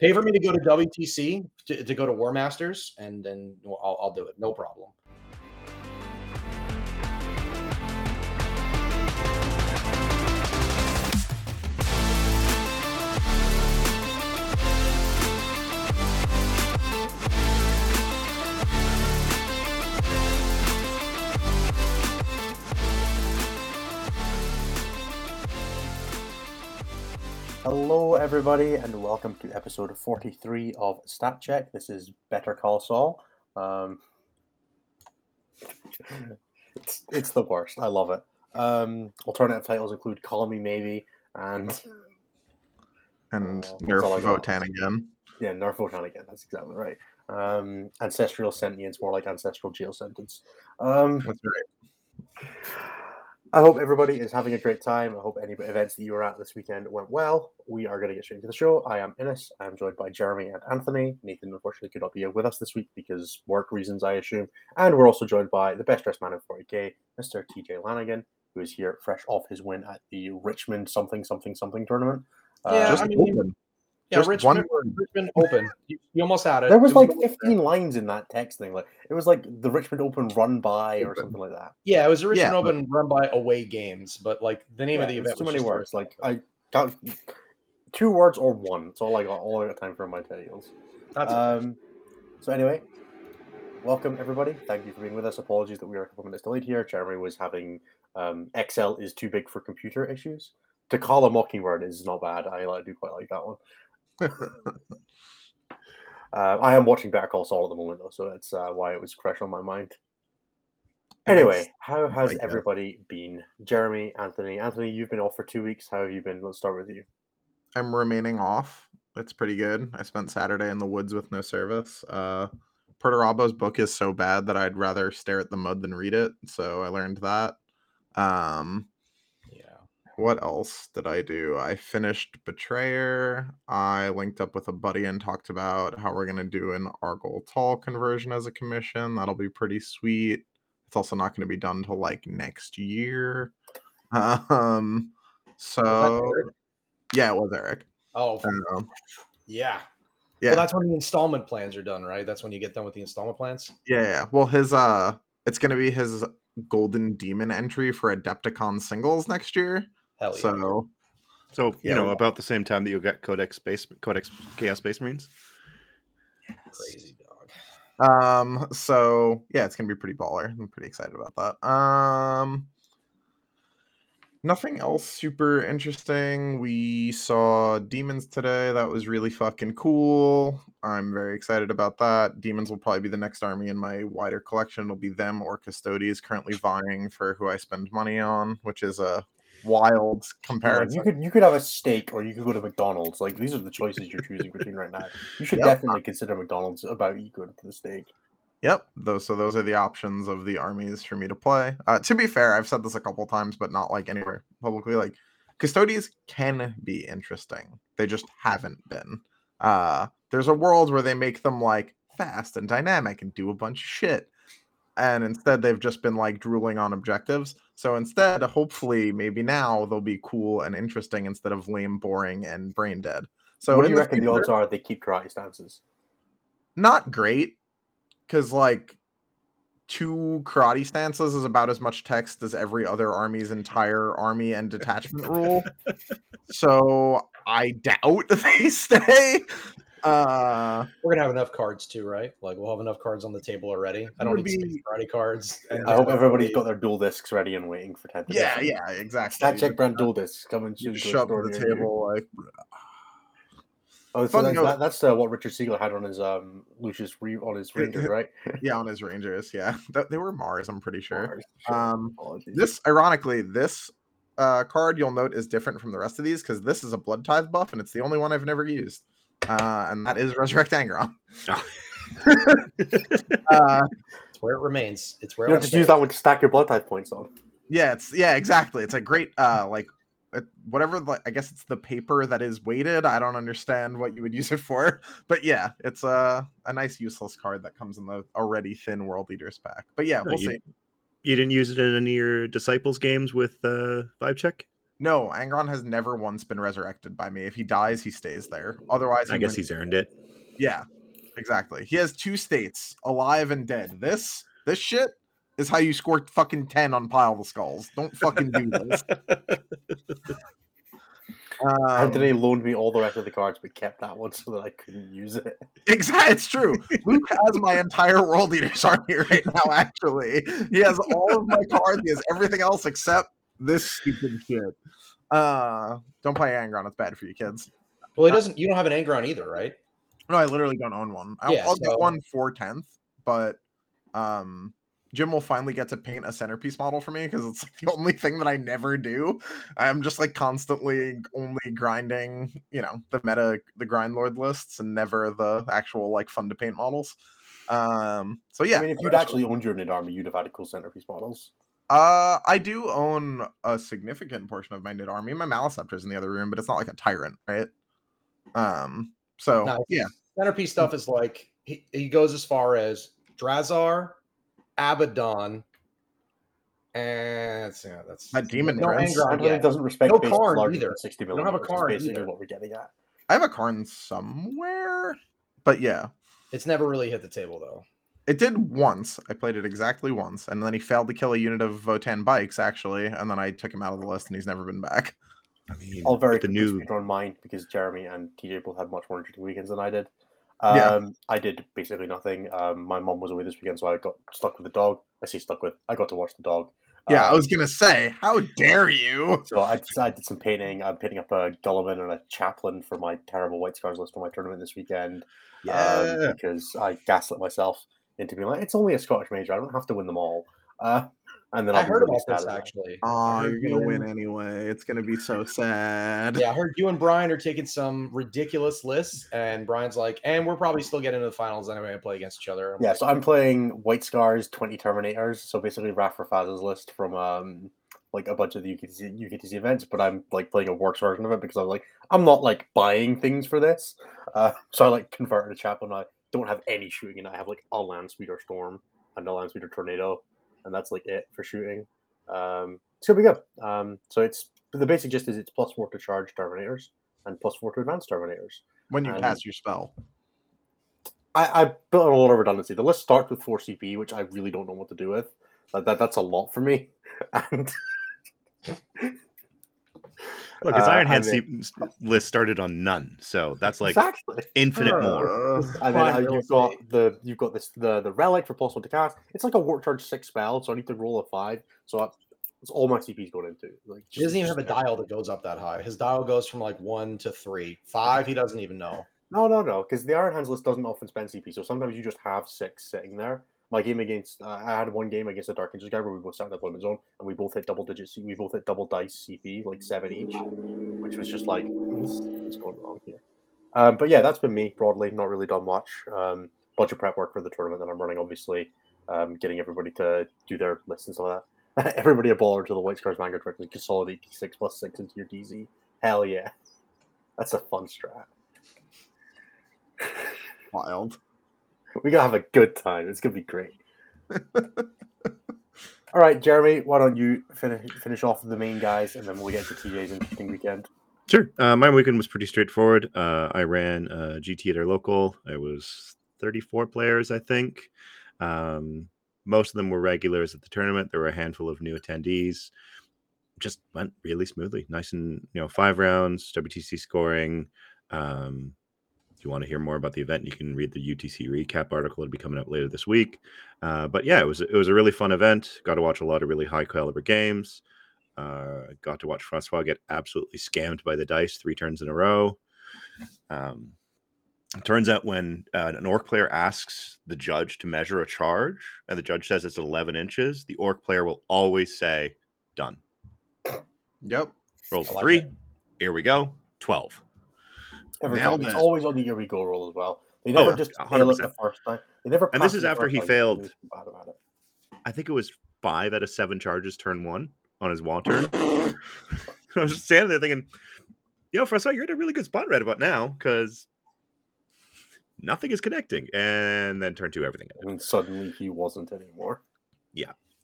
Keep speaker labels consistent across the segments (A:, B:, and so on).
A: Pay for me to go to WTC to, to go to War Masters, and then I'll, I'll do it. No problem.
B: Hello, everybody, and welcome to episode 43 of Stat Check. This is Better Kahl Saul. Um, it's, it's the worst. I love it. Um, alternative titles include Call Me Maybe and
C: and
B: Uh,
C: Nerf
B: that's all I got.
C: Votann again.
B: yeah, Nerf Votann again. That's exactly right. Um, ancestral sentience, more like ancestral jail sentence. Um,
C: That's right.
B: I hope everybody is having a great time. I hope any events that you were at this weekend went well. We are going to get straight into the show. I am Innes. I am joined by Jeremy and Anthony. Nathan, unfortunately, could not be here with us this week because work reasons, I assume. And we're also joined by the best dressed man in 40k, Mr. TJ Lanigan, who is here fresh off his win at the Richmond something something something tournament.
A: Yeah,
B: Uh,
C: Just
A: I mean,
C: open.
A: Yeah,
C: Just
A: Richmond,
C: one.
A: Richmond Open. You, you almost had it.
B: there was
A: It
B: like
A: almost there.
B: 15 lines in that text thing. Like it was like the Richmond Open run by or something like that.
A: Yeah, it was a Richmond
C: Yeah,
A: Open run by away games, but like the name of the event
B: it's too
A: was
B: many words. Like I got two words or one. That's all I got. All I got time for in my tales.
A: Open. That's
B: Um, so anyway, welcome everybody. Thank you for being with us. Apologies that we are a couple minutes delayed here. Jeremy was having um, Excel is too big for computer issues. To call a mockingbird is not bad. I, I do quite like that one. Uh, I am watching Better Call Saul at the moment though, so that's uh, why it was fresh on my mind. Anyway, how has
C: like that.
B: everybody been? Jeremy, Anthony, Anthony, you've been off for two weeks. How have you been? Let's start with you.
C: I'm remaining off. It's pretty good. I spent Saturday in the woods with no service. Uh Portarabo's book is so bad that I'd rather stare at the mud than read it. So I learned that. Um. What else did I do? I finished Betrayer. I linked up with a buddy and talked about how we're gonna do an Argel Tal conversion as a commission. That'll be pretty sweet. It's also not gonna be done until like next year. Um so yeah, it was Eric.
A: Oh,
C: Um,
A: yeah.
C: yeah,
A: Well, that's when the installment plans are done, right? That's when you get done with the installment plans.
C: yeah, yeah. Well, his uh, it's gonna be his golden demon entry for Adepticon singles next year.
A: Hell yeah.
C: So
D: So you
C: Yeah,
D: know,
C: we-
D: about the same time that you'll get Codex Space Codex Chaos Space Marines.
A: crazy dog.
C: Um, so yeah, it's gonna be pretty baller. I'm pretty excited about that. Um, nothing else super interesting. We saw demons today. That was really fucking cool. I'm very excited about that. Demons will probably be the next army in my wider collection. It'll be them or Custodes currently vying for who I spend money on, which is a wild comparison.
B: you could you could have a steak or you could go to McDonald's. Like these are the choices you're choosing between right now. You should
C: Yep.
B: definitely consider McDonald's about equal to the steak.
C: Yep. Those so those are the options of the armies for me to play. Uh, to be fair, I've said this a couple times, but not like anywhere publicly. Like Custodes can be interesting. They just haven't been. Uh, there's a world where they make them like fast and dynamic and do a bunch of shit. And instead they've just been like drooling on objectives. So instead, hopefully, maybe now they'll be cool and interesting instead of lame, boring, and brain dead. So
B: what do you
C: the
B: reckon the odds are they keep karate stances?
C: not great because like two karate stances is about as much text as every other army's entire army and detachment rule so i doubt they stay uh
A: We're gonna have enough cards too, right? Like we'll have enough cards on the table already. I don't need
C: be-
A: space cards. and
B: I hope
A: just-
B: everybody's got their dual discs ready and waiting for ten.
C: yeah
B: edition.
C: yeah exactly
B: Stat check brand dual discs coming soon. to a
C: shove
B: store
C: the
B: near
C: table like
B: Oh, so that's, that, that's uh, what Richard Siegler had on his um Lucius Re- on his Rangers, right?
C: yeah on his rangers yeah Th- they were mars i'm pretty sure
B: Mars, sure.
C: um
B: Apologies.
C: this ironically this uh card you'll note is different from the rest of these because this is a blood tithe buff and it's the only one i've never used uh and that is resurrect angron
D: Oh.
C: uh
A: It's where it remains. It's where
B: you
A: it
B: know, just use that one to stack your blood tithe points on.
C: yeah it's yeah exactly it's a great uh like whatever like i guess it's the paper that is weighted i don't understand what you would use it for but yeah it's a a nice useless card that comes in the already thin World Eaters pack but yeah
D: No,
C: we'll
D: you-
C: see
D: You didn't use it in any of your disciples games with uh, Vibe Check?
C: No, Angron has never once been resurrected by me. If he dies, he stays there. Otherwise,
D: I guess he's earned it.
C: Yeah, exactly. He has two states, alive and dead. This this shit is how you score fucking ten on pile the skulls. Don't fucking do this. Um,
B: Anthony loaned me all the rest of the cards, but kept that one so that I couldn't use it.
C: Exactly, it's true. Luke has my entire World Eaters army right now. Actually, he has all of my cards. He has everything else except this stupid shit. Uh, don't play Angron. It's bad for you kids.
A: Well, it doesn't. You don't have an Angron either, right?
C: No, I literally don't own one. I'll,
A: Yeah,
C: I'll
A: so-
C: get one for tenth, but um, Jim will finally get to paint a centerpiece model for me because it's the only thing that I never do. I'm just like constantly only grinding, you know, the meta, the grind lord lists, and never the actual like fun to paint models. Um, so yeah,
B: I mean, if you'd actually owned your Nid army, you'd have had a cool centerpiece models.
C: Uh, I do own a significant portion of my Nid army. My Maleceptor's in the other room, but it's not like a tyrant, right? Um, so
A: No,
C: Oh, yeah,
A: Centerpiece stuff is like he, he goes as far as Drazar, Abaddon, and that's, yeah, that's
C: That demon
A: no
C: prince.
A: Angron
B: Anthony doesn't respect
A: No
B: bases
A: Kharn
B: larger
A: either.
B: than 60
A: don't have a
B: millimeters,
A: Kharn
B: basically
A: either.
B: what we're getting at.
C: I have a Kharn somewhere, but yeah,
A: It's never really hit the table though.
C: It did once. I played it exactly once, and then he failed to kill a unit of Votann bikes actually, and then I took him out of the list, and he's never been back.
D: I mean,
B: All very
D: with the new
B: on mine because Jeremy and TJ both had much more interesting weekends than I did.
C: Yeah.
B: Um, I did basically nothing. Um, my mom was away this weekend, so I got stuck with the dog. I say stuck with. I got to watch the dog.
C: Yeah, I
B: Um,
C: was gonna say, how dare you?
B: So I, I did some painting. I'm painting up a Guilliman and a Chaplain for my terrible White Scars list for my tournament this weekend. um,
C: Yeah.
B: because I gaslit myself into being like, it's only a Scottish major. I don't have to win them all. Uh, and then
A: I
B: I'll be
A: heard
B: really
A: about this
B: at that.
A: actually.
C: Oh, you're gonna win anyway. It's gonna be so sad.
A: Yeah, I heard you and Brian are taking some ridiculous lists, and Brian's like, and we're probably still getting into the finals anyway and play against each other. I'm
B: Yeah,
A: like,
B: so I'm playing White Scars, 20 Terminators. So basically Rafra Faz's list from um like a bunch of the UKTC, UKTC events, but I'm like playing a works version of it because I'm like, I'm not like buying things for this. Uh, so I like converted a chaplain. I don't have any shooting and I have like a land speeder storm and a land speeder tornado, and that's like it for shooting. Um, it's gonna be good. Um, so it's the basic gist is it's plus four to charge Terminators and plus four to advance Terminators.
C: When you
B: Um,
C: cast your spell.
B: I, I built a lot of redundancy. The list starts with four CP, which I really don't know what to do with. Like that that's a lot for me. And
D: look, his
B: Uh,
D: Iron Hand
B: I mean-
D: C- list started on none, so that's like
B: exactly.
D: infinite more.
C: Uh,
B: And then uh, you've got the you've got this the the relic for plus one to cast. It's like a warp charge six spell, so I need to roll a five. So I, it's all my CP's going into. Like
A: He doesn't even have a dial that goes up that high. His dial goes from like one to three, five. He doesn't even know.
B: No, no, no, because the Iron Hands list doesn't often spend CP, so sometimes you just have six sitting there. My game against, uh, I had one game against the Dark Angels guy where we both sat in the deployment zone and we both hit double digit, C- we both hit double dice CP, like seven each, which was just like, what's, going wrong here? Um, but yeah, that's been me broadly, not really done much. Um, bunch of prep work for the tournament that I'm running, obviously, um, getting everybody to do their lists and stuff like that. everybody a baller to the White Scars Vanguard directly consolidate D6 plus six into your DZ. Hell yeah. That's a fun strat.
C: wild.
B: We're gonna have a good time. It's gonna be great. All right, Jeremy, why don't you finish finish off the main guys, and then we'll get to TJ's interesting weekend.
D: Sure. Uh, my weekend was pretty straightforward. Uh, I ran uh, GT at our local. It was 34 players, I think. Um, most of them were regulars at the tournament. There were a handful of new attendees. Just went really smoothly. Nice and you know, five rounds, WTC scoring. Um, if you want to hear more about the event, you can read the UTC recap article. It'll be coming out later this week. Uh, but yeah, it was it was a really fun event. Got to watch a lot of really high caliber games. Uh, got to watch Francois get absolutely scammed by the dice three turns in a row. Um, it turns out when uh, an orc player asks the judge to measure a charge, and the judge says it's 11 inches, the orc player will always say, "Done."
C: Yep.
D: Roll
A: like
D: three.
A: it.
D: Here we go. 12.
B: Every
C: Nailed
B: time. It's always on the year we go roll as well. They
D: Oh,
B: never
D: yeah,
B: just
D: a
B: fail
D: hundred
B: it the first time. They never.
D: And this is after he failed-
B: bad about it.
D: I think it was five out of seven charges turn one on his wall turn. I was just standing there thinking, you yo, Francois, you're in a really good spot right about now because nothing is connecting. And then turn two, everything. ended.
B: And suddenly he wasn't anymore.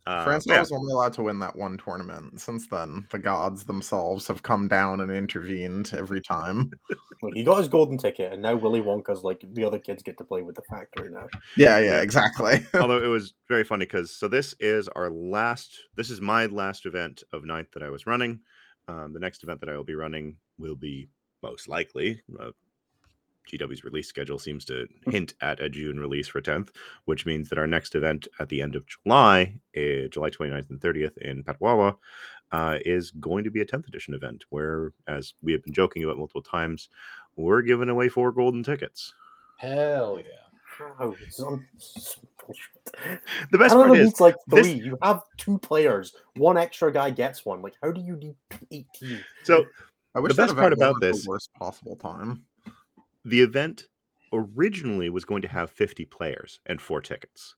D: Uh,
C: Francois
D: yeah,
C: was only allowed to win that one tournament. Since then, the gods themselves have come down and intervened every time.
B: Look, he got his golden ticket, and now Willy Wonka's like the other kids get to play with the factory now.
C: Yeah, yeah, exactly.
D: although it was very funny because so this is our last this is my last event of ninth that i was running um, the next event that i will be running will be most likely uh, gw's release schedule seems to hint at a june release for 10th which means that our next event at the end of july uh, july 29th and 30th in Petawawa uh, is going to be a 10th edition event where as we have been joking about multiple times we're giving away four golden tickets
A: Hell yeah.
B: How?
D: The best part is
B: needs like
D: this-
B: three. You have two players. One extra guy gets one. Like, how do you need eighteen?
D: so
C: I wish
D: best part about
C: the
D: this-
C: worst possible time.
D: The event originally was going to have 50 players and four tickets.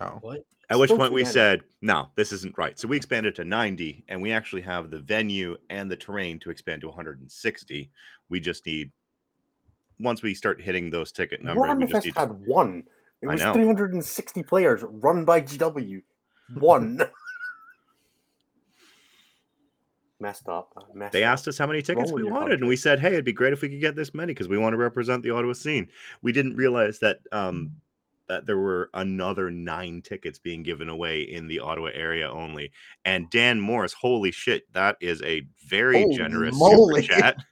C: Oh,
A: What?
D: At which point we said, no, this isn't right. So we expanded to 90, and we actually have the venue and the terrain to expand to 160. We just need, once we start hitting those ticket numbers, we just
B: Runfest
D: need
B: had one. It
D: I
B: was
D: know.
B: 360 players run by GW. One. Messed up. uh, Messed
D: they asked us how many tickets we wanted, and we said, "Hey, it'd be great if we could get this many because we want to represent the Ottawa scene." We didn't realize that um, that there were another nine tickets being given away in the Ottawa area only. And Dan Morris, holy shit, that is a very
C: Holy
D: generous
C: moly.
D: super chat.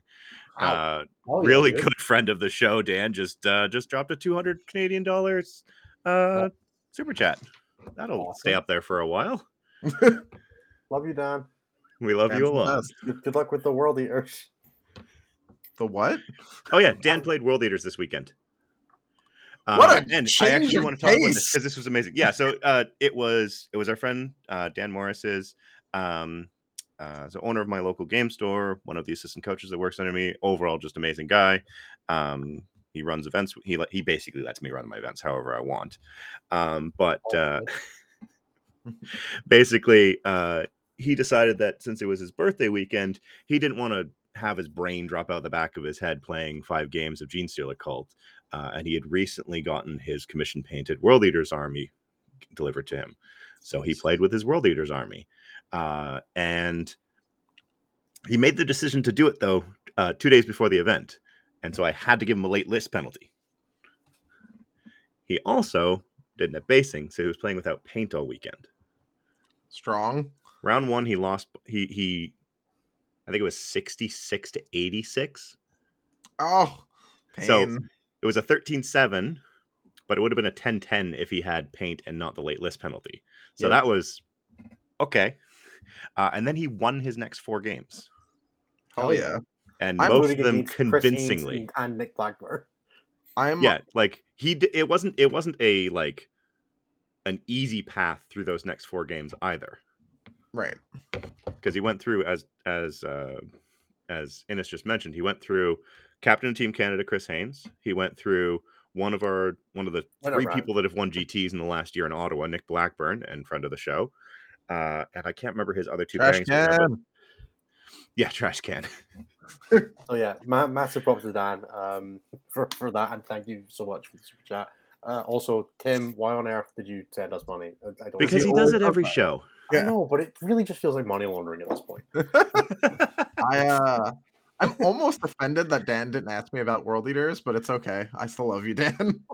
D: Uh,
A: Oh, yeah,
D: really
A: dude.
D: good friend of the show, Dan. Just uh, just dropped a two hundred Canadian dollars uh, super chat. That'll stay up there for a while.
B: Love you, Dan.
D: We love you a lot.
B: Good, good luck with the World Eaters.
C: The what?
D: Oh yeah, Dan played World Eaters this weekend.
C: What
D: Uh,
C: a
D: and I actually
C: of
D: want to talk about this because this was amazing. Yeah, so uh, it was it was our friend uh, Dan Morris's, um, uh, the owner of my local game store, one of the assistant coaches that works under me. Overall, just amazing guy. Um, he runs events. He let- he basically lets me run my events however I want. Um, but uh, basically, uh, he decided that since it was his birthday weekend, he didn't want to have his brain drop out the back of his head playing five games of Gene Stealer Cult. Uh, and he had recently gotten his commission painted World Eaters army delivered to him. So he played with his World Eaters army. Uh, and he made the decision to do it, though, uh, two days before the event. And so I had to give him a late list penalty. He also didn't have basing, so he was playing without paint all weekend.
C: Strong.
D: Round one, he lost. He he, I think it was sixty six to eighty six.
C: Oh,
D: So- It was a 13-7, but it would have been a 10-10 if he had paint and not the late list penalty. So
B: Yeah.
D: that was okay. Uh, and then he won his next four games,
C: Oh yeah.
D: and
C: I'm
D: most of them
B: against Chris Haynes
D: convincingly.
B: and, and Nick Blackburn.
C: I'm
D: yeah like he d- it wasn't it wasn't a like an easy path through those next four games either
C: right.
D: because he went through as as uh as Innes just mentioned he went through captain of team canada chris haynes he went through one of our one of the
B: I
D: three people that have won gts in the last year in ottawa nick blackburn and friend of the show uh and i can't remember his other two
C: Trash
D: pairings right now, but-
C: can.
D: yeah trash can
B: Oh yeah, ma- massive props to Dan um, for for that, and thank you so much for the super chat. Uh, also, Tim, why on earth did you send us money? I, I don't
D: because
C: he
D: he does it
C: does
D: every
C: that.
D: Show
B: I
C: Yeah.
B: know, but it really just feels like money laundering at this point.
C: I uh I'm almost offended that Dan didn't ask me about World Eaters, but it's okay. I still love you, Dan.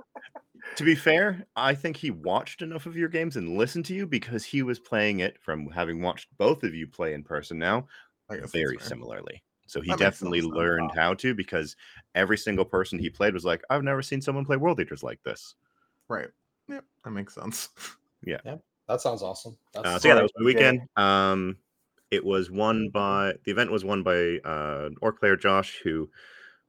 D: To be fair, I think he watched enough of your games and listened to you because he was playing it from having watched both of you play in person now
C: I guess that's
D: very similarly. So he
C: That
D: definitely
C: sense then.
D: learned how to because every single person he played was like, I've never seen someone play World Eaters like this.
C: Right. Yep, that makes sense.
A: That sounds awesome. That's
D: Uh, so yeah, that was my weekend. Um, it was won by the event was won by uh, Orc player Josh, who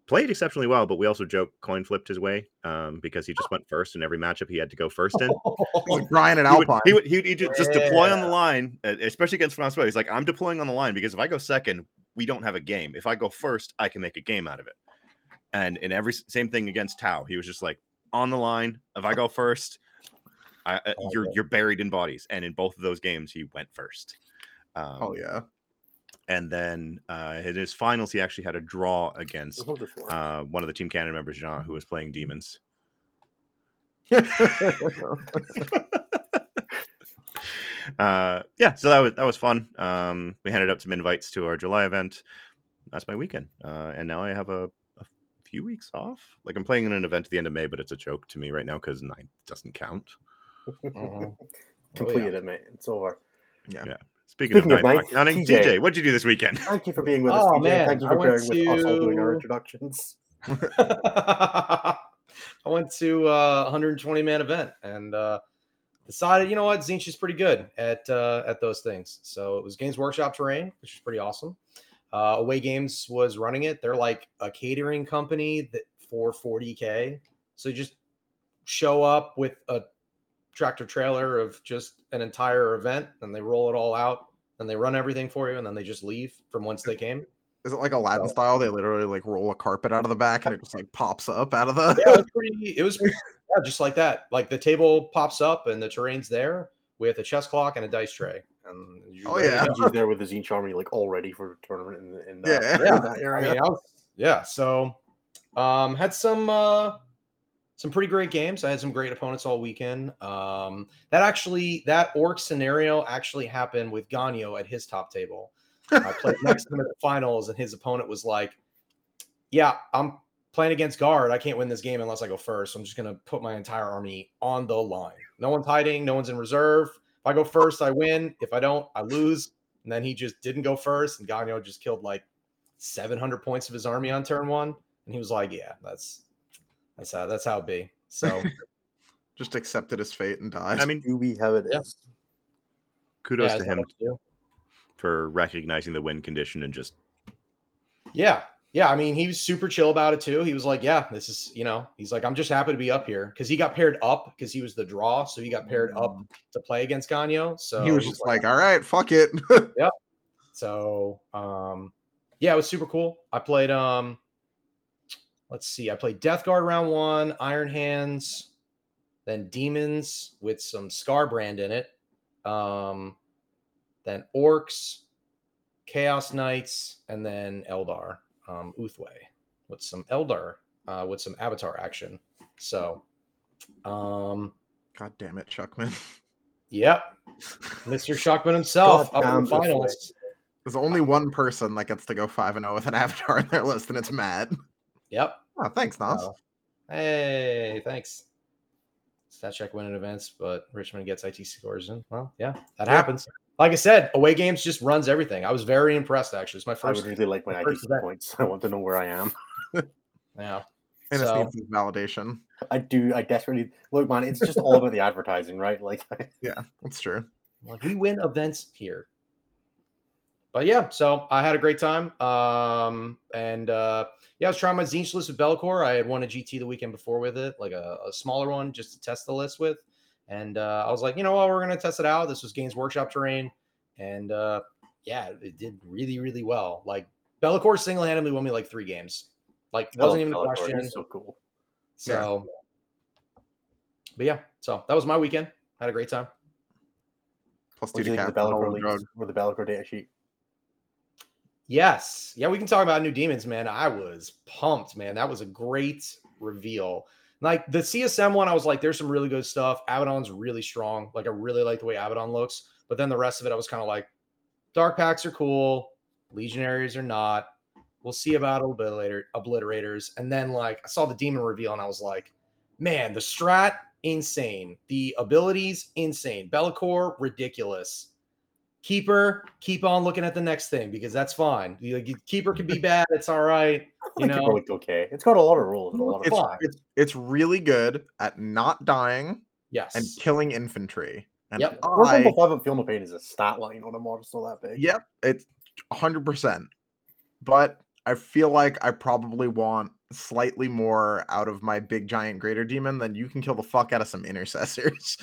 D: played exceptionally well, but we also joke coin flipped his way um, because he just went first in every matchup he had to go first in.
C: Like Brian and
D: he would,
C: Alpine.
D: he would, he would he'd ju- just deploy on the line, uh, especially against Francois. He's like, I'm deploying on the line because if I go second, we don't have a game. If I go first, I can make a game out of it. And in every same thing against Tau, he was just like on the line. If I go first, I, uh,
A: Oh,
D: you're
A: yeah.
D: you're buried in bodies. And in both of those games, he went first. Um,
C: oh yeah.
D: And then uh, in his finals, he actually had a draw against
B: There's no difference.
D: uh, one of the Team Canada members, Jean, who was playing demons. uh, yeah, so that was that was fun. Um, we handed out some invites to our July event. That's my weekend, uh, and now I have a, a few weeks off. Like I'm playing in an event at the end of May, but it's a joke to me right now because nine doesn't count.
A: Mhm.
B: Completed it, mate. It's over.
D: Speaking,
B: Speaking
D: of
B: of
D: nine
B: nine,
D: not counting,
B: TJ.
D: TJ, what'd you do this weekend?
B: Thank you for being with us.
A: Oh,
B: TJ.
A: man,
B: Thank you
A: I
B: for
A: went
B: bearing with us all doing our
A: to-
B: introductions.
A: I went to uh, a 120 man event and uh, decided, you know what, Tzeentch is pretty good at uh, at those things. So it was Games Workshop Terrain, which is pretty awesome. Uh, Away Games was running it. They're like a catering company that for 40k. So you just show up with a tractor trailer of just an entire event, and they roll it all out, and they run everything for you, and then they just leave from whence they came.
C: Is it like Aladdin
A: Oh.
C: style? They literally like roll a carpet out of the back and it just like pops up out of the.
A: yeah, it was pretty. It was yeah, just like that. Like the table pops up and the terrain's there with a chess clock and a dice tray. And you
C: Oh, yeah.
B: He's there with the Tzeentch army, like all ready for a tournament in, in that,
C: Yeah.
B: in
A: Yeah. I mean, I was, yeah. So, um, had some uh, some pretty great games. I had some great opponents all weekend. Um, that actually that orc scenario actually happened with Ganyo at his top table. I played next to him at the finals, and his opponent was like, "Yeah, I'm playing against guard. I can't win this game unless I go first. So I'm just gonna put my entire army on the line. No one's hiding. No one's in reserve. If I go first, I win. If I don't, I lose." And then he just didn't go first, and Ganyo just killed like 700 points of his army on turn one, and he was like, "Yeah, that's that's how that's how it be." So
C: just accepted his fate and died.
D: I mean,
B: Do we have it?
A: Yeah.
D: kudos
A: yeah,
D: to him
A: what
D: for recognizing the win condition and just
A: Yeah. Yeah. I mean, he was super chill about it too. He was like, yeah, this is, you know, he's like, I'm just happy to be up here because he got paired up because he was the draw. So he got paired up to play against Ganyo. So
C: he was
A: he's
C: just like, "All right, fuck it." Yep.
A: So, um, yeah, it was super cool. I played, um, let's see, I played Death Guard round one, Iron Hands, then Demons with some Skarbrand in it, um, then Orcs, Chaos Knights, and then Eldar, um, Ulthwé with some Eldar, uh, with some Avatar action. So, um,
C: God damn it, Chuckman.
A: yep, Mr. Shuckman himself up in the finals.
C: There's only one person that gets to go five and zero with an avatar on their list, and it's Matt.
A: Yep.
C: Oh, thanks, Nas.
A: So, hey, thanks. Stat check winning events, but Richmond gets IT scores in. Well, yeah, that
C: Yeah.
A: happens. Like I said, away games just runs everything. I was very impressed. Actually, it's my
B: I
A: first.
B: would really like my
A: the
B: ITC
A: event.
B: points. I want to know where I am.
A: Yeah.
C: And
A: So-
C: it's needs validation.
B: I do. I desperately look, man. It's just all about the advertising, right? Like, yeah,
C: That's true.
A: Like we win events here. But yeah, so I had a great time. Um, and uh, yeah, I was trying my Tzeentch list with Be'lakor. I had won a GT the weekend before with it, like a, a smaller one just to test the list with. And uh, I was like, you know what, we're gonna test it out. This was Games Workshop terrain, and uh, yeah, it did really, really well. Like Be'lakor single-handedly won me like three games. Like wasn't even a question.
B: is so cool.
A: So, but yeah, so that was my weekend. Had a great time.
C: Plus
B: do you think the
C: and all the drug.
B: or the Be'lakor data sheet?
A: Yes. Yeah, we can talk about new demons, man. I was pumped, man. That was a great reveal. Like the CSM one, I was like, there's some really good stuff. Abaddon's really strong. Like, I really like the way Abaddon looks. But then the rest of it, I was kind of like, Dark Pacts are cool. Legionaries are not. We'll see about obliterator, obliterators. And then, like, I saw the demon reveal and I was like, man, the strat, insane. The abilities, insane. Be'lakor, ridiculous. Keeper, keep on looking at the next thing because that's fine. You- Like, keeper can be bad. It's all right. You
B: I think it
A: know,
B: looked okay. It's got a lot of rules and a lot of
C: It's, it's it's really good at not dying
A: yes.
C: and killing infantry. And
A: Yep.
B: Four
C: I,
B: five of Feel No Pain is a stat line on a mod still that big.
C: yep, it's hundred percent. But I feel like I probably want slightly more out of my big giant greater demon than you can kill the fuck out of some intercessors.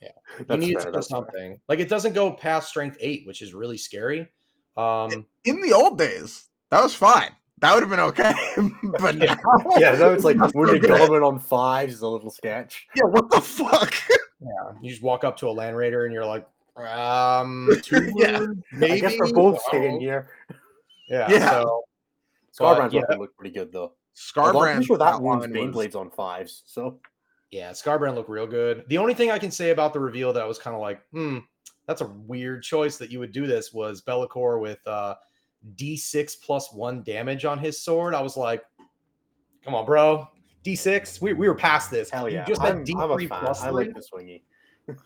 A: you
B: That's
A: need
B: fair,
A: to do
B: that's fair.
A: something. Like it doesn't go past strength eight, which is really scary. Um,
C: In the old days, that was fine. That would have been okay. but
A: Yeah.
C: now,
B: Yeah, now it's like
C: That's so
B: Wounded
C: good.
B: On fives is a little sketch.
C: Yeah, what the fuck?
A: yeah, you just walk up to a land raider and you're like, um, two
C: Yeah.
A: maybe.
B: I guess we're both
A: I
B: staying here.
A: Yeah.
C: Yeah.
A: So,
B: Skarbrand's
A: yeah.
B: weapon looked pretty good though. Although I'm
C: Scarbrand.
B: sure that
C: that
B: wounds Bane
C: was-
B: Blades on fives. So
A: yeah, Skarbrand looked real good. The only thing I can say about the reveal that I was kind of like, hmm, that's a weird choice that you would do this. Was Be'lakor with uh, D6 plus one damage on his sword? I was like, come on, bro. D6. We, we were past this.
B: Hell
A: You
B: yeah.
A: just had
B: I'm, I'm a
A: D3
B: fan.
A: plus
B: I like the swingy.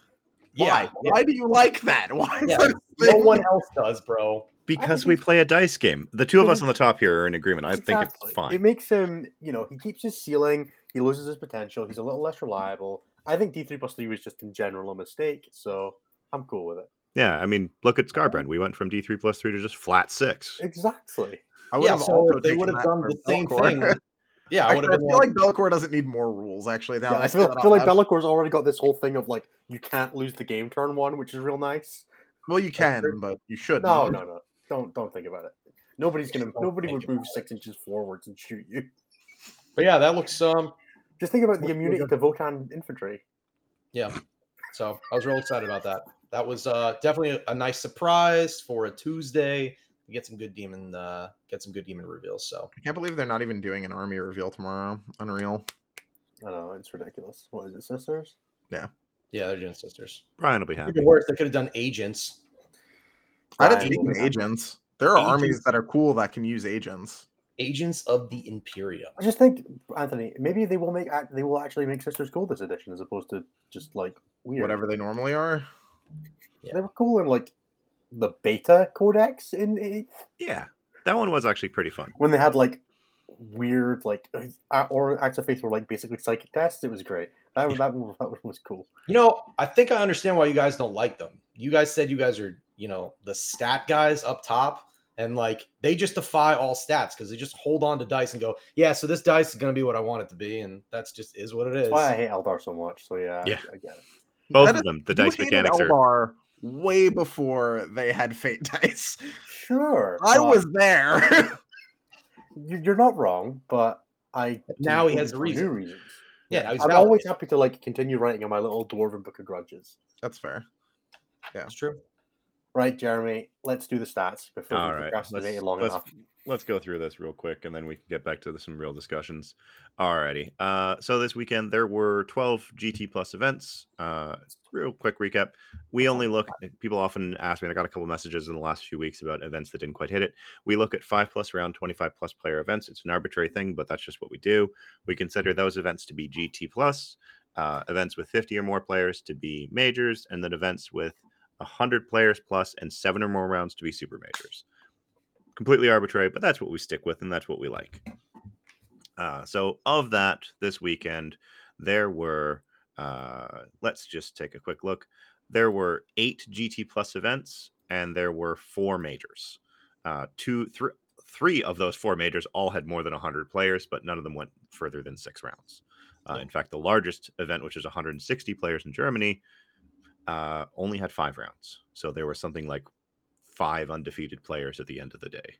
A: Yeah,
C: Why? Why do you like that? Why?
A: Yeah,
C: that
A: no one else does, bro.
D: Because we play a dice game. The two of us on the top here are in agreement. I think it's fine.
B: It makes him, you know, he keeps his ceiling. He loses his potential. He's a little less reliable. I think D three plus three was just in general a mistake. So I'm cool with it.
D: Yeah, I mean, look at Skarbrand. We went from D3 plus three to just flat six.
B: Exactly.
C: I would
A: Yeah,
C: have
A: so
C: also
A: they would have done the same
C: Be'lakor.
A: thing. Yeah, I
C: I,
A: would
C: I feel like Be'lakor doesn't need more rules. Actually, now
B: Yeah,
C: that
B: I
C: I
B: feel,
C: said
B: feel like
C: out
B: already got this whole thing of like you can't lose the game turn one, which is real nice.
C: Well, you can,
A: true.
C: but you shouldn't.
B: No, no, no. Don't don't think about it. Nobody's gonna nobody would move six inches forwards and shoot you.
A: But yeah, that looks um
B: Just think about the
A: What-
B: immunity to Votann infantry.
A: yeah. So I was real excited about that. That was uh definitely a, a nice surprise for a Tuesday. You get some good demon uh get some good demon reveals. So
C: I can't believe they're not even doing an army reveal tomorrow. Unreal.
B: I know it's ridiculous. What is it, sisters?
A: yeah, yeah, they're doing sisters.
D: Brian will be happy.
A: Even worse, they could have done agents.
C: I
B: Fine.
C: didn't speak agents. There are armies that are cool that can use agents.
A: Agents of the Imperium.
B: I just think, Anthony, maybe they will make they will actually make Sisters cool this edition as opposed to just like weird.
C: Whatever they normally are. Yeah.
B: They were cool in like the beta codex in eighth
D: Yeah, that one was actually pretty fun.
B: when they had like weird like uh, or acts of faith were like basically psychic tests. It was great. That was that, one- that one was cool.
A: You know, I think I understand why you guys don't like them. You guys said you guys are, you know, the stat guys up top, and like they just defy all stats because they just hold on to dice and go, yeah, so this dice is gonna be what I want it to be, and that's just is what it is.
B: That's why I hate Eldar so much. So yeah,
D: Yeah.
B: I, get it.
D: Both
C: That
D: of
C: is-
D: them. The dice
C: hated
D: mechanics are.
C: Way before they had fate dice.
B: Sure,
C: I
B: but
C: was there.
B: you- You're not wrong, but I
A: Now he has a
B: for
A: reason.
B: New reasons.
A: Yeah, now he's
B: I'm
A: valid.
B: always happy to like continue writing on my little dwarven book of grudges.
C: That's fair.
A: Yeah, that's true.
B: Right, Jeremy. Let's do the stats before
D: All
B: we
D: right,
B: procrastinated
D: let's-
B: long
D: let's-
B: enough.
D: let's go through this real quick and then we can get back to the, some real discussions. Alrighty. Uh, so this weekend there were 12 GT plus events. Uh, real quick recap. We only look. People often ask me. and I got a couple messages in the last few weeks about events that didn't quite hit it. We look at five plus round, 25 plus player events. It's an arbitrary thing, but that's just what we do. We consider those events to be GT plus. Uh, events with 50 or more players to be majors, and then events with 100 players plus and seven or more rounds to be super majors completely arbitrary, but that's what we stick with and that's what we like. Uh, so, of that, this weekend, there were, uh, let's just take a quick look. There were eight GT Plus events and there were four majors. Uh, two, three, three of those four majors all had more than 100 players, but none of them went further than six rounds. Uh, in fact, the largest event, which is 160 players in Germany, uh, only had five rounds. So there was something like five undefeated players at the end of the day.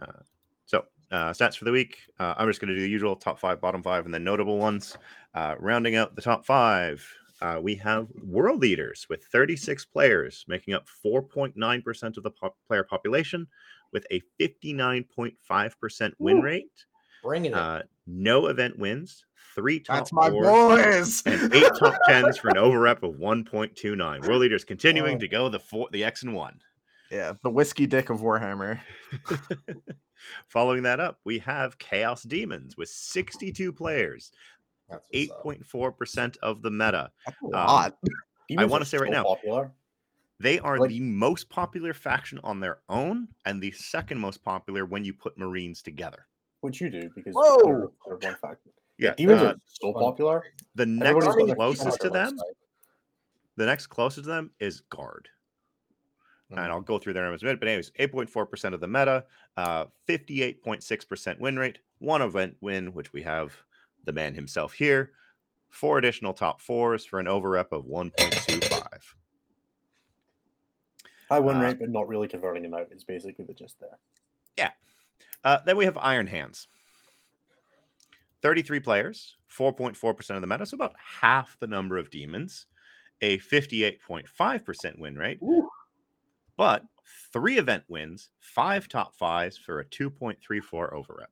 D: Uh, so uh, stats for the week. Uh, I'm just going to do the usual top five, bottom five, and then notable ones. Uh, rounding out the top five, uh, we have World Eaters with 36 players, making up 4.9% of the pop- player population, with a 59.5% win
A: Ooh.
D: rate.
A: Bringing it.
D: Uh, no event wins. Three top
C: That's my
D: fours
C: boys.
D: and eight top tens for an over rep of 1.29. World Eaters continuing
A: Oh.
D: to go the four, the X and one.
C: yeah, the whiskey dick of Warhammer.
D: Following that up, we have Chaos Demons with 62 players,
A: That's what's up.
D: 8.4% of the meta.
C: That's a
D: Um,
C: lot.
B: Demons
D: wanna
B: are
D: say right now-
B: popular.
D: They are
B: Like-
D: the most popular faction on their own and the second most popular when you put Marines together.
B: which you do because
C: Whoa!
B: they're, they're one faction.
D: Yeah,
B: Demons
D: uh,
B: so popular.
D: the next closest to
B: feet on their
D: them, the next closest to them is Guard.
A: Mhm.
D: and I'll go through their numbers in a minute. But anyways, 8.4% of the meta, uh, 58.6% win rate, one event win, which we have the man himself here, four additional top fours for an over rep of 1.25.
B: High win
D: uh,
B: rate, but not really converting them out is basically the gist there. Yeah.
D: Uh, then we have Iron Hands. 33 players, 4.4% of the meta, so about half the number of demons, a 58.5% win rate,
A: Ooh.
D: but three event wins, five top fives for a 2.34 over rep.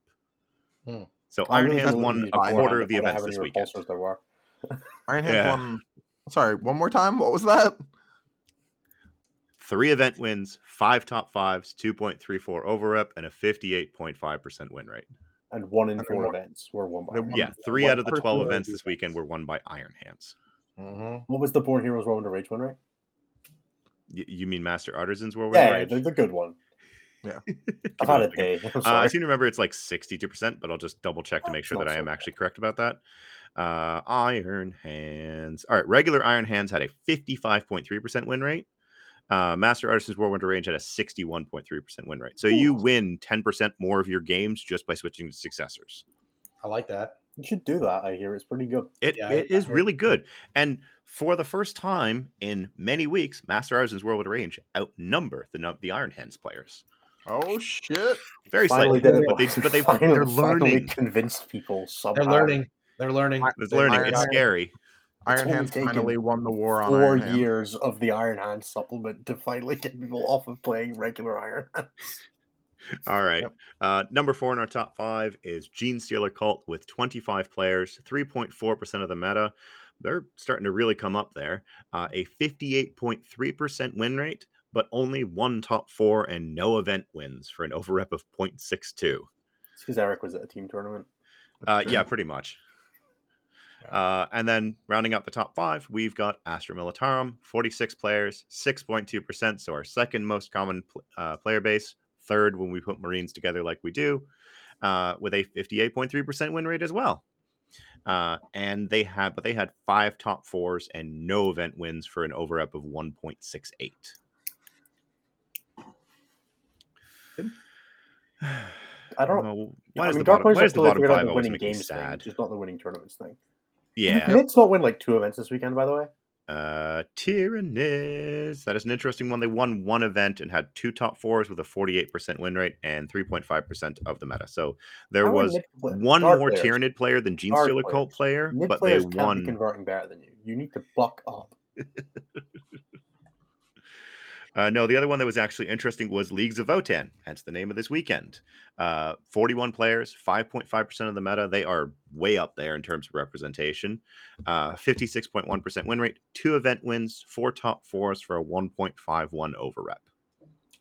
A: Hmm.
D: So Iron Hands won a quarter of the events this weekend.
B: repulsors There were.
C: Iron Hands
D: yeah.
C: won. Sorry, one more time. What was that?
D: three event wins, five top fives, 2.34 over rep, and a 58.5% win rate.
B: And one in four events were won by.
C: they
B: Iron
C: won-
D: Yeah, three
B: One
D: out of the 12 events this weekend were won by Iron Hands.
A: Mhm.
B: What was the Born Heroes Road to Rage one, right?
D: Y- you mean Master Artisans War Win
B: Yeah,
D: Rage?
B: the, the good one.
C: Yeah.
B: I've had a day. I'm
D: Uh, I seem to remember it's like 62%, but I'll just double check to
B: Oh,
D: make sure that I am
B: bad.
D: actually correct about that. Uh, Iron Hands. All right, regular Iron Hands had a 55.3% win rate. Uh, Master Artisans Whirlwind of Rage had a 61.3% win rate. So you win 10% more of your games just by switching to successors.
A: I like that.
B: You should do that. I hear it's pretty good.
D: It,
A: Yeah,
D: it
A: I-
D: is
A: I-
D: really good. And for the first time in many weeks, Master Artisans Whirlwind of Rage outnumber the, num- the Iron Hands players.
C: Oh shit!
D: Very
B: finally
D: slightly,
B: did
D: but they but they
B: finally,
D: they're
B: finally
D: learning.
B: convinced people somehow.
A: They're learning. They're learning.
C: I-
D: It's
C: They-
D: learning. It's scary.
C: Iron Hands finally won the war on
B: Four
C: Iron Hands.
B: years of the Iron Hand supplement to finally get people off of playing regular Iron Hands.
D: All right.
C: Yep.
D: Uh, number four in our top five is Gene Stealer Cult with 25 players, 3.4% of the meta. They're starting to really come up there. Uh, a 58.3% win rate, but only one top four and no event wins for an overrep of 0.62.
B: It's because Eric was at a team tournament.
D: Uh, yeah, pretty much. Uh, and then rounding out the top five, we've got Astra Militarum, 46 players, 6.2%. So our second most common pl- uh, player base, third when we put Marines together like we do, uh, with a 58.3% win rate as well. Uh, and they had, but they had five top fours and no event wins for an over up of 1.68.
B: I don't.
D: Well,
B: I
D: why does
B: mean,
D: the
B: Dark
D: bottom,
B: Horse
D: why does the bottom five
B: winning games
D: sad?
B: thing, just not the winning tournaments thing.
D: Yeah.
B: Did not win like two events this weekend, by the way?
D: Uh, Tyranids. That is an interesting one. They won one event and had two top fours with a 48% win rate and 3.5% of the meta. So there
B: How
D: was one more
B: players-
D: Tyranid player than Gene Stealer Cult player,
B: Mid
D: but they
B: players can't be
D: won.
B: converting better than you. You need to buck up.
D: Uh, no, the other one that was actually interesting was Leagues of Votann, hence the name of this weekend. Uh, 41 players, 5.5% of the meta. They are way up there in terms of representation. Uh, 56.1% win rate, two event wins, four top fours for a 1.51 over rep.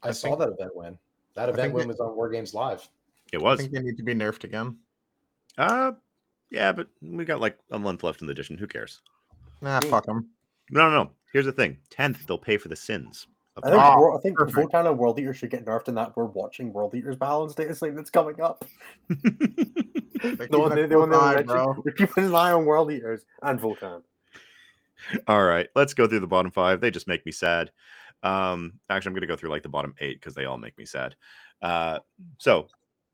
A: I,
C: I
A: saw
C: think-
A: that event win. That event win
C: it-
A: was on War Games Live.
D: It
C: I
D: was.
C: think they need to be nerfed again.
D: Uh, yeah, but we got like a month left in the edition. Who cares?
C: Nah, fuck them.
D: No, no, no. Here's the thing: tenth, they'll pay for the sins.
B: I think,
C: Ah,
B: I think
C: perfect.
B: Votann and World Eaters should get nerfed in that we're watching World Eaters balance data thing that's coming up.
C: They're
B: The one
C: keeping
B: they,
C: it
B: the one they
C: close eye,
B: mentioned.
C: bro.
B: We're keeping an eye on World Eaters and Votann.
D: All right, let's go through the bottom five. They just make me sad. Um, actually, I'm going to go through like the bottom eight because they all make me sad. Uh, so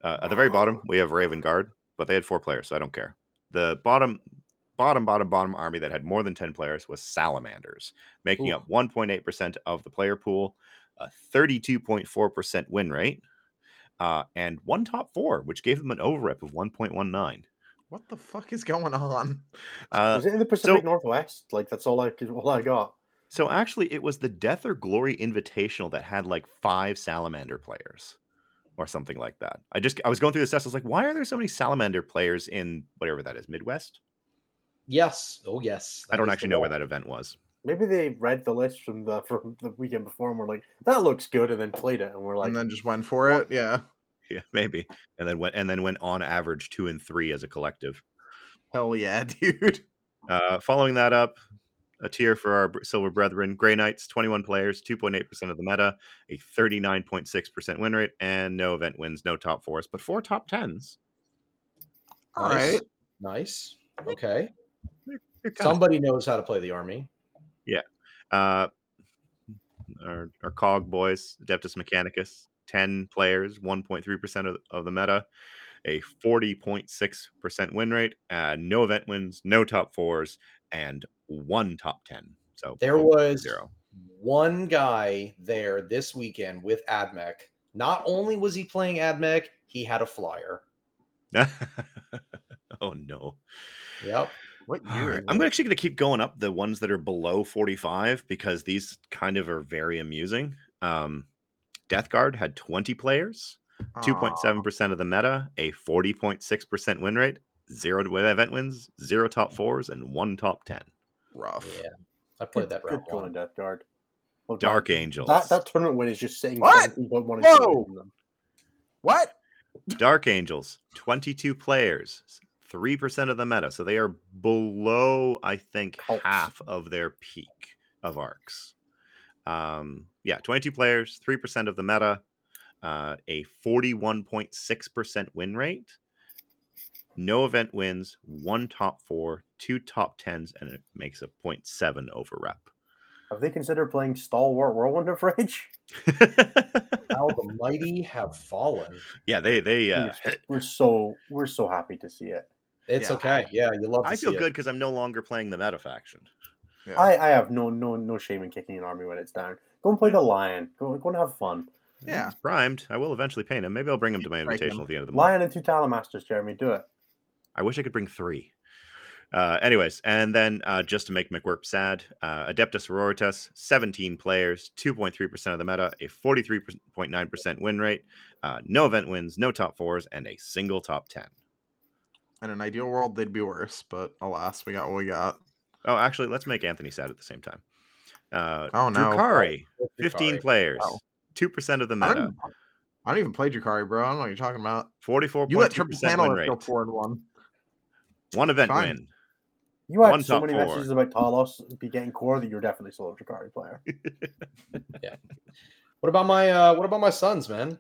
D: uh, at the very bottom, we have Raven Guard, but they had four players, so I don't care. The bottom, bottom, bottom, bottom army that had more than 10 players was Salamanders, making
B: Ooh.
D: up 1.8% of the player pool, a 32.4% win rate, uh, and one top four, which gave them an overrep of 1.19.
C: What the fuck is going on?
D: Uh,
B: Was it in the Pacific Northwest? Like that's all I all I got.
D: So actually, it was the Death or Glory Invitational that had like five Salamander players, or something like that. I just I was going through the stats. I was like, why are there so many Salamander players in whatever that is, Midwest?
A: Yes. Oh, yes.
D: I don't actually
A: the
D: know where that event was.
B: Maybe they read the list from the from the weekend before and were like, "That looks good," and then played it, and we're like,
C: and then just went for it. Yeah.
D: Yeah, maybe. And then went and then went on average two and three as a collective.
C: Hell yeah, dude.
D: Uh, following that up, a tier for our silver brethren, Grey Knights, 21 players, 2.8% of the meta, a 39.6% win rate, and no event wins, no top fours, but four top tens.
C: All
A: Nice.
C: right.
A: Nice. Okay.
D: They're kinda
A: Somebody knows how to play the army. Yeah.
D: Uh, our, our COG boys, Adeptus Mechanicus, 10 players, 1.3% of, of the meta, a 40.6% win rate, uh, no event wins, no top fours, and one top 10. So
A: There was
D: zero.
A: one guy there this weekend with Admech. Not only was he playing Admech, he had a flyer.
D: oh, no.
A: Yep.
C: What year?
D: right. I'm actually going to keep going up the ones that are below 45 because these kind of are very amusing. Um, Death Guard had 20 players. 2.7% of the meta, a 40.6% win rate, zero event wins, zero top fours, and one top 10.
C: rough.
A: Yeah. I played that
B: good
A: round
B: going,
A: one.
B: Death Guard." Well,
D: Dark
B: that-
D: Angels.
B: That that tournament win is just saying
C: What?
B: 17.1 and
C: Whoa!
B: zero from them.
C: What?
D: Dark Angels, 22 players, 3% of the meta. So they are below, I think,
B: Cults.
D: half of their peak of arcs. Um, yeah, 22 players, 3% of the meta, uh, a 41.6% win rate, no event wins, one top four, two top tens, and it makes a 0.7 over rep.
B: Have they considered playing Stalwart Whirlwind of Rage?
A: How the mighty have fallen.
D: yeah, they, they, uh,
B: We're- we're so we're so happy to see it.
A: It's
C: Yeah.
A: okay. Yeah, you love to
D: I feel
A: it.
D: good because I'm no longer playing the meta faction.
C: Yeah.
B: I, I have no no no shame in kicking an army when it's down. Go and play the lion. Go, go and have fun.
C: yeah.
D: He's primed. I will eventually paint him. Maybe I'll bring him to my
C: Break him.
D: invitational at the end of the month.
B: Lion and two Talonmasters, Jeremy. Do it.
D: I wish I could bring three. Uh, anyways, and then uh, just to make McWorp sad, uh, Adeptus Sororitas, 17 players, 2.3% of the meta, a 43.9% win rate, uh, no event wins, no top fours, and a single top 10.
C: In an ideal world, they'd be worse, but alas, we got what we got.
D: Oh, actually, let's make Anthony sad at the same time. Uh,
C: Oh, no.
D: Drukhari, 15
A: Drukhari.
D: players,
C: Wow.
D: 2% of the
C: I
D: meta,
C: don't, I don't even play Drukhari, bro. I don't know what you're talking about.
D: 44.2%
C: You let triple
D: win
C: panel
D: rate,
C: go forward one.
D: one event
C: Fine.
D: win.
B: You had
D: One
B: so many
D: four.
B: messages about Talos be getting core that you're definitely still a Drukhari player. Yeah.
A: What about my uh what about my sons, man?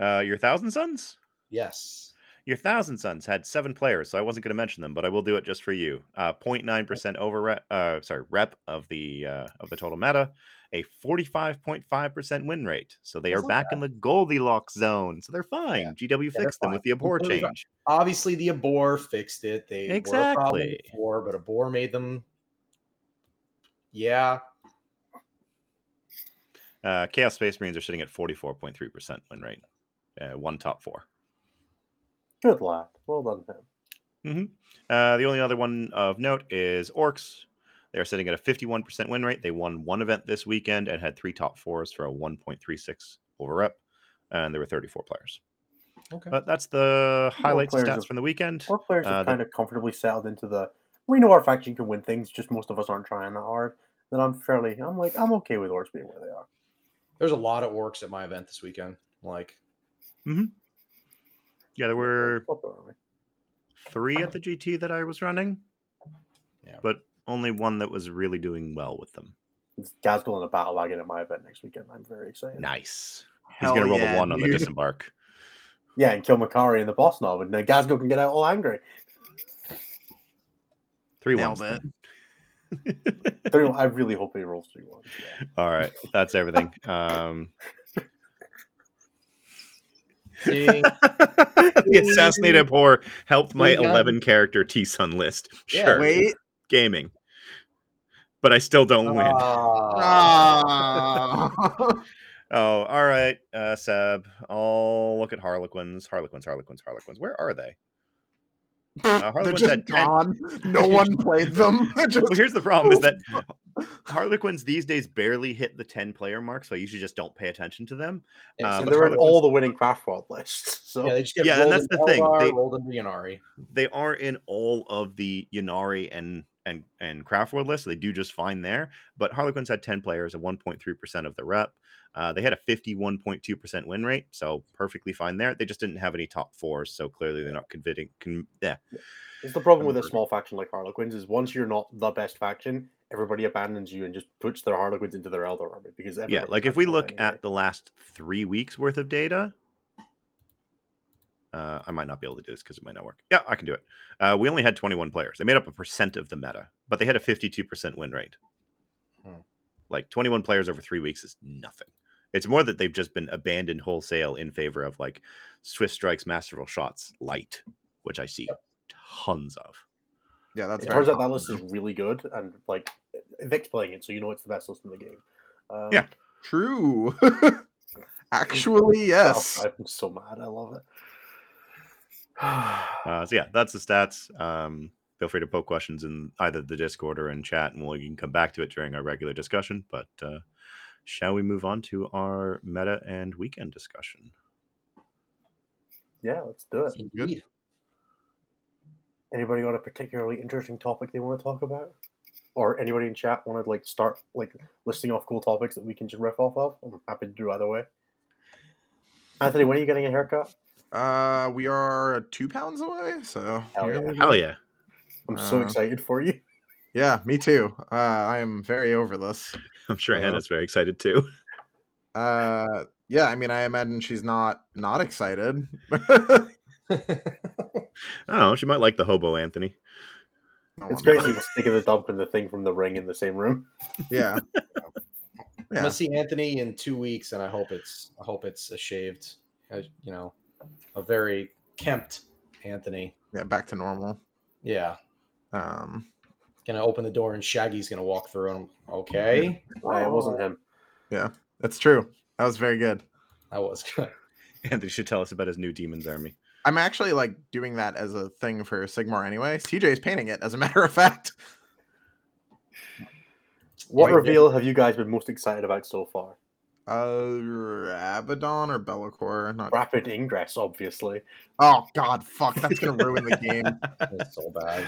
D: Uh, your Thousand Sons?
A: Yes.
D: Your Thousand Sons had seven players, so I wasn't going to mention them, but I will do it just for you. Uh, 0.9% over rep, uh, sorry, rep of the uh, of the total meta, a 45.5% win rate. So they are
A: That's
D: back in the Goldilocks zone. So they're fine. GW
A: they're
D: fixed them with the abhor
A: fine.
D: change.
A: Obviously the Abhor fixed it. They were a problem before, but Abhor made them yeah.
D: Uh, Chaos Space Marines are sitting at 44.3% win rate. Uh, one top four.
B: Good lad. Well done, Tim.
D: Uh, the only other one of note is Orks. They're sitting at a 51% win rate. They won one event this weekend and had three top fours for a 1.36 over rep. And there were 34 players.
A: Okay.
D: But that's the highlights and stats
B: have-
D: from the weekend.
B: Our players
D: Uh,
B: have
D: the-
B: kind of comfortably settled into the. We know our faction can win things, just most of us aren't trying that hard. Then I'm fairly. I'm like I'm okay with Orks being where they are.
A: There's a lot of orks at my event this weekend. Like
D: Yeah, there were
B: Love their army.
D: three at the GT that I was running.
A: Yeah.
D: But only one that was really doing well with them.
B: It's Ghazghkull and a battle wagon at my event next weekend. I'm very excited.
D: Nice. He's going to roll
C: yeah,
D: the one on the disembark.
B: Yeah, and kill Makari and the boss nob, and then Ghazghkull can get out all angry.
D: Three
C: Nailed
D: ones.
C: it.
D: then.
B: Three- I really hope he rolls three ones. Yeah.
D: All right. That's everything. Um, the assassinated poor helped my
A: Ding,
D: 11 character T Sun list. Sure.
C: Wait.
D: Gaming. But I still don't win.
A: Ah.
D: Oh, all right, uh, Seb. I'll look at Harlequins. Harlequins, Harlequins, Harlequins. Where are they? Uh,
C: They're
D: Harlequins
C: just
D: had 10
C: gone. No one played them. Just-
D: Well, here's the problem is that Harlequins these days barely hit the 10 player mark, so I usually just don't pay attention to them.
A: Yeah,
D: Uh,
A: so
B: And they're in
D: Harlequins-
B: all the winning craft world lists. So
A: yeah, they just get
D: Yeah, and that's
A: into
D: the thing,
A: Eldar,
D: they-
A: rolled into Ynnari.
D: They are in all of the Ynnari and and and Craft World lists. So they do just fine there. But Harlequins had 10 players, a 1.3% of the rep. Uh, they had a 51.2% win rate, so perfectly fine there. They just didn't have any top fours, so clearly they're not convincing. Con- yeah,
B: It's the problem with a small faction like Harlequins is once you're not the best faction, everybody abandons you and just puts their Harlequins into their Eldar army because
D: yeah. Like if we look at the last three weeks worth of data, uh, I might not be able to do this because it might not work. Yeah, I can do it. Uh, we only had 21 players. They made up a percent of the meta, but they had a 52% win rate.
A: Hmm.
D: Like 21 players over three weeks is nothing. It's more that they've just been abandoned wholesale in favor of like Swift Strikes, Masterful Shots, Light, which I see tons of.
C: yeah, that's
B: it turns out that list is really good and like Vic's playing it, so you know it's the best list in the game. Um,
D: Yeah.
C: true. Actually, yes.
B: oh, I'm so mad. I love it.
D: Uh, so yeah, that's the stats. Um, feel free to poke questions in either the Discord or in chat, and we'll can come back to it during our regular discussion. But uh, shall we move on to our meta and weekend discussion?
B: yeah, let's do it.
A: Indeed.
B: Anybody got a particularly interesting topic they want to talk about? or anybody in chat want to like start like listing off cool topics that we can just riff off of, I'm happy to do either way. Anthony, when are you getting a haircut?
C: Uh, we are two pounds away, so
B: Hell yeah.
D: Hell yeah.
B: I'm so
C: Uh,
B: excited for you.
C: Yeah, me too. Uh, I am very over this.
D: I'm sure
C: Uh,
D: Hannah's very excited too.
C: Uh, yeah, I mean, I imagine she's not not excited.
D: Oh, she might like the hobo Anthony.
B: It's
C: I'm
B: great
C: not.
B: to see sticking the dump and the thing from the ring in the same room.
C: Yeah.
A: I'm gonna see Anthony in two weeks, and I hope it's I hope it's a shaved, uh, you know, a very kempt Anthony.
C: Yeah, back to normal.
A: Yeah,
C: Um,
A: gonna open the door and Shaggy's gonna walk through. And I'm, okay,
B: Uh, it wasn't him.
C: Yeah, that's true. That was very good.
A: That was good.
D: Anthony should tell us about his new demons army.
C: I'm actually like doing that as a thing for Sigmar anyway. TJ is painting it, as a matter of fact.
B: What
A: Right,
B: reveal have you guys been most excited about so far?
C: Uh, Abaddon or Be'lakor? Not.
B: Rapid ingress, obviously.
C: Oh God, fuck! That's gonna ruin the game.
A: It's so bad.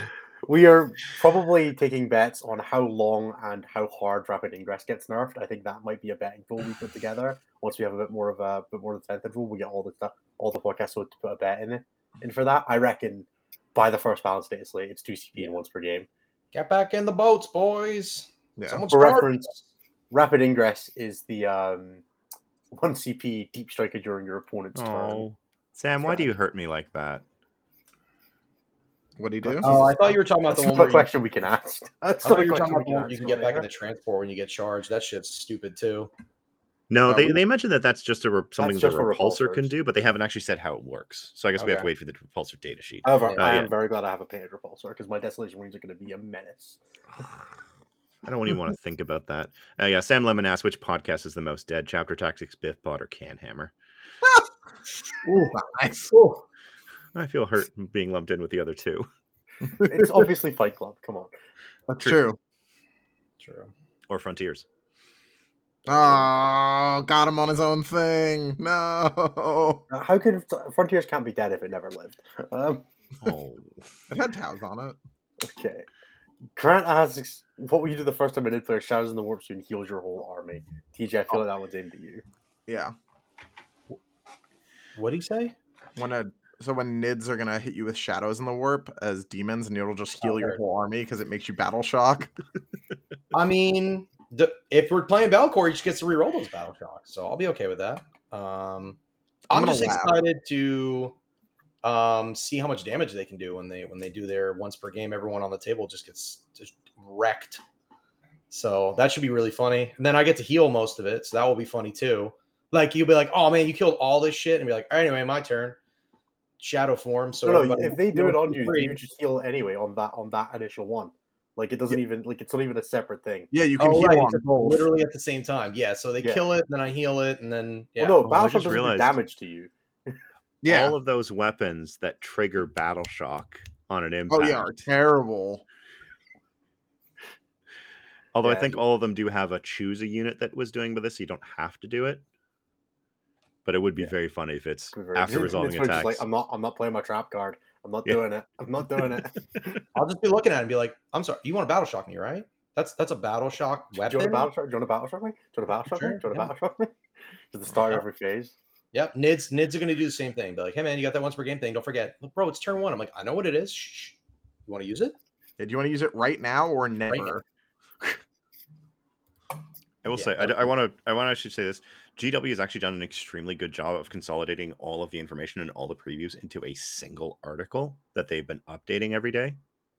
B: We are probably taking bets on how long and how hard rapid ingress gets nerfed. I think that might be a betting pool we put together. Once we have a bit more of a bit more of the tenth rule, we get all the stuff, all the podcasts so to put a bet in it. And for that, I reckon by the first balance data slate, it's two CP and once per game.
A: Get back in the boats, boys.
C: Yeah.
A: Someone
B: For
A: start.
B: reference, rapid ingress is the um, one CP deep striker during your opponent's turn.
D: Oh, Sam, why do you hurt me like that?
C: What do you do?
A: Oh, I thought you were talking about the one
B: not
A: you,
B: question we can ask. That's
A: I
B: not
A: thought you were talking about the
B: can
A: one you can get back in the transport when you get charged. That shit's stupid too.
D: No,
C: Oh,
D: they,
C: we-
D: they mentioned that that's just a re- something the
B: just for
D: repulsor can do, but they haven't actually said how it works. So I guess we have to wait for the repulsor data sheet.
B: However,
A: Yeah.
B: I
D: Oh,
B: am
D: yeah.
B: very glad I have a painted repulsor because my desolation rings are going to be a menace.
D: I don't even want to think about that. Uh, yeah, Sam Lemon asked which podcast is the most dead: Chapter Tactics, Biff Bot, or Canhammer.
B: Ooh,
C: Nice.
B: ooh.
D: I feel hurt being lumped in with the other two.
B: It's obviously Fight Club. Come on.
C: That's
D: True.
C: true.
A: True.
D: Or Frontiers.
C: Oh, got him on his own thing. No.
B: Uh, How could Frontiers can't be dead if it never lived? Um,
D: Oh,
C: It had towels on it.
B: okay. Grant asks, "What will you do the first time a Nid player shadows in the warp and heals your whole army?" TJ, I feel like that one's into you.
C: Yeah.
A: What did he say?
C: When a so when nids are gonna hit you with shadows in the warp as demons, and it'll just heal your whole army because it makes you battle shock.
A: I mean, the, if we're playing Be'lakor, he just gets to reroll those battle shocks, so I'll be okay with that. Um,
C: I'm
A: I'm, just
C: laugh.
A: excited to um, see how much damage they can do when they when they do their once per game. Everyone on the table just gets just wrecked. So that should be really funny. And then I get to heal most of it, so that will be funny too. Like you'll be like, "Oh man, you killed all this shit," and be like, "Anyway, my turn." Shadow form. So
B: no, no, if they do it on you,
A: Free.
B: you just heal anyway on that on that initial one. Like it doesn't even like it's not even a separate thing.
C: Yeah, you can
A: Oh,
C: heal
A: right,
C: on both.
A: literally at the same time. Yeah, so they
B: Yeah.
A: kill it, then I heal it, and then yeah.
B: Well, no,
D: Oh, I
B: Battleshock
D: just
B: doesn't do damage to you.
C: Yeah.
D: all of those weapons that trigger battle shock on an
C: Oh
D: impact.
C: yeah, are terrible.
D: Although I think all of them do have a choose a unit that was doing with this, so you don't have to do it. But it would be
B: Yeah.
D: very funny if it's
B: Could
D: after resolving
B: literally just
D: attacks.
B: Like, I'm not. I'm not playing my trap card. I'm not
D: Yeah.
B: doing it. I'm not doing it.
A: I'll just be looking at it and be like, "I'm sorry, you want to battle shock me, right? That's that's a battle shock
B: Do
A: weapon."
B: you want to battle shock? Do you want to battle shock me? Do you want to battle shock me? Do you want to
A: yeah.
B: battle shock me? To the start of
A: Yeah.
B: every phase.
A: Yep, Nids Nids are gonna do the same thing. Be like, "Hey man, you got that once per game thing? Don't forget, Look, bro. It's turn one." I'm like, "I know what it is. Shh. You want to use it?"
C: Yeah, do you want to use it right now or never?
D: I will
A: Yeah,
D: say, I,
A: that-
D: want to, I want to actually say this. GW has actually done an extremely good job of consolidating all of the information and all the previews into a single article that they've been updating every day.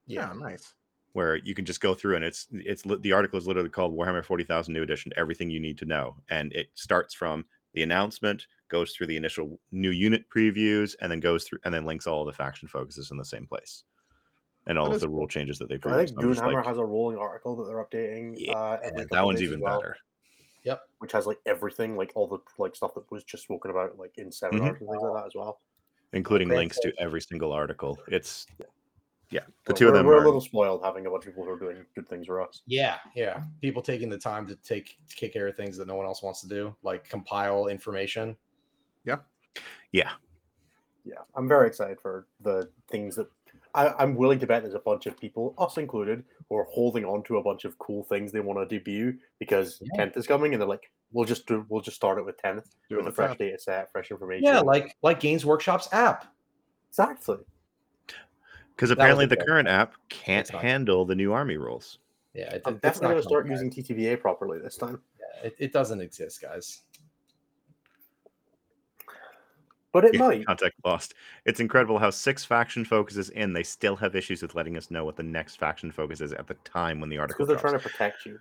C: Yeah, nice.
D: Where you can just go through and it's it's the article is literally called Warhammer Forty Thousand New Edition: Everything You Need to Know, and it starts from the announcement, goes through the initial new unit previews, and then goes through and then links all of the faction focuses in the same place, and all
C: That
D: of
C: is
D: the rule changes that they've.
B: I think
D: released. I'm
B: Goonhammer
D: like,
B: has a rolling article that they're updating.
D: Yeah,
B: uh, every
D: that one's even
B: well,
D: better.
A: Yep.
B: Which has like everything, like all the like stuff that was just spoken about, like in seminars mm-hmm. and things like that as well.
D: including
A: Great
D: links to every single article. It's yeah, the
B: We're-
D: two of them
B: We're
D: are
B: a little spoiled having a bunch of people who are doing good things for us.
A: Yeah, yeah. People taking the time to take to take care of things that no one else wants to do, like compile information.
D: Yeah.
B: Yeah. Yeah, I'm very excited for the things that I, I'm willing to bet there's a bunch of people, us included, who are holding on to a bunch of cool things they want to debut because
A: Yeah.
B: tenth is coming, and they're like, "We'll just do, we'll just start it with tenth
C: Do it
B: with a fresh
C: that.
B: data set, fresh information."
A: Yeah, like like Games Workshop's app.
B: exactly.
D: Because apparently the
A: joke.
D: current app can't handle the new army rules.
A: Yeah, it,
B: I'm definitely
A: not
B: going to start
A: coming
B: using TTVA properly this time.
A: back. It, it doesn't exist, guys.
B: But it
D: Yeah,
B: might.
D: Contact lost. It's incredible how six faction focuses in, they still have issues with letting us know what the next faction focus is at the time when the article
B: because they're
D: drops.
B: trying to protect you.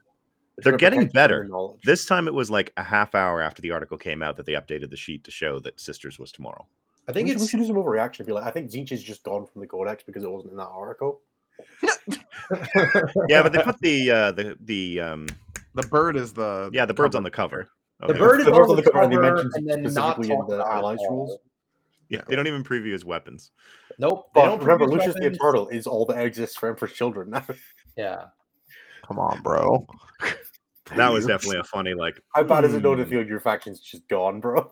D: They're
B: trying to
D: getting
B: protect you from your
D: better. This time it was like a half hour after the article came out that they updated the sheet to show that Sisters was tomorrow.
A: I think
B: we, should, we
A: it's
B: should do some overreaction. Be like, I think Tzeentch is just gone from the Codex because it wasn't in that article.
D: Yeah, but they put the uh the the um
C: The bird is the
D: yeah the bird's on the cover.
A: The bird is
B: The
A: on
B: bird's
A: the
B: on cover and they
A: cover
B: mentioned
A: and then not
B: specifically in the
A: about
B: allies
A: all.
B: rules.
D: Yeah, they don't even preview his weapons.
A: Nope. They
B: But
A: don't
B: remember,
A: produce
B: Lucius the
A: weapons.
B: Eternal is all that exists for Emperor's Children.
A: Yeah.
C: Come on, bro.
D: That was definitely a funny like.
B: How bad is it though to
D: hmm.
B: feel your faction's just gone, bro?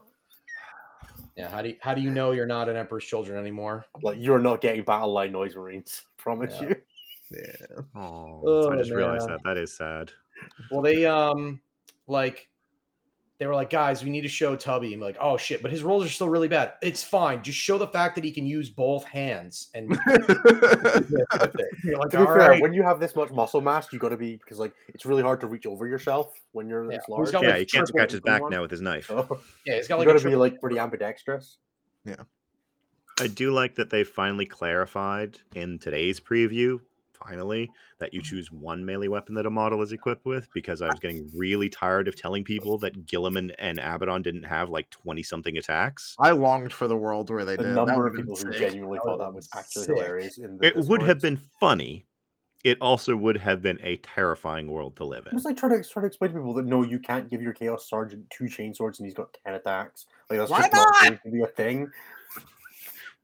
A: Yeah. How do you how do you know you're not an Emperor's Children anymore?
B: Like you're not getting battle line noise marines. Promise
A: Yeah.
B: you.
C: Yeah.
D: Oh,
A: Oh,
D: I just realized that. That is sad.
A: Well, they um like they were like, guys, we need to show Tubby. And like, oh shit, but his rolls are still really bad. It's fine. Just show the fact that he can use both hands. And you're like,
B: To be
A: all
B: fair,
A: right.
B: when you have this much muscle mass, you got to be because like it's really hard to reach over yourself when you're
A: Yeah,
B: this
A: who's
B: large.
A: got,
D: Yeah,
A: like,
D: he can't
A: triple
D: scratch his back
B: one.
D: now with his knife.
B: So,
A: Yeah, he's got
B: you
A: like
B: got to be
A: triple-
B: like pretty ambidextrous.
D: Yeah, I do like that they finally clarified in today's preview, finally, that you mm-hmm. choose one melee weapon that a model is equipped with because I was getting really tired of telling people that Guilliman and Abaddon didn't have like 20 something attacks.
C: I longed for the world where they
B: The
C: did. That
B: number of
C: would've
B: people who genuinely thought that was actually
A: sick.
B: hilarious. In the
D: It would have been funny. It also would have been a terrifying world to live
B: It
D: in.
B: was like trying to try to explain to people that no, you can't give your Chaos Sergeant two chainswords and he's got ten attacks. Like that's
C: Why
B: just not
C: not?
B: going to be a thing.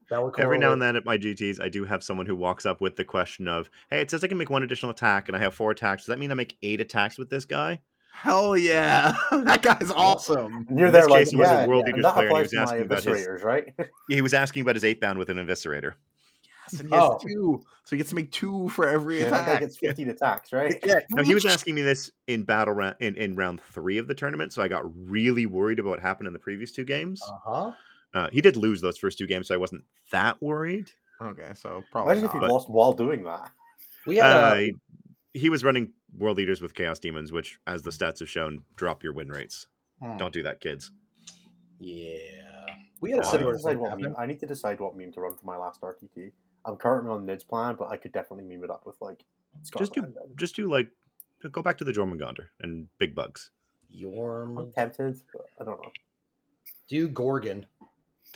A: That
D: Every now and then at my GTs, I do have someone who walks up with the question of, Hey, it says I can make one additional attack and I have four attacks. Does that mean I make eight attacks with this guy?
C: Hell yeah. that guy's awesome.
B: You're
D: In
B: there
D: this
B: like,
D: case, it was a
B: yeah,
D: World
B: and
D: Eaters
B: that
D: player, and he was asking about his-
B: eviscerators, right?
D: He was asking about his eight bound with an eviscerator.
C: Yes, and he has
A: Oh.
C: two. So he gets to make two for every
B: Yeah, that guy gets 15 attacks, right?
C: Yeah,
D: No, he was asking me this in battle round in, in round three of the tournament, so I got really worried about what happened in the previous two games.
A: Uh-huh.
D: Uh, he did lose those first two games, so I wasn't that worried.
C: Okay, so probably
B: Imagine if
C: not.
B: you lost while doing that.
A: We had
D: Uh,
A: a,
D: he, he was running World Eaters with chaos demons, which, as the stats have shown, drop your win rates.
A: hmm,
D: Don't do that, kids.
A: yeah. We had a similar
B: decide what meme, I need to decide what meme to run for my last RTT. I'm currently on Nid's plan, but I could definitely meme it up with like
D: Just do, just do like, go back to the Jormungandr and big bugs.
A: Yorm.
B: I'm tempted, but I don't know.
A: Do Gorgon.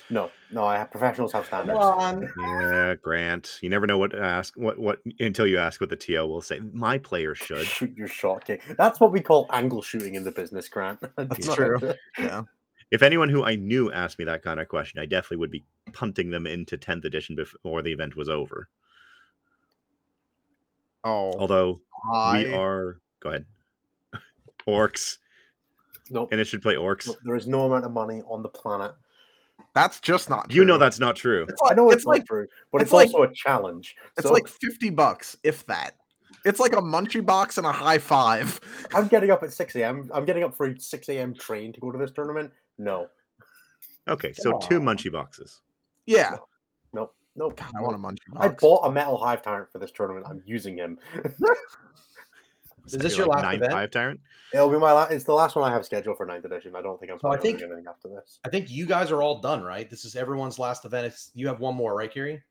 B: No, no, I have professionals have
A: Come
B: standards.
A: on.
D: Um, yeah, Grant. You never know what to ask. What what until you ask what the TO will say. My player should.
B: Shoot your shot kick. That's what we call angle shooting in the business, Grant.
C: That's true. Yeah.
D: If anyone who I knew asked me that kind of question, I definitely would be punting them into 10th edition before the event was over.
C: Oh,
D: Although
C: I,
D: we are, go ahead, orks,
B: Nope.
D: and it should play orks.
B: Look, there is no amount of money on the planet.
C: That's just not.
D: You know that's not true.
C: It's
B: I know it's,
C: it's
B: not
C: like
B: true, but
C: it's
B: it's,
C: like-
B: also a challenge.
C: it's
B: So
C: like fifty bucks, if that. It's like a munchie box and a high five.
B: I'm getting up at 6 a.m. I'm getting up for a 6 a.m. train to go to this tournament. No,
D: Okay, so two munchie boxes.
C: Yeah.
B: nope, nope.
C: God, I want a munchie box.
B: I bought a metal hive tyrant for this tournament. I'm using him.
D: Is
A: this
D: that
A: your last
D: ninth
A: event?
D: Five tyrant?
B: It'll be my last. It's the last one I have scheduled for ninth edition. I don't think I'm
A: So I think-
B: anything after this.
A: I think you guys are all done, right? This is everyone's last event. It's, you have one more, right, Kiri?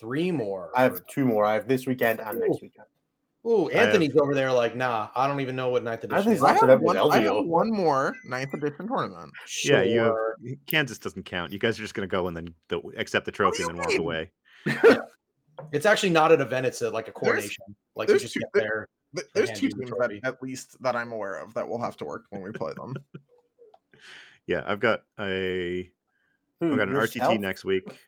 A: Three more.
B: I have two more. I have this weekend and next weekend.
A: Ooh,
D: I have-
A: Anthony's over there like, nah, I don't even know what ninth edition
B: Anthony's
A: is.
C: I
B: last
C: have, one, I have one more ninth edition tournament.
D: Yeah, you have, Kansas doesn't count. You guys are just going to go and then the, accept the trophy and then walk
C: mean?
D: away.
A: It's actually not an event. It's a, like a coronation. Like you just
C: two-
A: get
C: there-
A: there.
C: Th- There's two teams that, at least that I'm aware of that will have to work when we play them.
D: Yeah, I've got a
B: Who,
D: I've got an
B: yourself?
D: RTT next week.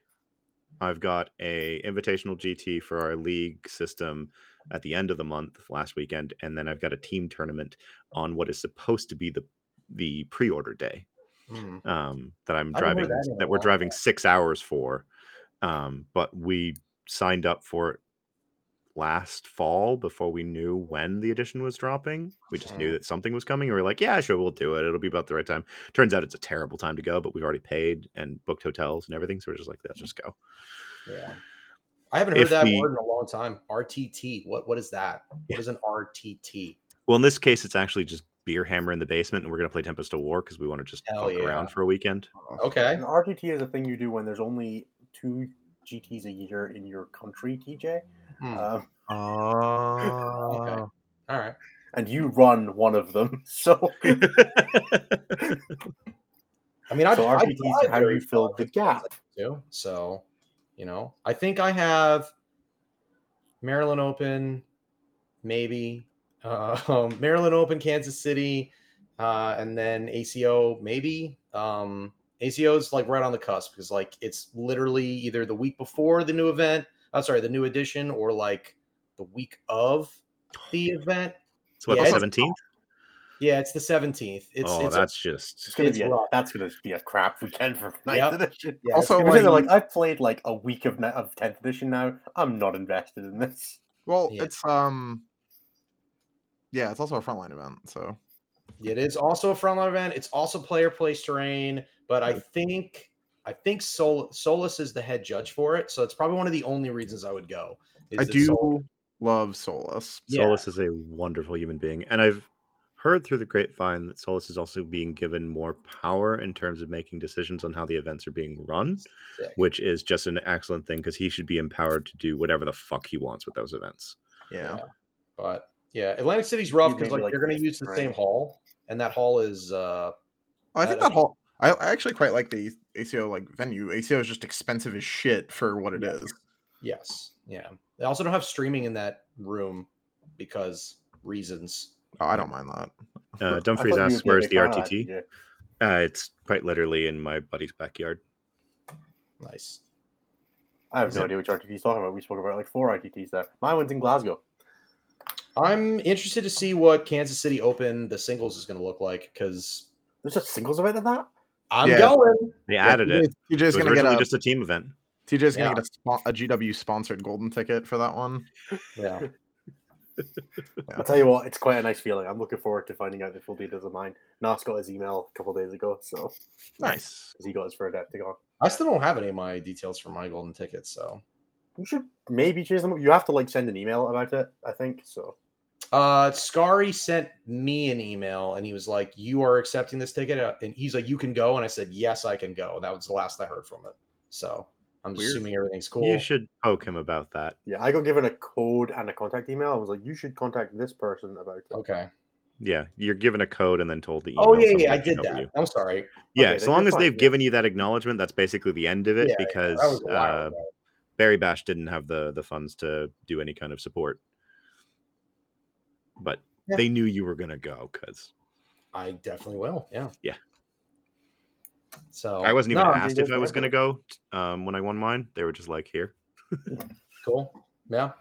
D: I've got a invitational GT for our league system at the end of the month last weekend, and then I've got a team tournament on what is supposed to be the the pre-order day
A: Mhm.
D: um, that I'm
A: I haven't heard
D: driving
A: that
D: that we're driving six hours for. Um, but we signed up for it last fall before we knew when the edition was dropping. We just knew that something was coming. And we are like, yeah, sure, we'll do it. It'll be about the right time. Turns out it's a terrible time to go, but we've already paid and booked hotels and everything. So we're just like, let's just go.
A: Yeah. I haven't heard
D: If
A: that
D: we-
A: word in a long time. RTT. What what is that? What is an RTT?
D: Well, in this case, it's actually just beer hammer in the basement, and we're gonna play Tempest of War because we want to just
A: Hell
D: fuck
A: yeah.
D: around for a weekend.
A: Uh, okay.
B: An RTT is a thing you do when there's only two GTs a year in your country, TJ.
A: Hmm.
B: Um,
C: Oh.
A: All right.
B: and you run one of them. So,
A: I mean, I
B: so RTT is how you fill the gap.
A: too. So, you know, I think I have Maryland Open, maybe uh, um, Maryland Open, Kansas City, uh, and then ACO, maybe. Um, ACO is like right on the cusp because like it's literally either the week before the new event. I'm sorry, the new edition, or like the week of the event.
D: so what
A: Yeah,
D: the
A: it's-
D: seventeenth?
A: Yeah, it's the 17th. It's
D: Oh,
A: it's
D: that's
B: It's
D: just
B: gonna
A: It's
B: be a,
A: rough.
B: that's gonna be a crap weekend for ninth
A: Yep.
B: edition.
A: yeah,
C: Also,
A: it's
B: I'm
A: gonna
B: saying,
A: be-
B: like I've played like a week of of tenth edition now. I'm not invested in this.
C: Well,
A: Yeah.
C: it's um, yeah, it's also a frontline event. So
A: It is also a frontline event. It's also player place terrain, but I think I think Sol- Solus is the head judge for it, so it's probably one of the only reasons I would go. is
C: I do
A: Sol-
C: love Solus.
A: Yeah.
D: Solus is a wonderful human being, and I've heard through the grapevine that Solus is also being given more power in terms of making decisions on how the events are being run,
A: Sick.
D: which is just an excellent thing because he should be empowered to do whatever the fuck he wants with those events.
C: Yeah.
A: Yeah. But yeah, Atlantic City's rough because like,
B: like
A: they're going to use the same hall, and that hall is uh
C: I think
A: Uh,
C: that whole I, I actually quite like the ACO like venue. ACO is just expensive as shit for what it
A: Yeah.
C: is.
A: yes, yeah. They also don't have streaming in that room because reasons.
C: Oh, I don't mind that.
D: Uh, Dumfries asks,
B: would be a
D: "Where's the
B: fan of that,
D: RTT?"
B: TJ.
D: Uh, it's quite literally in my buddy's backyard.
A: Nice.
B: I have no
A: it-
B: idea which RTT he's talking about. We spoke about like four RTTs there. Mine went in Glasgow.
A: I'm interested to see what Kansas City Open the singles is going to look like because
B: There's a singles event of that.
A: I'm
C: Yeah.
A: going.
D: They added it.
C: TJ's
D: It
C: gonna get a
D: just a team event.
C: TJ's gonna get a, a GW sponsored golden ticket for that one.
A: Yeah.
B: I'll tell you what, it's quite a nice feeling. I'm looking forward to finding out if we'll be does of mine. Nas got his email a couple days ago, so
C: Nice.
B: 'cause he got his for adapting on.
A: I still don't have any of my details for my golden tickets, so
B: You should maybe chase them. up. You have to like send an email about it, I think. So
A: uh Scary sent me an email and he was like, You are accepting this ticket? Uh, And he's like, You can go. And I said, Yes, I can go. And that was the last I heard from it. So I'm
C: Weird.
A: assuming everything's cool.
D: You should poke him about that.
B: yeah, I got given a code and a contact email. I was like, you should contact this person about it.
A: Okay.
D: Yeah, you're given a code and then told the. email.
A: Oh yeah,
D: yeah,
A: I did that.
D: you.
A: I'm sorry.
D: Yeah,
B: Okay,
D: so long as
B: fine,
D: they've
B: yeah.
D: given you that acknowledgement, that's basically the end of it
A: Yeah, yeah,
D: because
A: that was
D: uh. Barry Bash didn't have the the funds to do any kind of support. But
A: Yeah.
D: they knew you were gonna go because
A: I definitely will. Yeah.
D: Yeah.
A: So
D: I wasn't even
A: no,
D: asked if I was gonna go um, when I won mine. They were just like, "Here."
A: cool. Yeah.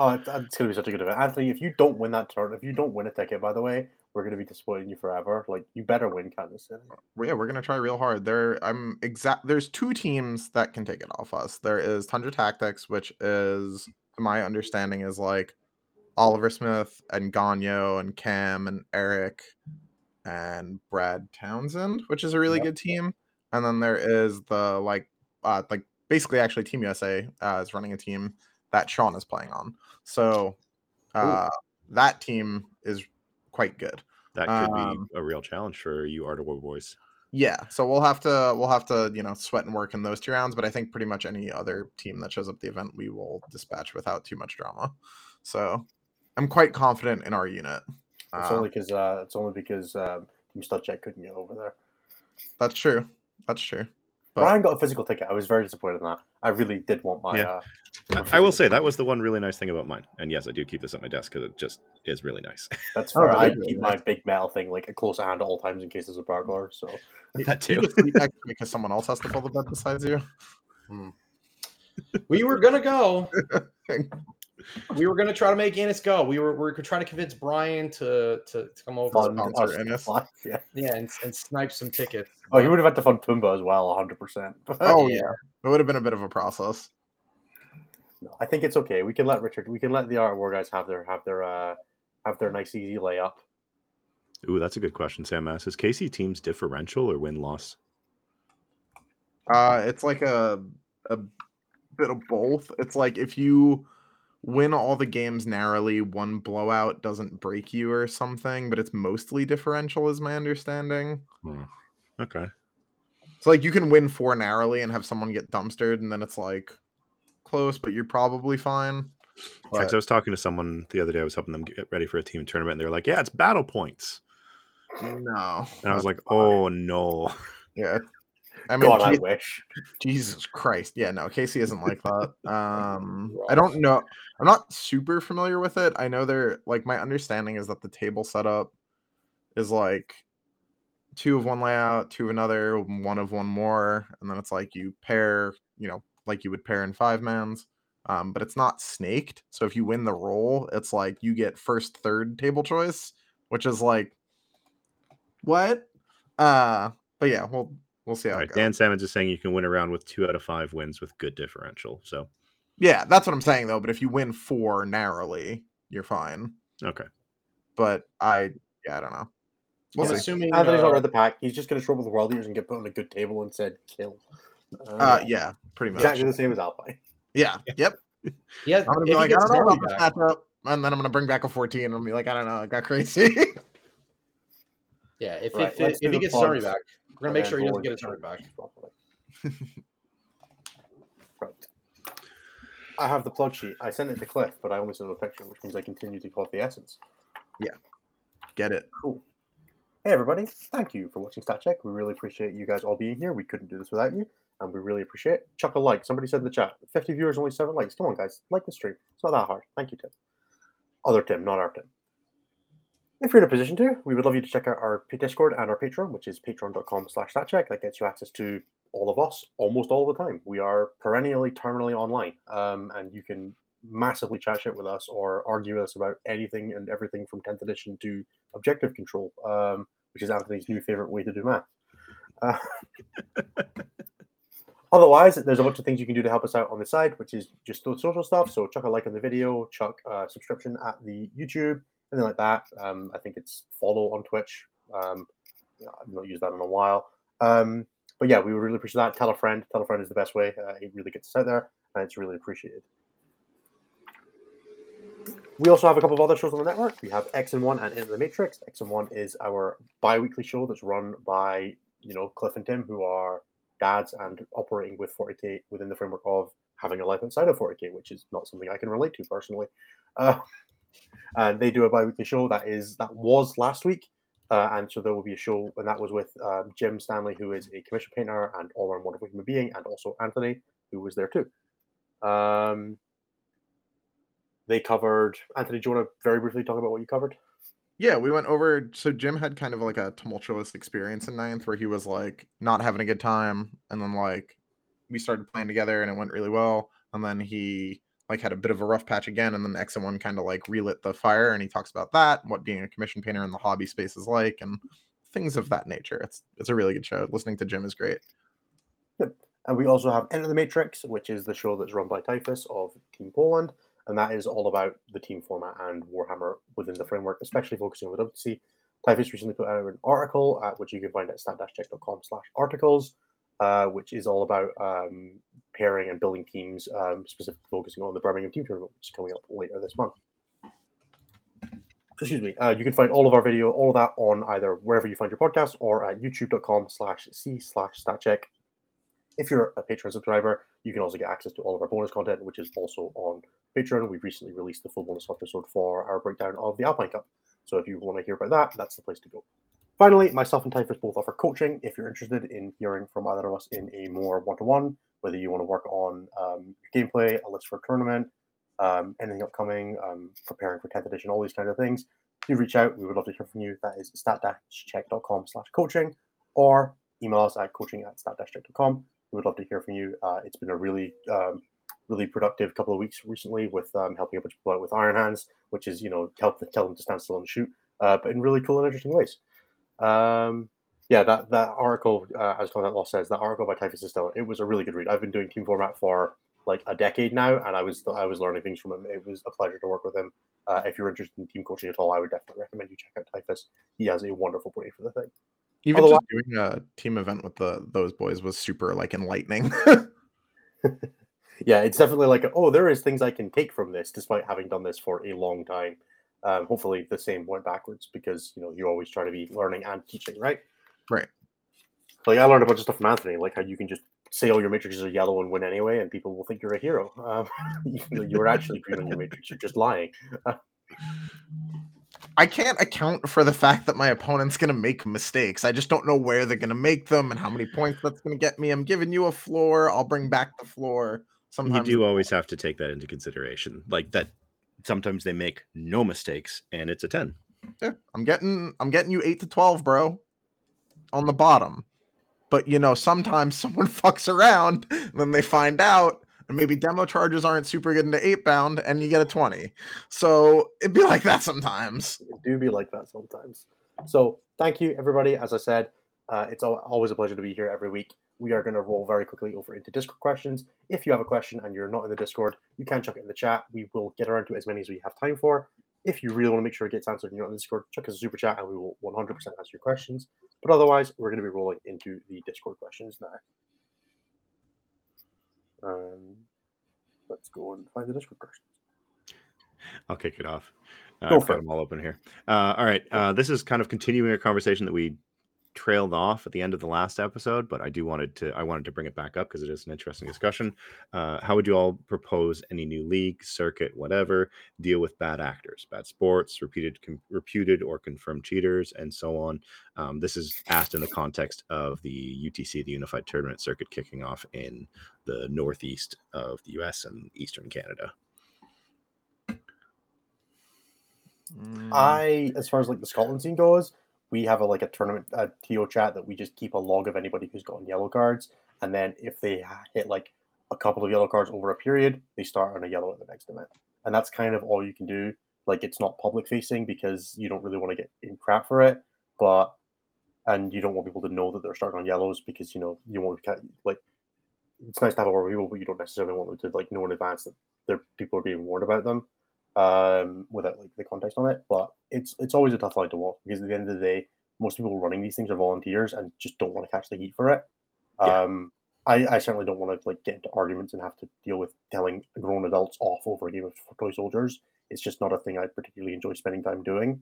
B: Oh, it's, it's going to be such a good event. Anthony, if you don't win that turn, if you don't win a ticket, by the way, we're going to be disappointing you forever. Like, you better win Kansas City.
C: Yeah, we're gonna try real hard. There, I'm exact. There's two teams that can take it off us. There is Tundra Tactics, which is, my understanding, is like Oliver Smith and Gagno and Cam and Eric and Brad Townsend, which is a really
A: Yep.
C: good team. And then there is the like, uh, like basically actually Team USA uh, is running a team that Sean is playing on. So uh, that team is quite good.
D: That could
C: Um,
D: be a real challenge for you, Art of War boys.
C: Yeah, so we'll have to we'll have to you know sweat and work in those two rounds, but I think pretty much any other team that shows up the event we will dispatch without too much drama. So I'm quite confident in our unit.
B: It's
C: Uh,
B: only because uh, it's only because um, Team Stat Check couldn't get over there.
C: that's true. That's true. But
B: Brian got a physical ticket. I was very disappointed in that. I really did want my.
D: Yeah.
B: Uh,
D: I, will say that was the one really nice thing about mine. And yes, I do keep this at my desk because it just is really nice.
B: That's
A: Oh,
B: fair. I keep my big metal thing like a close hand at all times in case there's a burglar. So
D: that too.
C: just sleep next to me because someone else has to pull the bed besides you.
A: We were gonna go. we were gonna try to make Innes go. We were we were trying to convince Brian to to, to come over.
B: fun
C: sponsor
B: Innes. Yeah.
A: Yeah, and, and snipe some tickets.
B: Oh, he would have had to fund Tumba as well, 100. percent
C: Oh
A: Yeah.
C: yeah, it would have been a bit of a process.
B: No, I think it's okay. We can let Richard. We can let the Art War guys have their have their uh have their nice easy layup.
D: Ooh, that's a good question. Sam asks: Is KC teams differential or win loss?
C: Uh, it's like a a bit of both. It's like if you win all the games narrowly, one blowout doesn't break you or something, but it's mostly differential, is my understanding.
D: Hmm. Okay.
C: So like you can win four narrowly and have someone get dumpstered, and then it's like close, but you're probably fine.
D: Yeah, 'cause I was talking to someone the other day. I was helping them get ready for a team tournament, and they were like, "Yeah, it's battle points,"
C: no,
D: and I was like. "Oh no."
C: yeah. I mean,
B: God, I wish.
C: Jesus Christ. Yeah, no, KC isn't like that. Um I don't know. I'm not super familiar with it. I know they're like my understanding is that the table setup is like two of one layout, two of another, one of one more, and then it's like you pair, you know, like you would pair in five mans. Um, but it's not snaked. So if you win the roll, it's like you get first, third table choice, which is like what? Uh but yeah, we'll we'll see how
D: All
C: it goes.
D: Dan Salmons is saying you can win around with two out of five wins with good differential. So
C: Yeah, that's what I'm saying though. But if you win four narrowly, you're fine.
D: okay,
C: But I, yeah, I don't know. We'll
A: I'm assuming.
B: Anthony's not
A: uh,
B: read the pack. He's just going to show up with the world eaters and get put on a good table and said kill.
C: Uh, yeah, pretty much.
B: exactly the same as Alpine.
C: Yeah, yep.
A: yeah,
C: I'm gonna be like, I don't know about this
A: back.
C: matchup, and then I'm gonna bring back a 14, and I'll be like, I don't know, it got crazy.
A: Yeah, if
B: Right,
A: if,
B: let's
A: if he gets his army back, we're gonna make sure he doesn't get his army back.
B: right. I have the plug sheet. I sent it to Cliff, but I only sent him a picture, which means I continue to collect the essence. Yeah.
C: Get it?
B: Cool. Hey everybody, thank you for watching Stat Check. We really appreciate you guys all being here. We couldn't do this without you, and we really appreciate it. Chuck a like. Somebody said in the chat, 50 viewers, only seven likes. Come on, guys, like the stream. It's not that hard. Thank you, Tim. Other Tim, not our Tim. If you're in a position to, we would love you to check out our Discord and our Patreon, which is patreon.com slash statcheck. That gets you access to all of us almost all the time. We are perennially, terminally online, um, and you can massively chat shit with us or argue with us about anything and everything from 10th edition to objective control, um, which is Anthony's new favorite way to do math. Uh, otherwise, there's a bunch of things you can do to help us out on the side, which is just social stuff. So chuck a like on the video, chuck a subscription at the YouTube, anything like that. Um, I think it's follow on Twitch. Um, I've not used that in a while. Um, but yeah, we would really appreciate that. Tell a friend. Tell a friend is the best way. Uh, it really gets us out there, and it's really appreciated. We also have a couple of other shows on the network. We have X and One and Into the Matrix. X and One is our bi-weekly show that's run by you know Cliff and Tim, who are dads and operating with 40k within the framework of having a life outside of 40k, which is not something I can relate to personally. Uh, and they do a bi-weekly show that is that was last week, uh, and so there will be a show, and that was with um, Jim Stanley, who is a commission painter and all-around wonderful human being, and also Anthony, who was there too. Um, they covered Anthony. Do you want to very briefly talk about what you covered?
C: Yeah, we went over. So Jim had kind of like a tumultuous experience in ninth where he was like not having a good time, and then like we started playing together and it went really well, and then he like had a bit of a rough patch again, and then X and One kind of like relit the fire, and he talks about that, what being a commission painter in the hobby space is like, and things of that nature. It's it's a really good show. Listening to Jim is great. Yep.
B: And we also have Enter the Matrix, which is the show that's run by Typhus of Team Poland. And that is all about the team format and Warhammer within the framework, especially focusing on the WC. Typhus recently put out an article, uh, which you can find at stat-check.com slash articles, uh, which is all about um, pairing and building teams, um, specifically focusing on the Birmingham Team Tournament, which is coming up later this month. Excuse me. Uh, you can find all of our video, all of that on either wherever you find your podcast or at youtube.com slash c slash statcheck. If you're a Patreon subscriber, you can also get access to all of our bonus content, which is also on Patreon. We've recently released the full bonus episode for our breakdown of the Alpine Cup. So if you want to hear about that, that's the place to go. Finally, myself and Typhus both offer coaching. If you're interested in hearing from either of us in a more one-to-one, whether you want to work on um, gameplay, a list for a tournament, um, anything upcoming, um, preparing for 10th edition, all these kind of things, do reach out. We would love to hear from you. That is stat-check.com slash coaching or email us at coaching at stat-check.com. We would love to hear from you. Uh, it's been a really, um, really productive couple of weeks recently with um, helping a bunch of people out with Iron Hands, which is, you know, help tell them to stand still and shoot, uh, but in really cool and interesting ways. Um, yeah, that that article, uh, as Content Law says, that article by Typhus is still, it was a really good read. I've been doing team format for like a decade now, and I was I was learning things from him. It was a pleasure to work with him. Uh, if you're interested in team coaching at all, I would definitely recommend you check out Typhus. He has a wonderful brain for the thing.
C: Even
B: Otherwise-
C: just doing a team event with the those boys was super like enlightening.
B: yeah, it's definitely like, oh, there is things I can take from this, despite having done this for a long time. Um, hopefully, the same went backwards because you know you always try to be learning and teaching, right?
C: Right.
B: Like I learned a bunch of stuff from Anthony, like how you can just say all your matrices are yellow and win anyway, and people will think you're a hero. Um, even you're actually green on your matrix, you're just lying.
C: I can't account for the fact that my opponent's gonna make mistakes. I just don't know where they're gonna make them and how many points that's gonna get me. I'm giving you a floor. I'll bring back the floor. Sometimes
D: you do always have to take that into consideration. Like that sometimes they make no mistakes and it's a 10.
C: Yeah, I'm getting I'm getting you eight to twelve, bro, on the bottom. But you know, sometimes someone fucks around, and then they find out, and maybe demo charges aren't super good into eight bound, and you get a twenty. So it'd be like that sometimes.
B: It do be like that sometimes. So thank you, everybody. As I said, uh, it's always a pleasure to be here every week. We are going to roll very quickly over into Discord questions. If you have a question and you're not in the Discord, you can chuck it in the chat. We will get around to as many as we have time for. If you really want to make sure it gets answered and you're not in the Discord, chuck us a super chat and we will 100% answer your questions. But otherwise, we're going to be rolling into the Discord questions now. Um, let's go and find the Discord questions.
D: I'll kick it off. Uh,
B: Go
D: I've
B: for
D: got
B: it.
D: them all open here. Uh, all right. Uh, this is kind of continuing a conversation that we trailed off at the end of the last episode, but I do wanted to I wanted to bring it back up because it is an interesting discussion. Uh, how would you all propose any new league, circuit, whatever, deal with bad actors, bad sports, repeated, com- reputed or confirmed cheaters, and so on? Um, this is asked in the context of the UTC, the Unified Tournament Circuit, kicking off in the northeast of the U.S. and eastern Canada.
C: Mm,
B: I, as far as like the Scotland scene goes, we have a like a tournament a TO chat that we just keep a log of anybody who's gotten yellow cards, and then if they hit like a couple of yellow cards over a period, they start on a yellow at the next event, and that's kind of all you can do. Like it's not public facing because you don't really want to get in crap for it, but and you don't want people to know that they're starting on yellows because you know you want to like it's nice to have a war people, but you don't necessarily want them to like know in advance that there people are being warned about them um, without like the context on it. But it's it's always a tough line to walk because at the end of the day, most people running these things are volunteers and just don't want to catch the heat for it.
D: Yeah.
B: Um, I, I certainly don't want to like get into arguments and have to deal with telling grown adults off over a game of toy soldiers. It's just not a thing I particularly enjoy spending time doing.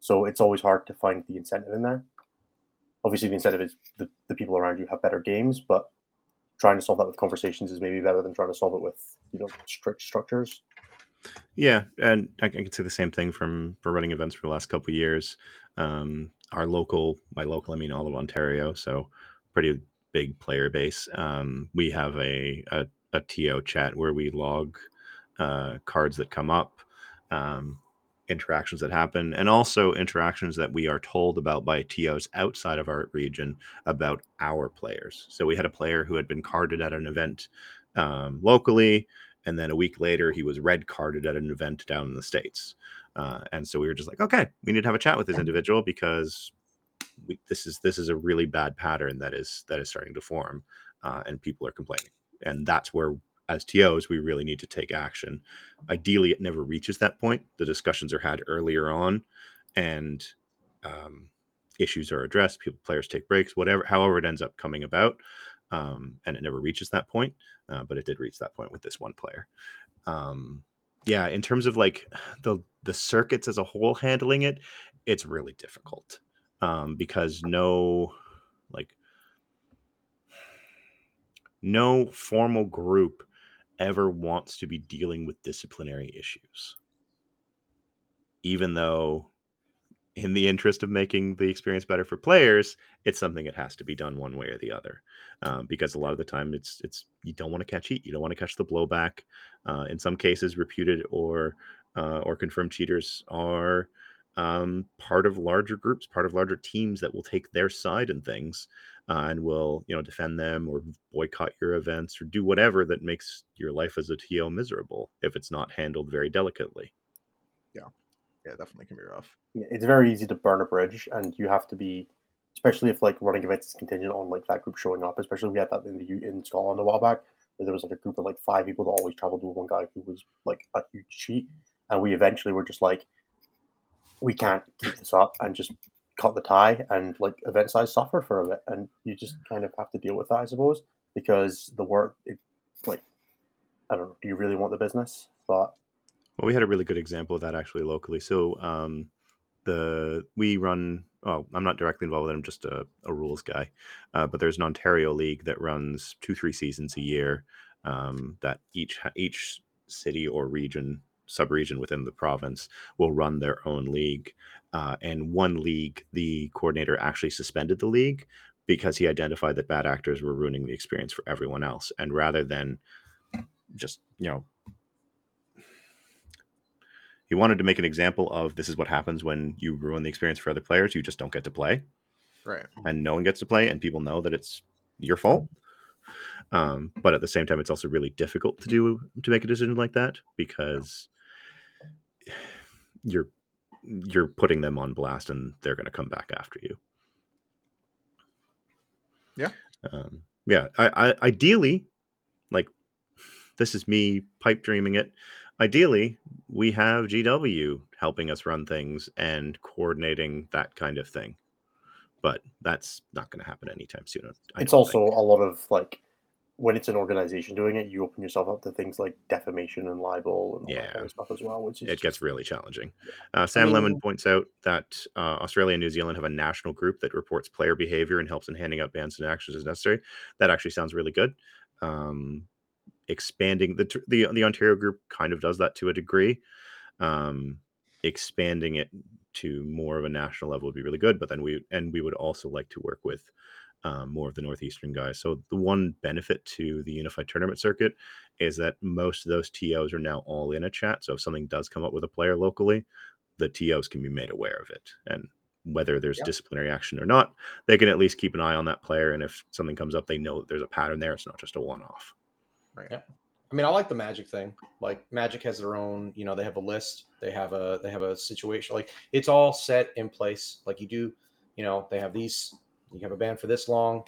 B: So it's always hard to find the incentive in there. Obviously, the incentive is the, the people around you have better games, but trying to solve that with conversations is maybe better than trying to solve it with you know strict structures.
D: Yeah, and I, can say the same thing from for running events for the last couple of years. Um, our local, by local, I mean all of Ontario, so pretty big player base. Um, we have a, a a TO chat where we log uh, cards that come up, um, interactions that happen, and also interactions that we are told about by TOs outside of our region about our players. So we had a player who had been carded at an event um, locally and then a week later he was red carded at an event down in the states. Uh, and so we were just like okay we need to have a chat with this individual because we, this is this is a really bad pattern that is that is starting to form uh, and people are complaining. And that's where as tos we really need to take action. Ideally it never reaches that point. The discussions are had earlier on and um, issues are addressed people players take breaks whatever however it ends up coming about um, and it never reaches that point uh, but it did reach that point with this one player. Um, yeah, in terms of like the the circuits as a whole handling it, it's really difficult um, because no like no formal group ever wants to be dealing with disciplinary issues, even though in the interest of making the experience better for players, it's something that has to be done one way or the other. Um, because a lot of the time, it's it's you don't want to catch heat, you don't want to catch the blowback. Uh, in some cases, reputed or uh, or confirmed cheaters are um, part of larger groups, part of larger teams that will take their side in things uh, and will you know defend them or boycott your events or do whatever that makes your life as a TO miserable if it's not handled very delicately.
C: yeah, definitely can be rough.
B: Yeah, it's very easy to burn a bridge, and you have to be, especially if like running events is contingent on like that group showing up. Especially we had that in the in Scotland a while back, there was like a group of like five people that always traveled with one guy who was like a huge cheat, and we eventually were just like, we can't keep this up and just cut the tie, and like event size suffered for a bit, and you just kind of have to deal with that, I suppose, because the work, it, like, I don't know, do you really want the business? But
D: Well, we had a really good example of that actually locally. So um, the we run. Oh, I'm not directly involved with it. I'm just a, a rules guy. Uh, but there's an Ontario league that runs two, three seasons a year. Um, that each each city or region, sub-region within the province will run their own league. Uh, and one league, the coordinator actually suspended the league because he identified that bad actors were ruining the experience for everyone else. And rather than just you know he wanted to make an example of this is what happens when you ruin the experience for other players. You just don't get to play,
C: Right.
D: and no one gets to play, and people know that it's your fault. Um, but at the same time, it's also really difficult to do to make a decision like that because you're you're putting them on blast, and they're going to come back after you.
C: Yeah.
D: Um, yeah. I, I ideally, like, this is me pipe dreaming it ideally we have gw helping us run things and coordinating that kind of thing but that's not going to happen anytime soon I
B: it's also
D: think.
B: a lot of like when it's an organization doing it, you open yourself up to things like defamation and libel and all that kind
D: Yeah.
B: of stuff as well, which is
D: it gets really challenging uh, sam
A: mean-
D: lemon points out that uh, australia and new zealand have a national group that reports player behavior and helps in handing out bans and actions as necessary that actually sounds really good um, expanding the, the the ontario group kind of does that to a degree um, expanding it to more of a national level would be really good. But then we and we would also like to work with um, more of the northeastern guys. So the one benefit to the unified tournament circuit is that most of those TOs are now all in a chat. So if something does come up with a player locally, the TOs can be made aware of it and. Whether there's
A: Yeah.
D: disciplinary action or not, they can at least keep an eye on that player. And if something comes up, they know that there's a pattern there. It's not just a one off.
C: Right.
A: Yeah. I mean, I like the Magic thing. Like Magic has their own, you know, they have a list, they have a they have a situation. Like it's all set in place. Like you do, you know, they have these. You have a band for this long.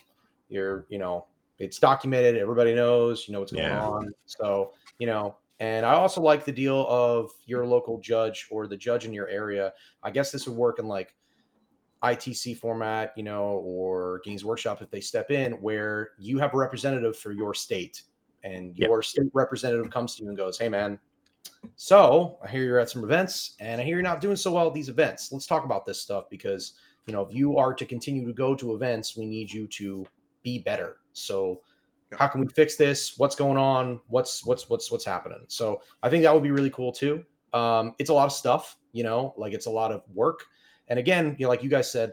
A: You're, you know, it's documented. Everybody knows. You know what's going
D: Yeah.
A: on. So you know. And I also like the deal of your local judge or the judge in your area. I guess this would work in like ITC format, you know, or Games Workshop if they step in, where you have a representative for your state, and
D: Yep.
A: your state representative comes to you and goes, "Hey, man, so I hear you're at some events, and I hear you're not doing so well at these events. Let's talk about this stuff because you know if you are to continue to go to events, we need you to be better. So." How can we fix this? What's going on? What's what's what's what's happening? So I think that would be really cool too. Um, it's a lot of stuff, you know, like it's a lot of work. And again, you know, like you guys said,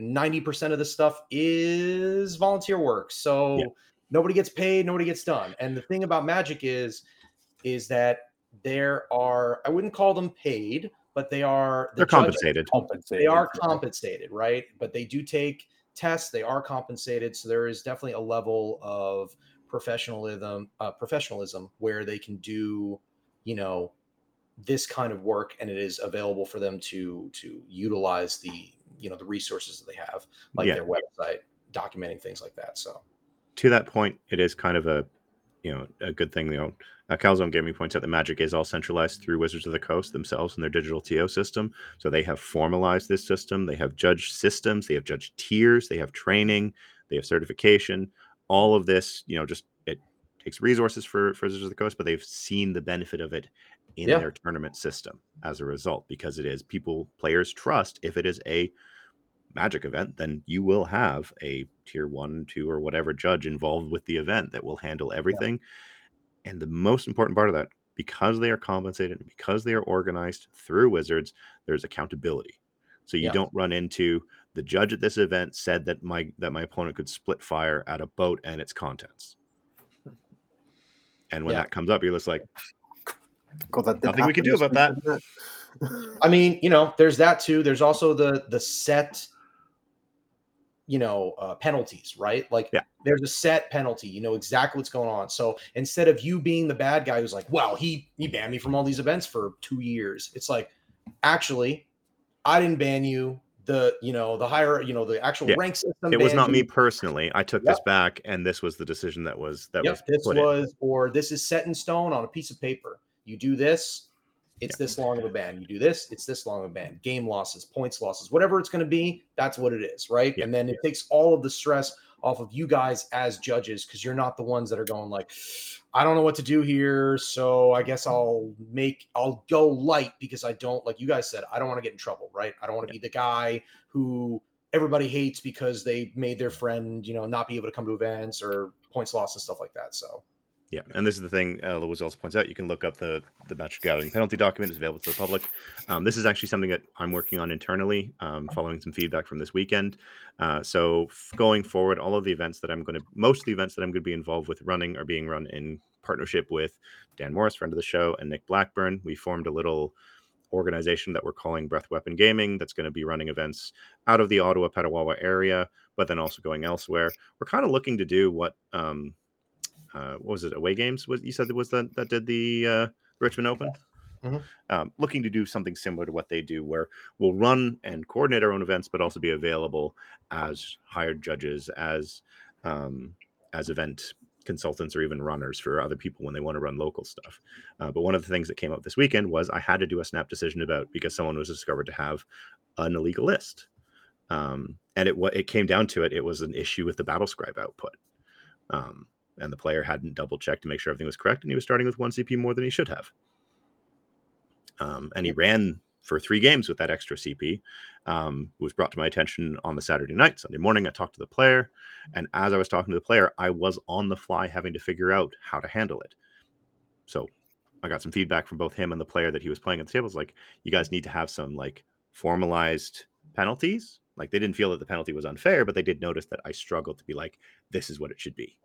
A: 90% of this stuff is volunteer work. So
D: Yeah.
A: Nobody gets paid, nobody gets done. And the thing about magic is, is that there are, I wouldn't call them paid, but they are the
D: They're compensated.
B: compensated.
A: They are compensated, right? But they do take tests. They are compensated. So there is definitely a level of professionalism, uh, professionalism where they can do, you know, this kind of work, and it is available for them to to utilize the you know the resources that they have, like
D: Yeah.
A: their website, documenting things like that. So
D: to that point, it is kind of a you know a good thing. You know, uh, Calzone Gaming points out that Magic is all centralized through Wizards of the Coast themselves and their digital TO system. So they have formalized this system. They have judge systems. They have judge tiers. They have training. They have certification. All of this, you know, just it takes resources for, for Wizards of the Coast, but they've seen the benefit of it in
A: Yeah.
D: their tournament system as a result because it is people players trust if it is a magic event, then you will have a tier one, two, or whatever judge involved with the event that will handle everything. And the most important part of that, because they are compensated and because they are organized through Wizards, there's accountability. So you
A: Yeah.
D: don't run into the judge at this event said that my that my opponent could split fire at a boat and its contents. And when
A: Yeah.
D: that comes up, you're just like,
B: God, that
D: Nothing we can do about
B: that.
A: I mean, you know, there's that too. There's also the the set, you know, uh, penalties, right? Like,
D: Yeah.
A: there's a set penalty. You know exactly what's going on. So instead of you being the bad guy who's like, "Well, he he banned me from all these events for two years," it's like, actually, I didn't ban you. the you know the higher you know the actual
D: Yeah.
A: rank system.
D: It was not me personally. I took this back, and this was the decision that was that
A: Yep,
D: was
A: this
D: put in.
A: was or this is set in stone on a piece of paper. You do this, it's this long of a ban. You do this, it's this long of a ban. Game losses, points losses, whatever it's going to be, that's what it is, right?
D: Yeah.
A: And then it takes all of the stress off of you guys as judges because you're not the ones that are going like, I don't know what to do here, so I guess mm-hmm. I'll make I'll go light because I don't like you guys said I don't want to get in trouble, right? I don't want to be the guy who everybody hates because they made their friend, you know, not be able to come to events or points lost and stuff like that. So
D: Yeah, and this is the thing. Uh, Louis also points out. You can look up the the match gathering penalty document. is available to the public. Um, this is actually something that I'm working on internally, um, following some feedback from this weekend. Uh, so f- going forward, all of the events that I'm going to, most of the events that I'm going to be involved with running are being run in partnership with Dan Morris, friend of the show, and Nick Blackburn. We formed a little organization that we're calling Breath Weapon Gaming that's going to be running events out of the Ottawa Petawawa area, but then also going elsewhere. We're kind of looking to do what um, uh, what was it? Away games? Was you said it was that that did the uh, Richmond Open?
A: Mhm.
D: Um, looking to do something similar to what they do, where we'll run and coordinate our own events, but also be available as hired judges, as um, as event consultants, or even runners for other people when they want to run local stuff. Uh, but one of the things that came up this weekend was I had to do a snap decision about because someone was discovered to have an illegal list, um, and it what it came down to it. It was an issue with the BattleScribe output. Um, and the player hadn't double checked to make sure everything was correct, and he was starting with one CP more than he should have. Um, and he ran for three games with that extra CP. Um, it was brought to my attention on the Saturday night, Sunday morning. I talked to the player, and as I was talking to the player, I was on the fly having to figure out how to handle it. So I got some feedback from both him and the player that he was playing at the table. It's like, you guys need to have some like formalized penalties. Like they didn't feel that the penalty was unfair, but they did notice that I struggled to be like, this is what it should be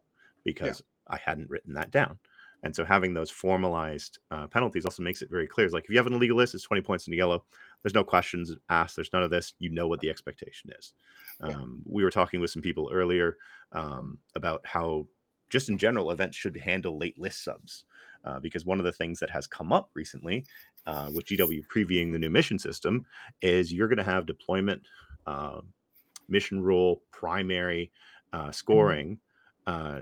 D: because I hadn't written that down. And so having those formalized uh, penalties also makes it very clear. It's like if you have an illegal list, it's 20 points in the yellow. There's no questions asked. There's none of this. You know what the expectation is. Um, we were talking with some people earlier um, about how, just in general, events should handle late list subs. Uh, because one of the things that has come up recently uh, with GW previewing the new mission system is you're going to have deployment, uh, mission rule, primary, uh, scoring, uh,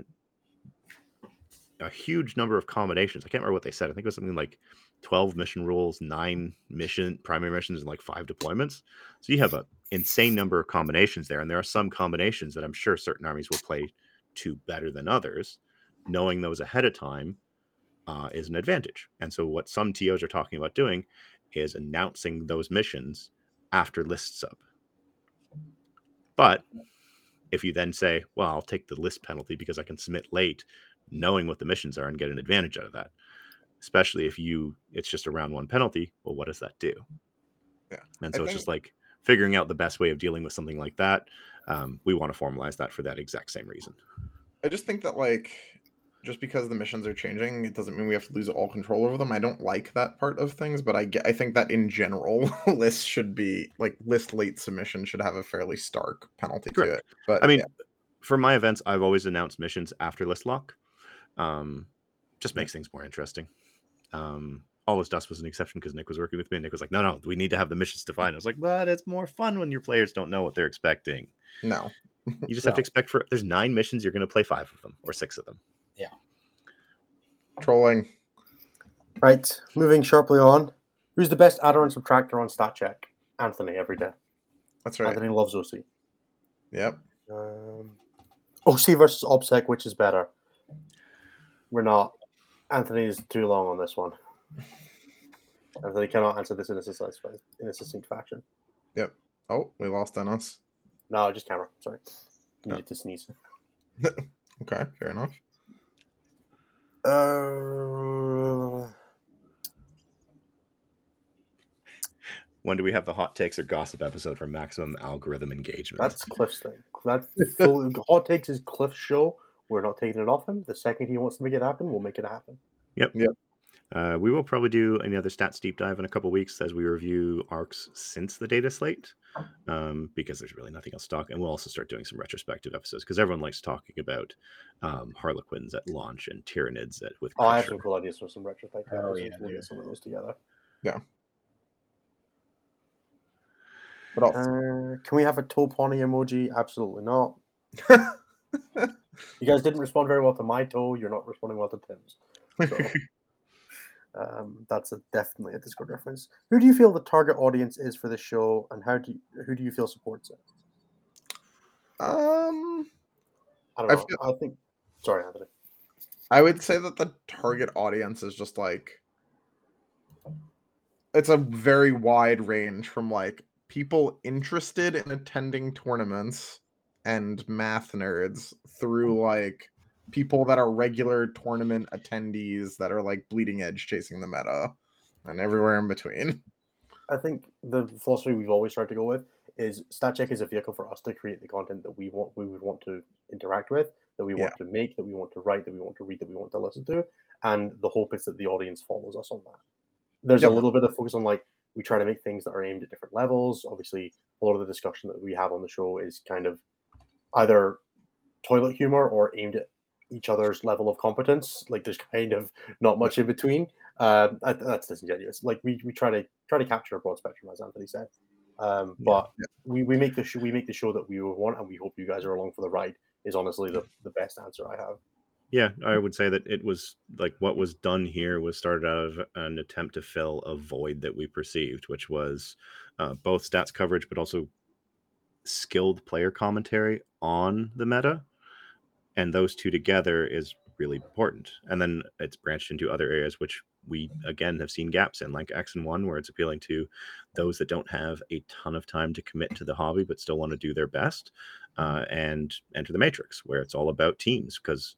D: a huge number of combinations. I can't remember what they said. I think it was something like 12 mission rules, nine mission primary missions, and like five deployments. So you have an insane number of combinations there. And there are some combinations that I'm sure certain armies will play to better than others. Knowing those ahead of time uh, is an advantage. And so what some TOs are talking about doing is announcing those missions after list sub. But if you then say, well, I'll take the list penalty because I can submit late, knowing what the missions are and get an advantage out of that. Especially if you it's just a round one penalty, well, what does that do?
C: Yeah.
D: And so it's just like figuring out the best way of dealing with something like that. Um, we want to formalize that for that exact same reason.
C: I just think that like just because the missions are changing, it doesn't mean we have to lose all control over them. I don't like that part of things, but I get I think that in general, lists should be like list late submission should have a fairly stark penalty to it. But
D: I mean,
C: yeah,
D: for my events, I've always announced missions after list lock. Um, just makes things more interesting. Um, all this dust was an exception because Nick was working with me. And Nick was like, "No, no, we need to have the missions defined." I was like, "But it's more fun when your players don't know what they're expecting.
C: no.
D: You just have to expect for there's nine missions. You're going to play five of them or six of them. Yeah.
C: Trolling.
B: Right, moving sharply on. Who's the best adder and subtractor on stat check? Anthony every day.
C: That's right.
B: Anthony loves OC.
C: Yep.
B: Um, OC versus ObSec, which is better? We're not. Anthony is too long on this one. Anthony cannot answer this in a succinct, in a succinct fashion. Yep.
C: Oh, we lost on us.
B: No, just camera. Sorry. Needed to sneeze.
C: Okay, fair enough.
B: Uh,
D: When do we have the hot takes or gossip episode for maximum algorithm engagement?
B: that's Cliff's thing. That's full, hot takes is Cliff's show. We're not taking it off him. The second he wants to make it happen, we'll make it happen. Yep. Yep.
D: Uh, we will probably do another stats deep dive in a couple weeks as we review arcs since the data slate, um, because there's really nothing else to talk. And we'll also start doing some retrospective episodes because everyone likes talking about um, Harlequins at launch and Tyranids at with.
B: Oh, I have some cool ideas for some retrospective.
A: Oh,
B: episodes.
A: yeah,
B: we'll
A: dude.
B: get some of those together.
C: What else?
B: Uh, can we have a toe pony emoji? Absolutely not. you guys didn't respond very well to my toe. You're not responding well to Tim's. So, um, that's a, definitely a Discord reference. Who do you feel the target audience is for this show, and how do you, who do you feel supports it?
C: um,
B: I don't
C: I
B: know.
C: feel-
B: I think. Sorry, Anthony.
C: I would say that the target audience is just like it's a very wide range from like people interested in attending tournaments and math nerds through mm-hmm. like people that are regular tournament attendees that are like bleeding edge chasing the meta and everywhere in between.
B: I think the philosophy we've always tried to go with is StatCheck is a vehicle for us to create the content that we want, we would want to interact with, that we want to make, that we want to write, that we want to read, that we want to listen to, and the hope is that the audience follows us on that. There's
C: Yep.
B: a little bit of focus on like we try to make things that are aimed at different levels. Obviously, a lot of the discussion that we have on the show is kind of either toilet humor or aimed at each other's level of competence. Like there's kind of not much in between. Um, that- that's disingenuous. Like we, we try to try to capture a broad spectrum, as Anthony said. Um,
D: Yeah.
B: but we, we make the show we make the show that we want, and we hope you guys are along for the ride. Is honestly the, the best answer I have.
D: Yeah, I would say that it was like what was done here was started out of an attempt to fill a void that we perceived, which was uh, both stats coverage, but also skilled player commentary on the meta. And those two together is really important. And then it's branched into other areas, which we again have seen gaps in, like X and One, where it's appealing to those that don't have a ton of time to commit to the hobby but still want to do their best. Uh, and enter the Matrix, where it's all about teams, because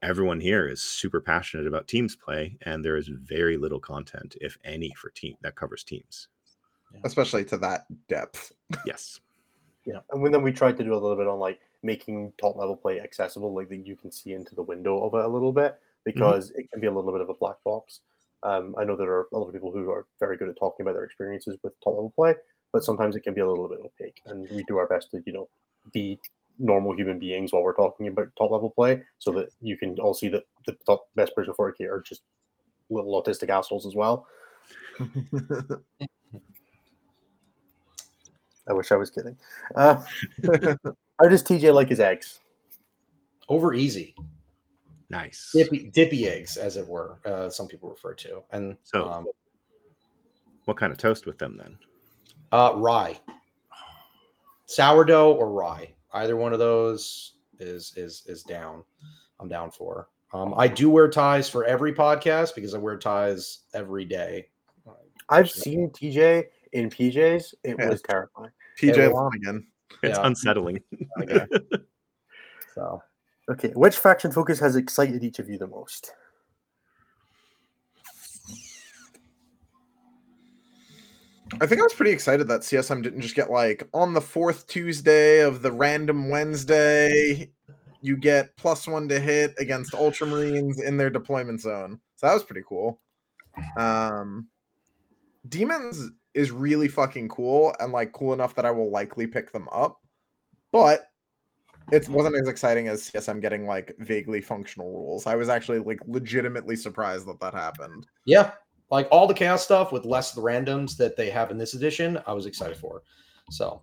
D: everyone here is super passionate about teams play, and there is very little content, if any, for team that covers teams.
C: Especially to that depth.
D: Yes.
B: Yeah, and when then we tried to do a little bit on like making top level play accessible, like that you can see into the window of it a little bit because it can be a little bit of a black box. Um, I know there are a lot of people who are very good at talking about their experiences with top level play, but sometimes it can be a little bit opaque, and we do our best to you know be normal human beings while we're talking about top level play, so that you can all see that the top best person for it are just little autistic assholes as well. I wish I was kidding. Uh, how does TJ like his eggs?
A: Over easy,
D: Nice.
A: dippy, dippy eggs, as it were. Uh, some people refer to, and
D: So-
A: um,
D: What kind of toast with them then?
A: uh, rye, sourdough or rye. Either one of those is is is down. I'm down for. Um, I do wear ties for every podcast because I wear ties every day.
B: I've seen TJ in PJs. It
C: Yeah.
B: was terrifying.
C: PJ
A: Yeah.
C: Lonigan.
D: It's
A: Yeah.
D: unsettling.
A: Okay. so
B: Okay, which faction focus has excited each of you the most?
C: I think I was pretty excited that CSM didn't just get like on the fourth Tuesday of the random Wednesday, you get plus one to hit against Ultramarines in their deployment zone. So that was pretty cool. Um, Demons is really fucking cool and like cool enough that I will likely pick them up, but it wasn't as exciting as CSM getting like vaguely functional rules. I was actually like legitimately surprised that that happened.
A: yeah, like all the chaos stuff with less of the randoms that they have in this edition, I was excited for. So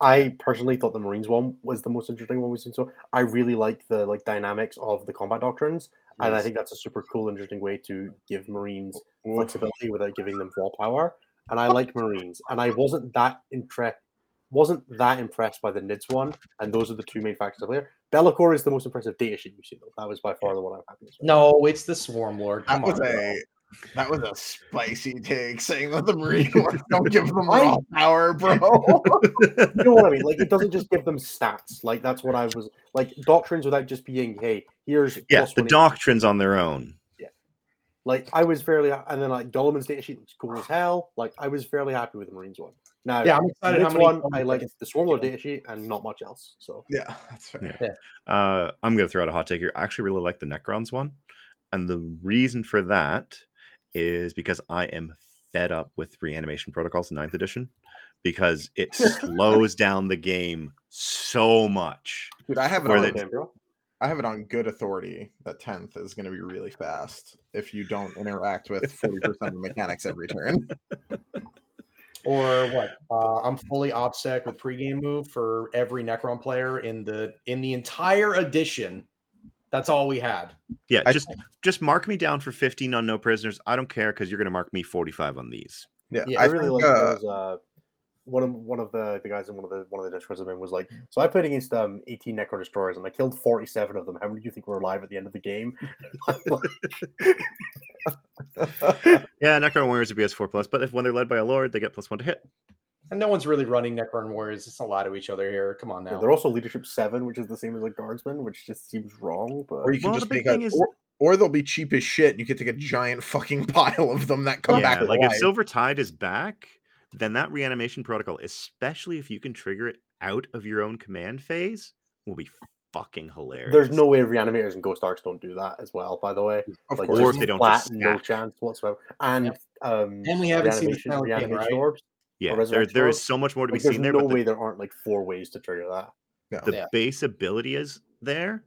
B: I personally thought the Marines one was the most interesting one we've seen. So I really like the like dynamics of the combat doctrines, and I think that's a super cool, interesting way to give Marines
C: Oof.
B: flexibility without giving them raw power. And I like Marines, and I wasn't that impressed. Wasn't that impressed by the NIDS one, and those are the two main factors of there. Be'lakor is the most impressive data sheet we've seen. Though. That was by far the one I'm happiest with.
A: no, it's the Swarm Lord.
C: That was
A: on, bro.
C: a that was a spicy take saying that the Marine Lords don't give them
B: I-
C: raw power, bro.
B: you know what I mean? Like it doesn't just give them stats. Like that's what I was like doctrines without just being, hey, here's
D: Yeah, the doctrines on their own.
B: Like I was fairly, and then like Dolman's data sheet looks cool as hell. Like I was fairly happy with the Marines one. Now,
A: Yeah, I'm excited. How
B: this
A: many
B: one I like the Swarmlord
A: yeah.
B: data sheet and not much else. So
C: yeah, that's fair.
D: Yeah. Uh, I'm going to throw out a hot take here. I actually really like the Necrons one. And the reason for that is because I am fed up with reanimation protocols in ninth edition because it slows down the game so much.
C: Dude, I have an
D: Where
C: on
B: bro.
C: I have it on good authority that tenth is going to be really fast if you don't interact with forty percent of the mechanics every turn.
A: Or what? Uh, I'm fully OPSEC with pregame move for every Necron player in the in the entire edition. That's all we had.
D: Yeah,
C: I-
D: just just mark me down for 15 on no prisoners. I don't care because you're gonna mark me 45 on these.
C: Yeah,
A: Yeah,
B: I,
C: I,
B: really
C: think,
B: like
C: uh,
B: those. Uh, one of one of the, the guys in one of the one of the discords I'm in was like, so I played against um 18 Necro Destroyers and I killed 47 of them. How many do you think were alive at the end of the game?
D: Yeah, Necron Warriors are BS4 plus, but if when they're led by a lord, they get plus one to hit.
A: And no one's really running Necron Warriors. It's a lot of each other here. Come on
B: Yeah,
A: now.
B: they're also leadership seven, which is the same as like guardsmen, which just seems wrong. But
C: or you can
D: Well,
C: just make a,
D: thing is-
C: or, or they'll be cheap as shit. And you could take a giant fucking pile of them that come
D: yeah,
C: back.
D: like
C: alive.
D: if Silver Tide is back, then that reanimation protocol, especially if you can trigger it out of your own command phase, will be fucking hilarious.
B: there's no way reanimators and Ghost Arks don't do that as well. By the way,
C: of
B: like
C: course.
D: Or if they don't
B: flat,
D: just
B: no chance whatsoever. And um,
A: And we haven't seen the
B: reanimation,
A: Snow King,
B: reanimation
A: right?
B: orbs.
D: yeah, there,
B: resurrection
D: there is
B: orbs.
D: so much more to be
B: Like, there's
D: seen there,
B: no
D: but the,
B: way there aren't like four ways to trigger that.
C: No.
D: the
A: Yeah.
D: base ability is there.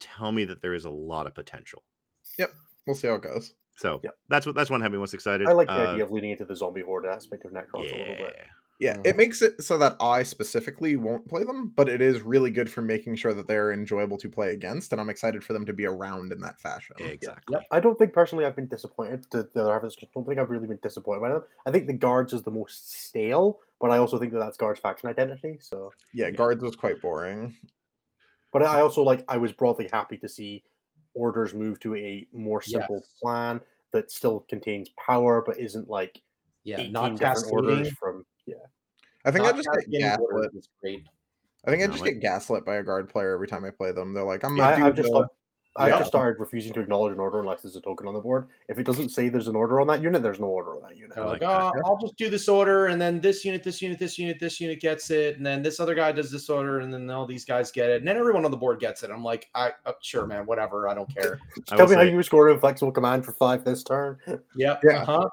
D: Tell me that there is a lot of potential. Yep.
C: We'll see how it goes.
D: So
B: Yeah.
D: that's what that's one having most excited.
B: I like the
D: Uh,
B: idea of leading into the zombie horde aspect of Necrons a little
D: Yeah.
B: bit.
C: Yeah,
A: Mhm.
C: it makes it so that I specifically won't play them, but it is really good for making sure that they're enjoyable to play against, and I'm excited for them to be around in that fashion.
D: Exactly. Yeah.
B: I don't think personally I've been disappointed. The, the other half is just don't think I've really been disappointed by them. I think the guards is the most stale, but I also think that that's guards faction identity. So,
C: Yeah, guards was quite boring.
B: but I also like I was broadly happy to see orders move to a more simple
A: Yes.
B: plan that still contains power but isn't like
A: yeah,
B: 18
A: not
B: different orders from yeah.
C: I think I just get gaslit.
A: is great.
C: I think I just
D: like-
C: get gaslit by a guard player every time I play them. They're like, I'm
B: I,
C: gonna
B: I've
C: do
B: just
C: the-
B: stopped- I've
A: Yeah.
B: just started refusing to acknowledge an order unless there's a token on the board. If it doesn't say there's an order on that unit, there's no order on that unit.
A: They're
D: I
A: like,
D: like that.
A: oh, I'll just do this order, and then this unit, this unit, this unit, this unit gets it, and then this other guy does this order, and then all these guys get it, and then everyone on the board gets it. I'm like, I uh, sure, man, whatever, I don't care.
D: I
B: tell
D: will
B: me how you scored score inflexible command for five this turn.
A: Yep.
C: Yeah.
A: Uh-huh.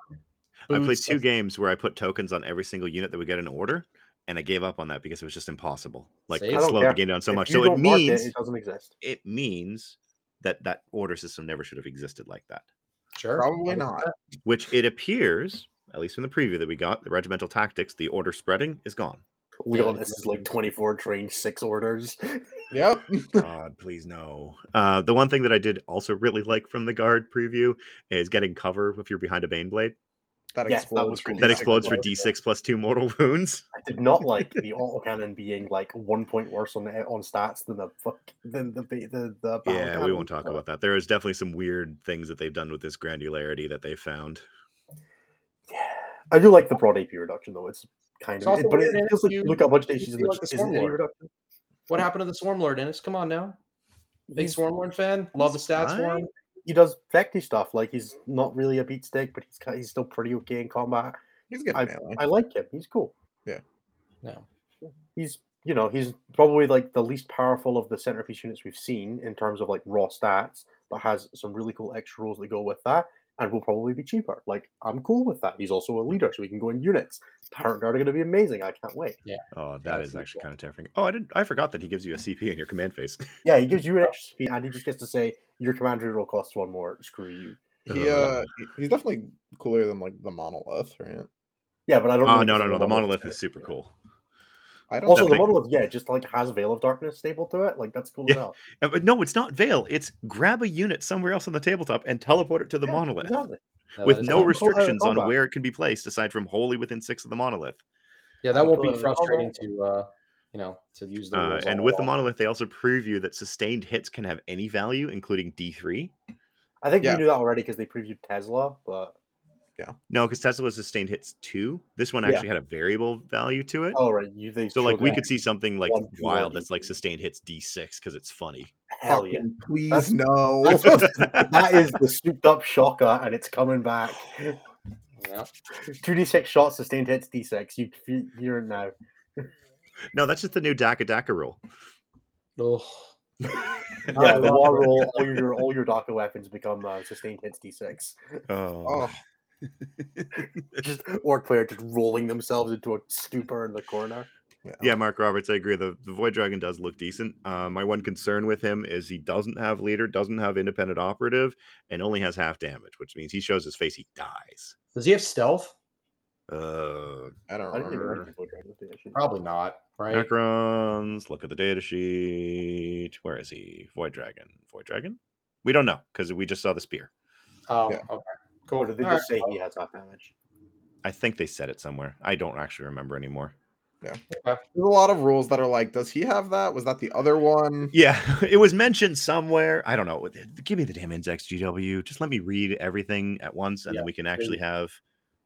D: I played two games where I put tokens on every single unit that would get an order, and I gave up on that because it was just impossible. Like
A: See?
D: it
A: I
D: slowed
B: care.
D: the game down so
B: If
D: much. So it means
B: it, it doesn't exist.
D: it means that that order system never should have existed like that.
A: Sure.
C: Probably not.
D: Which it appears, at least from the preview that we got, the regimental tactics, the order spreading is gone.
B: Leon,
A: Yeah,
B: this is like 24 train six orders.
C: Yep.
D: God, please no. Uh, the one thing that I did also really like from the guard preview is getting cover if you're behind a Baneblade.
C: That
B: Yes, that
C: explodes
B: was
C: for
B: cool.
D: That
C: D6
D: explodes for. D6 plus two mortal wounds.
B: I did not like the autocannon being like one point worse on eh, on stats than the fuck than the the the. the battle
D: Yeah, we won't talk about that. There is definitely some weird things that they've done with this granularity that they found.
B: Yeah, I do like the broad AP reduction though. It's kind
A: It's
B: of,
A: also
B: but
A: weird,
B: it feels like
A: you-
B: look at a bunch of
A: you
B: stations
A: feel like the
B: just isn't any
A: Stormlord.
B: reduction.
A: What happened to the swarm Swarmlord, Dennis? Come on now. Big
B: He's-
A: Swarmlord fan. Love the
D: he's
A: stats for him.
B: He does vecty stuff. Like he's not really a beat stick, but he's he's still pretty okay in combat.
C: He's good
B: I. I like him. He's cool. Yeah.
A: No.
B: He's you know he's probably like the least powerful of the centerpiece units we've seen in terms of like raw stats, but has some really cool extra rules that go with that, and will probably be cheaper. Like I'm cool with that. He's also a leader, so we can go in units. Tyrant Guard are going to be amazing. I can't wait. Yeah.
D: Oh, that
A: That's
D: is actually
A: cool.
D: kind of terrifying. Oh, I didn't. I forgot that he gives you a CP in your command phase.
B: Yeah, he gives you an extra speed, and he just gets to say your commander will cost one more. Screw you.
C: He uh he's definitely cooler than like the monolith, right?
B: Yeah, but I don't.
D: Oh
B: really
D: no, no, no! The monolith
B: monolith
D: is super cool.
C: I don't
B: Also, the
D: thing-
B: monolith, yeah, just like has a Veil of Darkness stable to it. Like that's cool
D: Yeah.
B: as hell.
D: But no, it's not Veil. It's grab a unit somewhere else on the tabletop and teleport it to the
B: Yeah,
D: monolith
B: exactly.
D: With
A: that is
D: no
B: cool.
A: cool.
D: Restrictions on where it can be placed aside from wholly within six of the monolith.
A: Yeah, that won't be frustrating to uh, you know, to use the
D: Uh, and with the
A: along.
D: monolith, they also preview that sustained hits can have any value, including D3.
B: I think
C: Yeah.
B: we knew that already because they previewed Tesla, but
D: No, because Tesla sustained hits two. This one
B: Yeah.
D: actually had a variable value to it.
B: oh right, you they
D: so like we could see something like wild that's like sustained hits D6 because it's funny.
B: hell yeah.
C: Please
B: That's-
C: no.
B: that is the souped up shocker, and it's coming back.
A: Yeah.
B: Two d six shots, sustained hits, d six. You you- hear it now.
D: No, that's just the new Dakka Dakka rule.
A: Oh.
B: Yeah, the war roll, all your all your Dakka weapons become uh, sustained hits d six.
D: Oh,
C: oh,
B: Just Ork player just rolling themselves into a stupor in the corner.
D: Yeah, yeah. Mark Roberts, I agree. The, the Void Dragon does look decent. Uh, my one concern with him is he doesn't have leader, doesn't have independent operative, and only has half damage, which means he shows his face, he dies.
A: Does he have stealth?
D: Uh,
C: I don't
B: I didn't even
C: remember.
B: like the Void Dragon thing, actually.
A: Probably not, right?
D: Necrons. Look at the data sheet. Where is he? Void Dragon. Void Dragon. We don't know because we just saw the spear.
A: Oh,
C: Yeah.
A: okay.
B: Or did they
A: All
B: just
A: right.
B: say he has half damage?
D: I think they said it somewhere. I don't actually remember anymore. Yeah.
C: There's a lot of rules that are like, does he have that? Was that the other one?
D: Yeah, it was mentioned somewhere. I don't know. Give me the damn index, GW. Just let me read everything at once, and
A: Yeah,
D: then we can actually have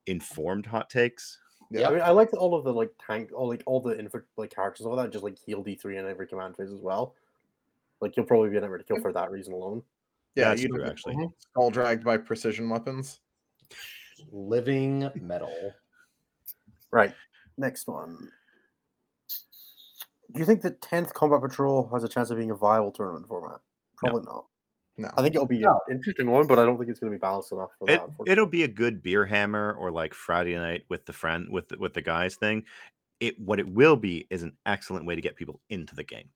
D: informed hot takes.
C: Yeah.
B: I mean, I like that all of the like tank, all like all the info like characters, and all that just like heal D three in every command phase as well. Like you'll probably be never to kill for that reason alone.
C: Yeah,
D: That's
C: you
D: true,
C: don't
D: actually. Mhm.
C: Skull dragged by precision weapons.
A: Living metal.
B: Right. Next one. Do you think the tenth combat patrol has a chance of being a viable tournament format? Probably not.
C: No.
B: I think it'll be
A: No.
B: an interesting one, but I don't think it's going to be balanced enough for
D: it,
B: that.
D: It'll be a good beer hammer or like Friday night with the friend with the, with the guys thing. It what it will be is an excellent way to get people into the game.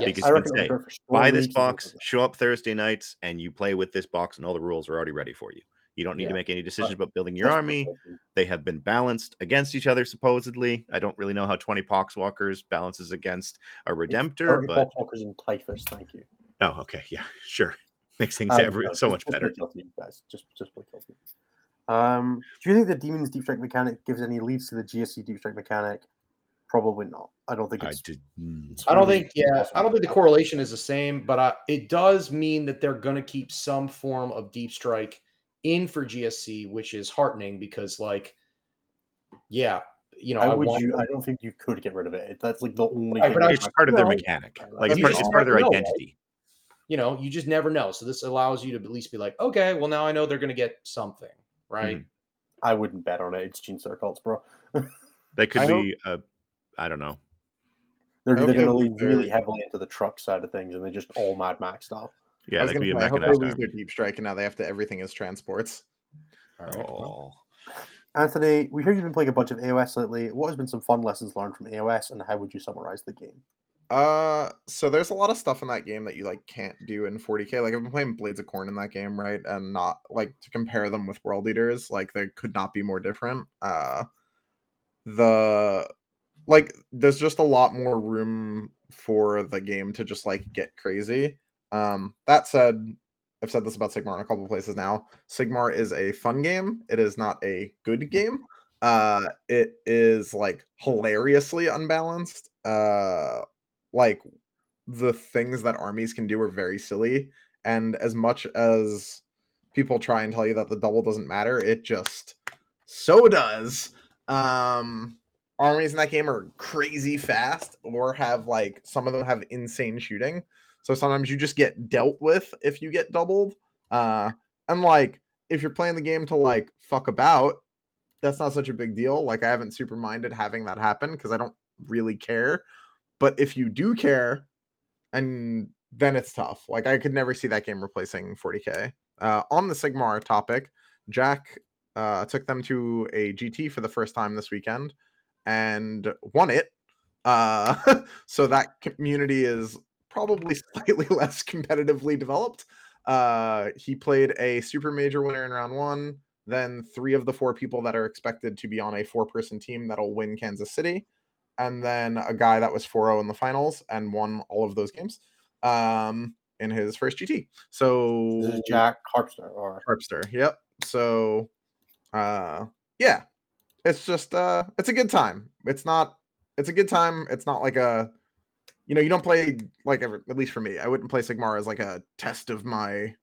A: Yes.
D: because
B: I
D: you can say,
B: be great for storm
D: Buy this
B: leagues and things
D: box, show up Thursday nights, and you play with this box, and all the rules are already ready for you. You don't need
A: Yeah.
D: to make any decisions about building your army. They have been balanced against each other, supposedly. I don't really know how 20 Poxwalkers balances against a Redemptor, but
B: Poxwalkers and Typhus, thank you.
D: oh, okay, yeah, sure. Makes things
B: Um,
D: every,
B: no,
D: so
B: just-
D: much
B: just
D: better.
B: guys. Just just play Um, do you think the Demon's Deep Strike mechanic gives any leads to the GSC Deep Strike mechanic? Probably not. I don't think
D: I did.
A: I don't
B: really
A: think, yeah,
B: impossible
A: I don't think the correlation is the same, but uh, it does mean that they're going to keep some form of deep strike in for GSC, which is heartening because, like, yeah, you know,
B: How
A: I
B: would
A: want
B: you? I don't think you could get rid of it. That's like the only.
A: Right,
B: thing
A: but I-
D: It's part of their mechanic. Like it's part, it's part of their
A: never know, right?
D: identity.
A: you know, you just never know. So this allows you to at least be like, okay, well now I know they're going to get something, right?
B: I wouldn't bet on it. It's Gene Circles, bro.
D: They could
C: I hope-
D: be, uh, I don't know.
B: They're,
C: I hope
B: they're going to
C: lose
B: lean really heavily into the truck side of things, and they just all Mad Max style.
D: Yeah,
C: I was
D: they could
C: gonna
D: be a
C: say, I hope they
D: mechanized
C: lose their deep strike and now they have to everything is transports.
A: All right,
D: Oh.
B: Anthony, we hear you've been playing a bunch of AOS lately. What has been some fun lessons learned from AOS, and how would you summarize the game?
C: Uh, so there's a lot of stuff in that game that you like can't do in 40k. Like I've been playing Blades of Khorne in that game, right? And not like to compare them with World Eaters, like they could not be more different. Uh, the like there's just a lot more room for the game to just like get crazy. Um, that said, I've said this about Sigmar in a couple places now. Sigmar is a fun game. It is not a good game. Uh, it is like hilariously unbalanced. Uh, like the things that armies can do are very silly and as much as people try and tell you that the double doesn't matter it just so does um armies in that game are crazy fast or have like some of them have insane shooting. So sometimes you just get dealt with if you get doubled. Uh and like if you're playing the game to like fuck about that's not such a big deal. Like i haven't super minded having that happen because i don't really care. But if you do care, and then it's tough. Like I could never see that game replacing 40k. Uh, on the Sigmar topic, Jack uh, took them to a GT for the first time this weekend and won it. Uh, so that community is probably slightly less competitively developed. Uh, he played a super major winner in round one, then three of the four people that are expected to be on a four person team that'll win Kansas City and then a guy that was 4-0 in the finals and won all of those games um in his first GT. So
B: This is Jack Harpster, or
C: Harpster. Yep. So uh yeah. It's just uh it's a good time. It's not it's a good time. It's not like a you know, you don't play like at least for me. I wouldn't play Sigmar as like a test of my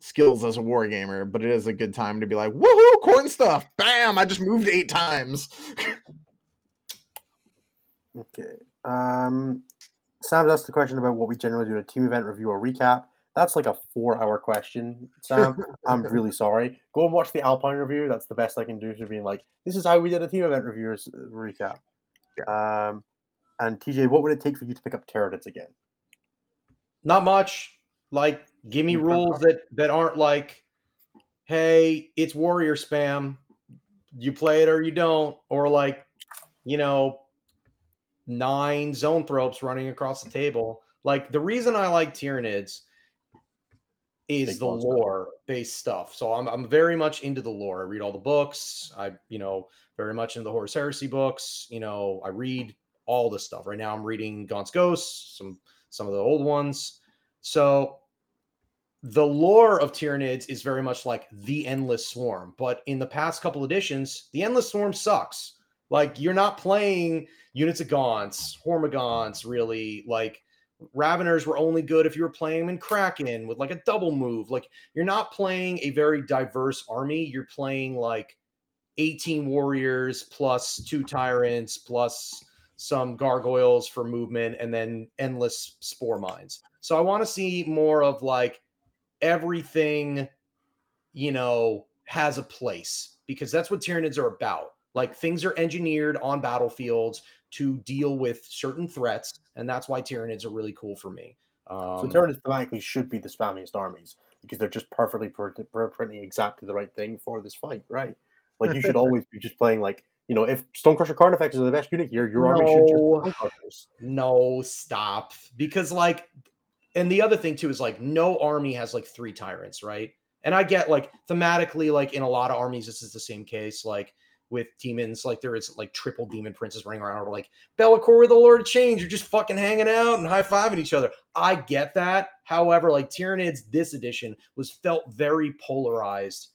C: skills as a war gamer, but it is a good time to be like, woohoo, Khorne stuff. Bam, I just moved eight times.
B: Okay. Um, Sam asked the question about what we generally do in a team event review or recap. That's like a four-hour question, Sam. I'm really sorry. Go and watch the Alpine review. That's the best I can do for being like, this is how we did a team event review or s- recap. Um, and TJ, what would it take for you to pick up Tyranids again?
A: not much. Like, give me rules that that aren't like, hey, it's warrior spam. You play it or you don't, or like, you know, nine Zoanthropes running across the table. Like the reason I like Tyranids is the lore based stuff. So I'm I'm very much into the lore. I read all the books. I you know very much into the Horus Heresy books. You know I read all the stuff. Right now I'm reading Gaunt's Ghosts, some some of the old ones. So the lore of Tyranids is very much like the Endless Swarm, but in the past couple editions, the Endless Swarm sucks. Like you're not playing units of Gaunts, Hormagaunts, really. Like Raveners were only good if you were playing them in Kraken with like a double move. Like you're not playing a very diverse army. You're playing like 18 warriors plus two tyrants plus some gargoyles for movement and then endless spore mines. So I want to see more of like everything, you know, has a place because that's what Tyranids are about. Like things are engineered on battlefields to deal with certain threats, and that's why Tyranids are really cool for me. Um,
B: so Tyranids thematically should be the spammiest armies because they're just perfectly printing exactly the right thing for this fight, right? Like you should always be just playing like you know if Stonecrusher Carnifex is the best unit here, your army should just.
A: No, stop. Because like, and the other thing too is like, no army has like three tyrants, right? And I get like thematically, like in a lot of armies, this is the same case. Like with demons, like there is like triple demon princes running around, or like Be'lakor with the Lord of Change, you're just fucking hanging out and high fiving each other. I get that. However, like Tyranids, this edition was felt very polarized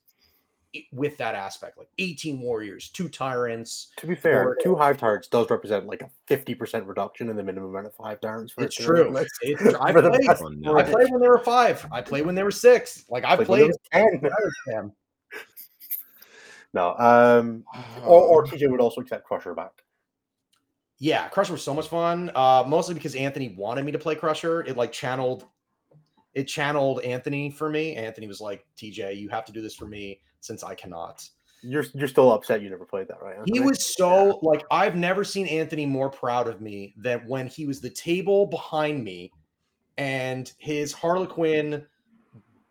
A: with that aspect. Like 18 warriors, two tyrants.
B: To be fair,
A: Or-
B: two hive tyrants does represent like a fifty percent reduction in the minimum amount of five tyrants. For
A: It's true.
B: list.
A: It's- I
B: For
A: played-
B: best
D: Oh.
A: I played when they were five. I played when they were six. Like I played.
B: it 10. No, um, or, or TJ would also accept Crusher back.
A: Yeah, Crusher was so much fun. Uh, mostly because Anthony wanted me to play Crusher. It like channeled, it channeled Anthony for me. Anthony was like, "TJ, you have to do this for me since I cannot."
B: You're you're still upset you never played that, right?
A: He was so like I've never seen Anthony more proud of me than when he was the table behind me and his Harlequin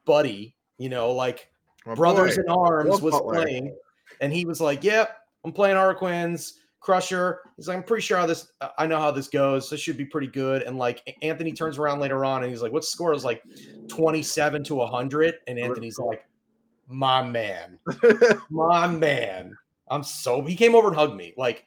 A: buddy, you know, like
C: My
A: Brothers
C: boy.
A: in Arms was playing, and he was like, "Yep, I'm playing Harlequins, Crusher." He's like, "I'm pretty sure how this. I know how this goes. This should be pretty good." And like Anthony turns around later on, and he's like, "What's the score?" Is like 27 to 100, and Anthony's like, "My man, my man." I'm so he came over and hugged me. Like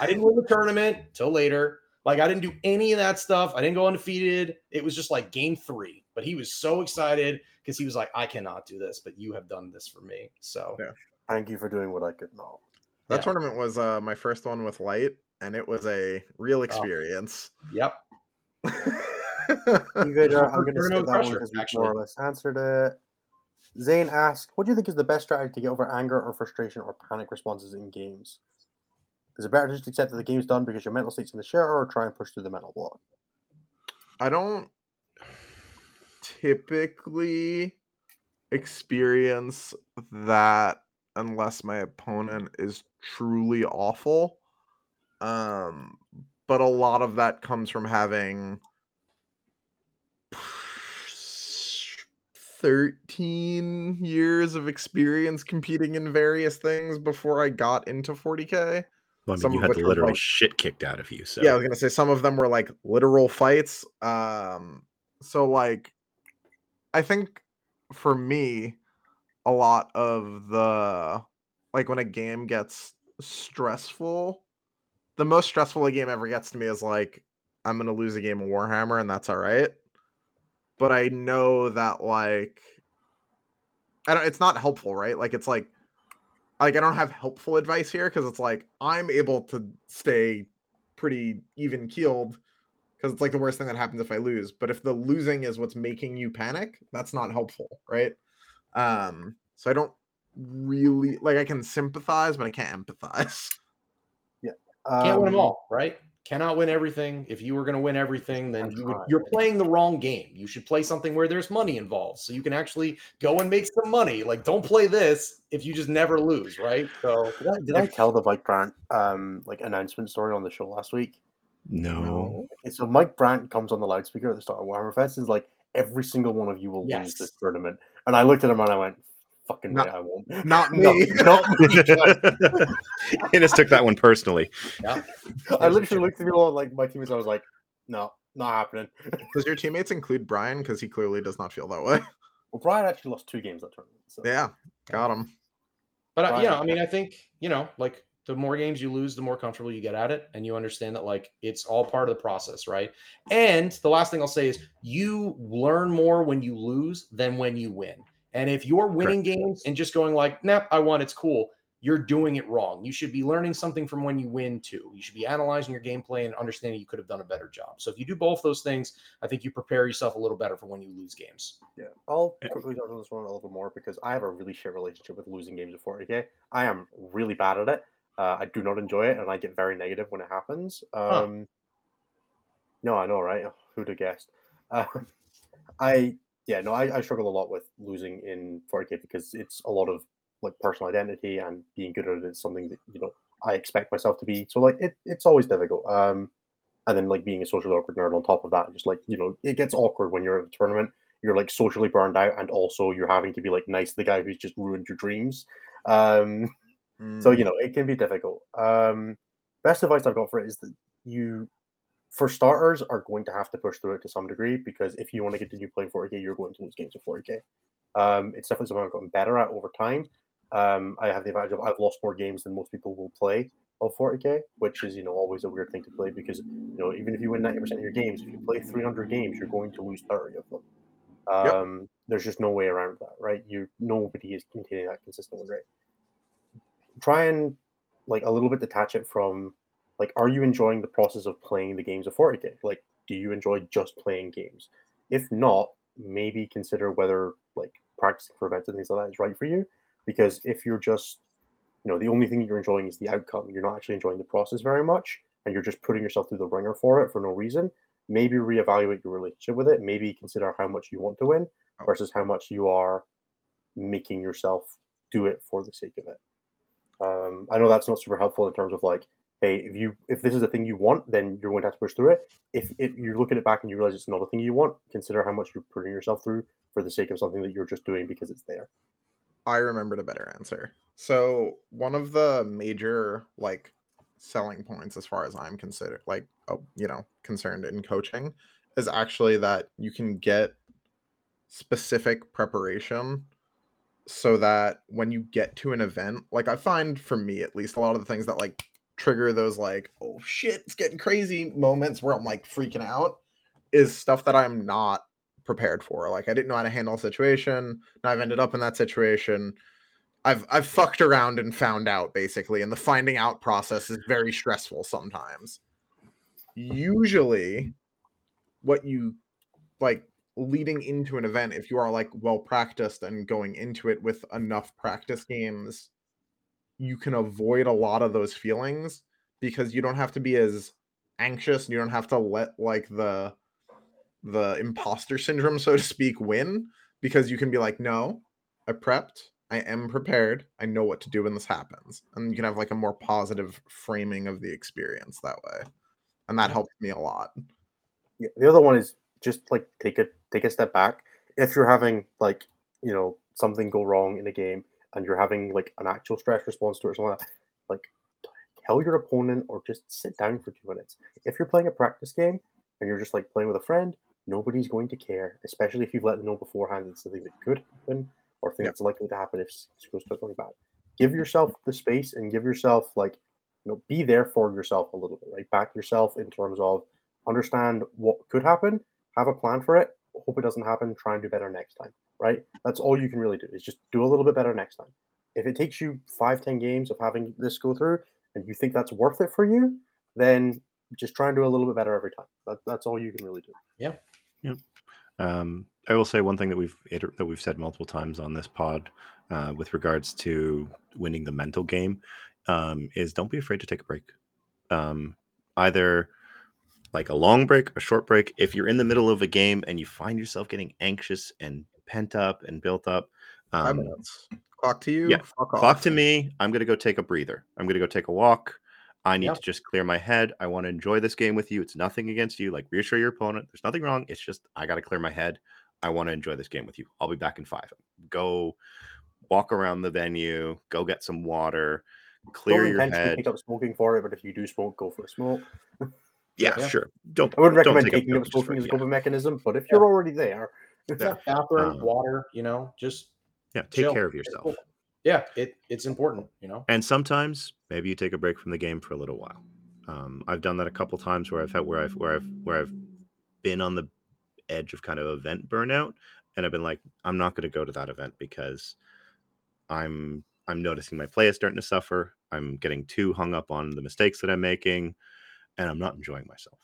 A: I didn't win the tournament till later. Like I didn't do any of that stuff. I didn't go undefeated. It was just like game three. But he was so excited because he was like, I cannot do this, but you have done this for me. So
C: Yeah.
B: Thank you for doing what I could not.
C: That
A: Yeah.
C: tournament was uh, my first one with light, and it was a real experience.
A: yep.
B: Evader, I'm
A: We're
B: going to
A: gonna
B: skip
A: go
B: that one because we
A: actually.
B: more or less answered it. Zane asked, "What do you think is the best strategy to get over anger or frustration or panic responses in games? Is it better to just accept that the game's done because your mental state's in the share, or try and push through the mental block?"
C: I don't typically experience that unless my opponent is truly awful. Um, but a lot of that comes from having 13 years of experience competing in various things before I got into 40k.
D: Well, I mean,
C: Some
D: you had
C: which
D: the
C: were,
D: literal
C: like-
D: shit kicked out of you. So
C: Yeah, I was gonna say some of them were like literal fights. Um, so like, I think for me, a lot of the like when a game gets stressful, the most stressful a game ever gets to me is like I'm gonna lose a game of Warhammer, and that's all right. But I know that like, I don't. It's not helpful, right? Like it's like like I don't have helpful advice here because it's like I'm able to stay pretty even keeled because it's like the worst thing that happens if I lose. But if the losing is what's making you panic, that's not helpful, right? Um, so I don't really like I can sympathize, but I can't empathize. Yeah.
A: Um, can't win them
B: Um,
A: all, right? Cannot win everything. If you were going to win everything, then you would, you're playing the wrong game. You should play something where there's money involved, so you can actually go and make some money. Like, don't play this if you just never lose, right? So
B: Did I, did I tell the Mike Brandt um like announcement story on the show last week?
D: no.
B: Okay, so Mike Brandt comes on the loudspeaker at the start of Warhammer Fest and is like, every single one of you will lose this tournament. And I looked at him and I went, fucking
C: No.
B: way I won't.
C: Not
B: No,
C: me.
B: not me.
D: Innes took that one personally. Yeah.
B: I literally looked at people like my teammates. I was like, no, not happening.
C: Does your teammates include Brian? Because he clearly does not feel that way.
B: Well, Brian actually lost two games that tournament. So.
C: Yeah, got him.
A: But uh, you know, I mean, I think you know, like the more games you lose, the more comfortable you get at it, and you understand that like it's all part of the process, right? And the last thing I'll say is you learn more when you lose than when you win. And if you're winning games and just going like, "Nah, I won, it's cool," you're doing it wrong. You should be learning something from when you win too. You should be analyzing your gameplay and understanding you could have done a better job. So if you do both those things, I think you prepare yourself a little better for when you lose games.
B: Yeah, I'll quickly touch on this one a little bit more because I have a really shit relationship with losing games of 40k. I am really bad at it. Uh, I do not enjoy it, and I get very negative when it happens. Um, No, I know, right? Who'd have guessed? Uh, I yeah, no, I, I struggle a lot with losing in 40k because it's a lot of like personal identity and being good at it is something that you know I expect myself to be. So like it, it's always difficult. Um, and then like being a socially awkward nerd on top of that, just like you know, it gets awkward when you're at a tournament. You're like socially burned out, and also you're having to be like nice to the guy who's just ruined your dreams. Um, so
C: Mm.
B: you know, it can be difficult. Um, best advice I've got for it is that you, for starters, are going to have to push through it to some degree because if you want to continue playing 40k, you're going to lose games of 40k. Um, it's definitely something I've gotten better at over time. Um, I have the advantage of I've lost more games than most people will play of 40k, which is you know always a weird thing to play because you know even if you win 90% of your games, if you play 300 games, you're going to lose 30 of them. Um, There's just no way around that, right? You nobody is maintaining that consistent win rate. Try and like a little bit detach it from like are you enjoying the process of playing the games of 40k like do you enjoy just playing games? If not maybe consider whether like practicing for events and things like that is right for you because if you're just you know the only thing you're enjoying is the outcome you're not actually enjoying the process very much and you're just putting yourself through the ringer for it for no reason maybe reevaluate your relationship with it maybe consider how much you want to win oh. versus how much you are making yourself do it for the sake of it um, I know that's not super helpful in terms of like, hey, if you if this is a thing you want, then you're going to have to push through it. If, if you look at it back and you realize it's not a thing you want, consider how much you're putting yourself through for the sake of something that you're just doing because it's there.
C: I remembered a better answer. So one of the major like selling points as far as I'm considered like oh, you know, concerned in coaching is actually that you can get specific preparation so that when you get to an event, like I find for me at least a lot of the things that like trigger those like oh shit, it's getting crazy moments where I'm like freaking out is stuff that I'm not prepared for. Like I didn't know how to handle a situation. Now I've ended up in that situation. I've I've fucked around and found out basically, and the finding out process is very stressful sometimes. Usually, what you like leading into an event, if you are like well practiced and going into it with enough practice games, you can avoid a lot of those feelings because you don't have to be as anxious. and You don't have to let like the the imposter syndrome, so to speak, win because you can be like, no, I prepped, I am prepared, I know what to do when this happens. And you can have like a more positive framing of the experience that way. And that helped me a lot.
B: Yeah. The other one is just like take a take a step back. If you're having like you know something go wrong in a game and you're having like an actual stress response to it or something like that, like tell your opponent or just sit down for two minutes. If you're playing a practice game and you're just like playing with a friend, nobody's going to care, especially if you've let them know beforehand it's something that could happen or thing
C: Yeah.
B: that's likely to happen if it goes something bad. Give yourself the space and give yourself like you know be there for yourself a little bit, right? Back yourself in terms of understand what could happen, have a plan for it, hope it doesn't happen, try and do better next time, right? That's all you can really do is just do a little bit better next time. If it takes you five, ten games of having this go through and you think that's worth it for you, then just try and do a little bit better every time. That, that's all you can really do. Yeah. Yeah.
D: Um, I will say one thing that we've that we've said multiple times on this pod uh, with regards to winning the mental game um, is don't be afraid to take a break. Um, either like a long break, a short break. If you're in the middle of a game and you find yourself getting anxious and pent up and built up,
C: Five
D: um,
C: minutes. Clock to you.
D: yeah,
C: Fuck
D: clock to me. I'm gonna go take a breather. I'm gonna go take a walk. I need
A: Yeah.
D: to just clear my head. I want to enjoy this game with you. It's nothing against you. Like reassure your opponent. There's nothing wrong. It's just I got to clear my head. I want to enjoy this game with you. I'll be back in five. Go walk around the venue. Go get some water. Clear
B: Don't
D: your head.
B: pick up smoking for it, but if you do smoke, go for a smoke.
D: Yeah,
A: Yeah.
D: sure. Don't.
B: I
D: don't
B: recommend taking up
D: notes just for-
B: as a coping mechanism, but if you're already there,
C: Yeah.
A: bathroom,
D: Um,
A: water. You know, just
D: Yeah, take
A: chill.
D: care of yourself.
A: cool. Yeah, it it's important. You know.
D: And sometimes maybe you take a break from the game for a little while. Um, I've done that a couple times where I've had where I've where I've where I've been on the edge of kind of event burnout, and I've been like, I'm not going to go to that event because I'm I'm noticing my play is starting to suffer. I'm getting too hung up on the mistakes that I'm making, and I'm not enjoying myself.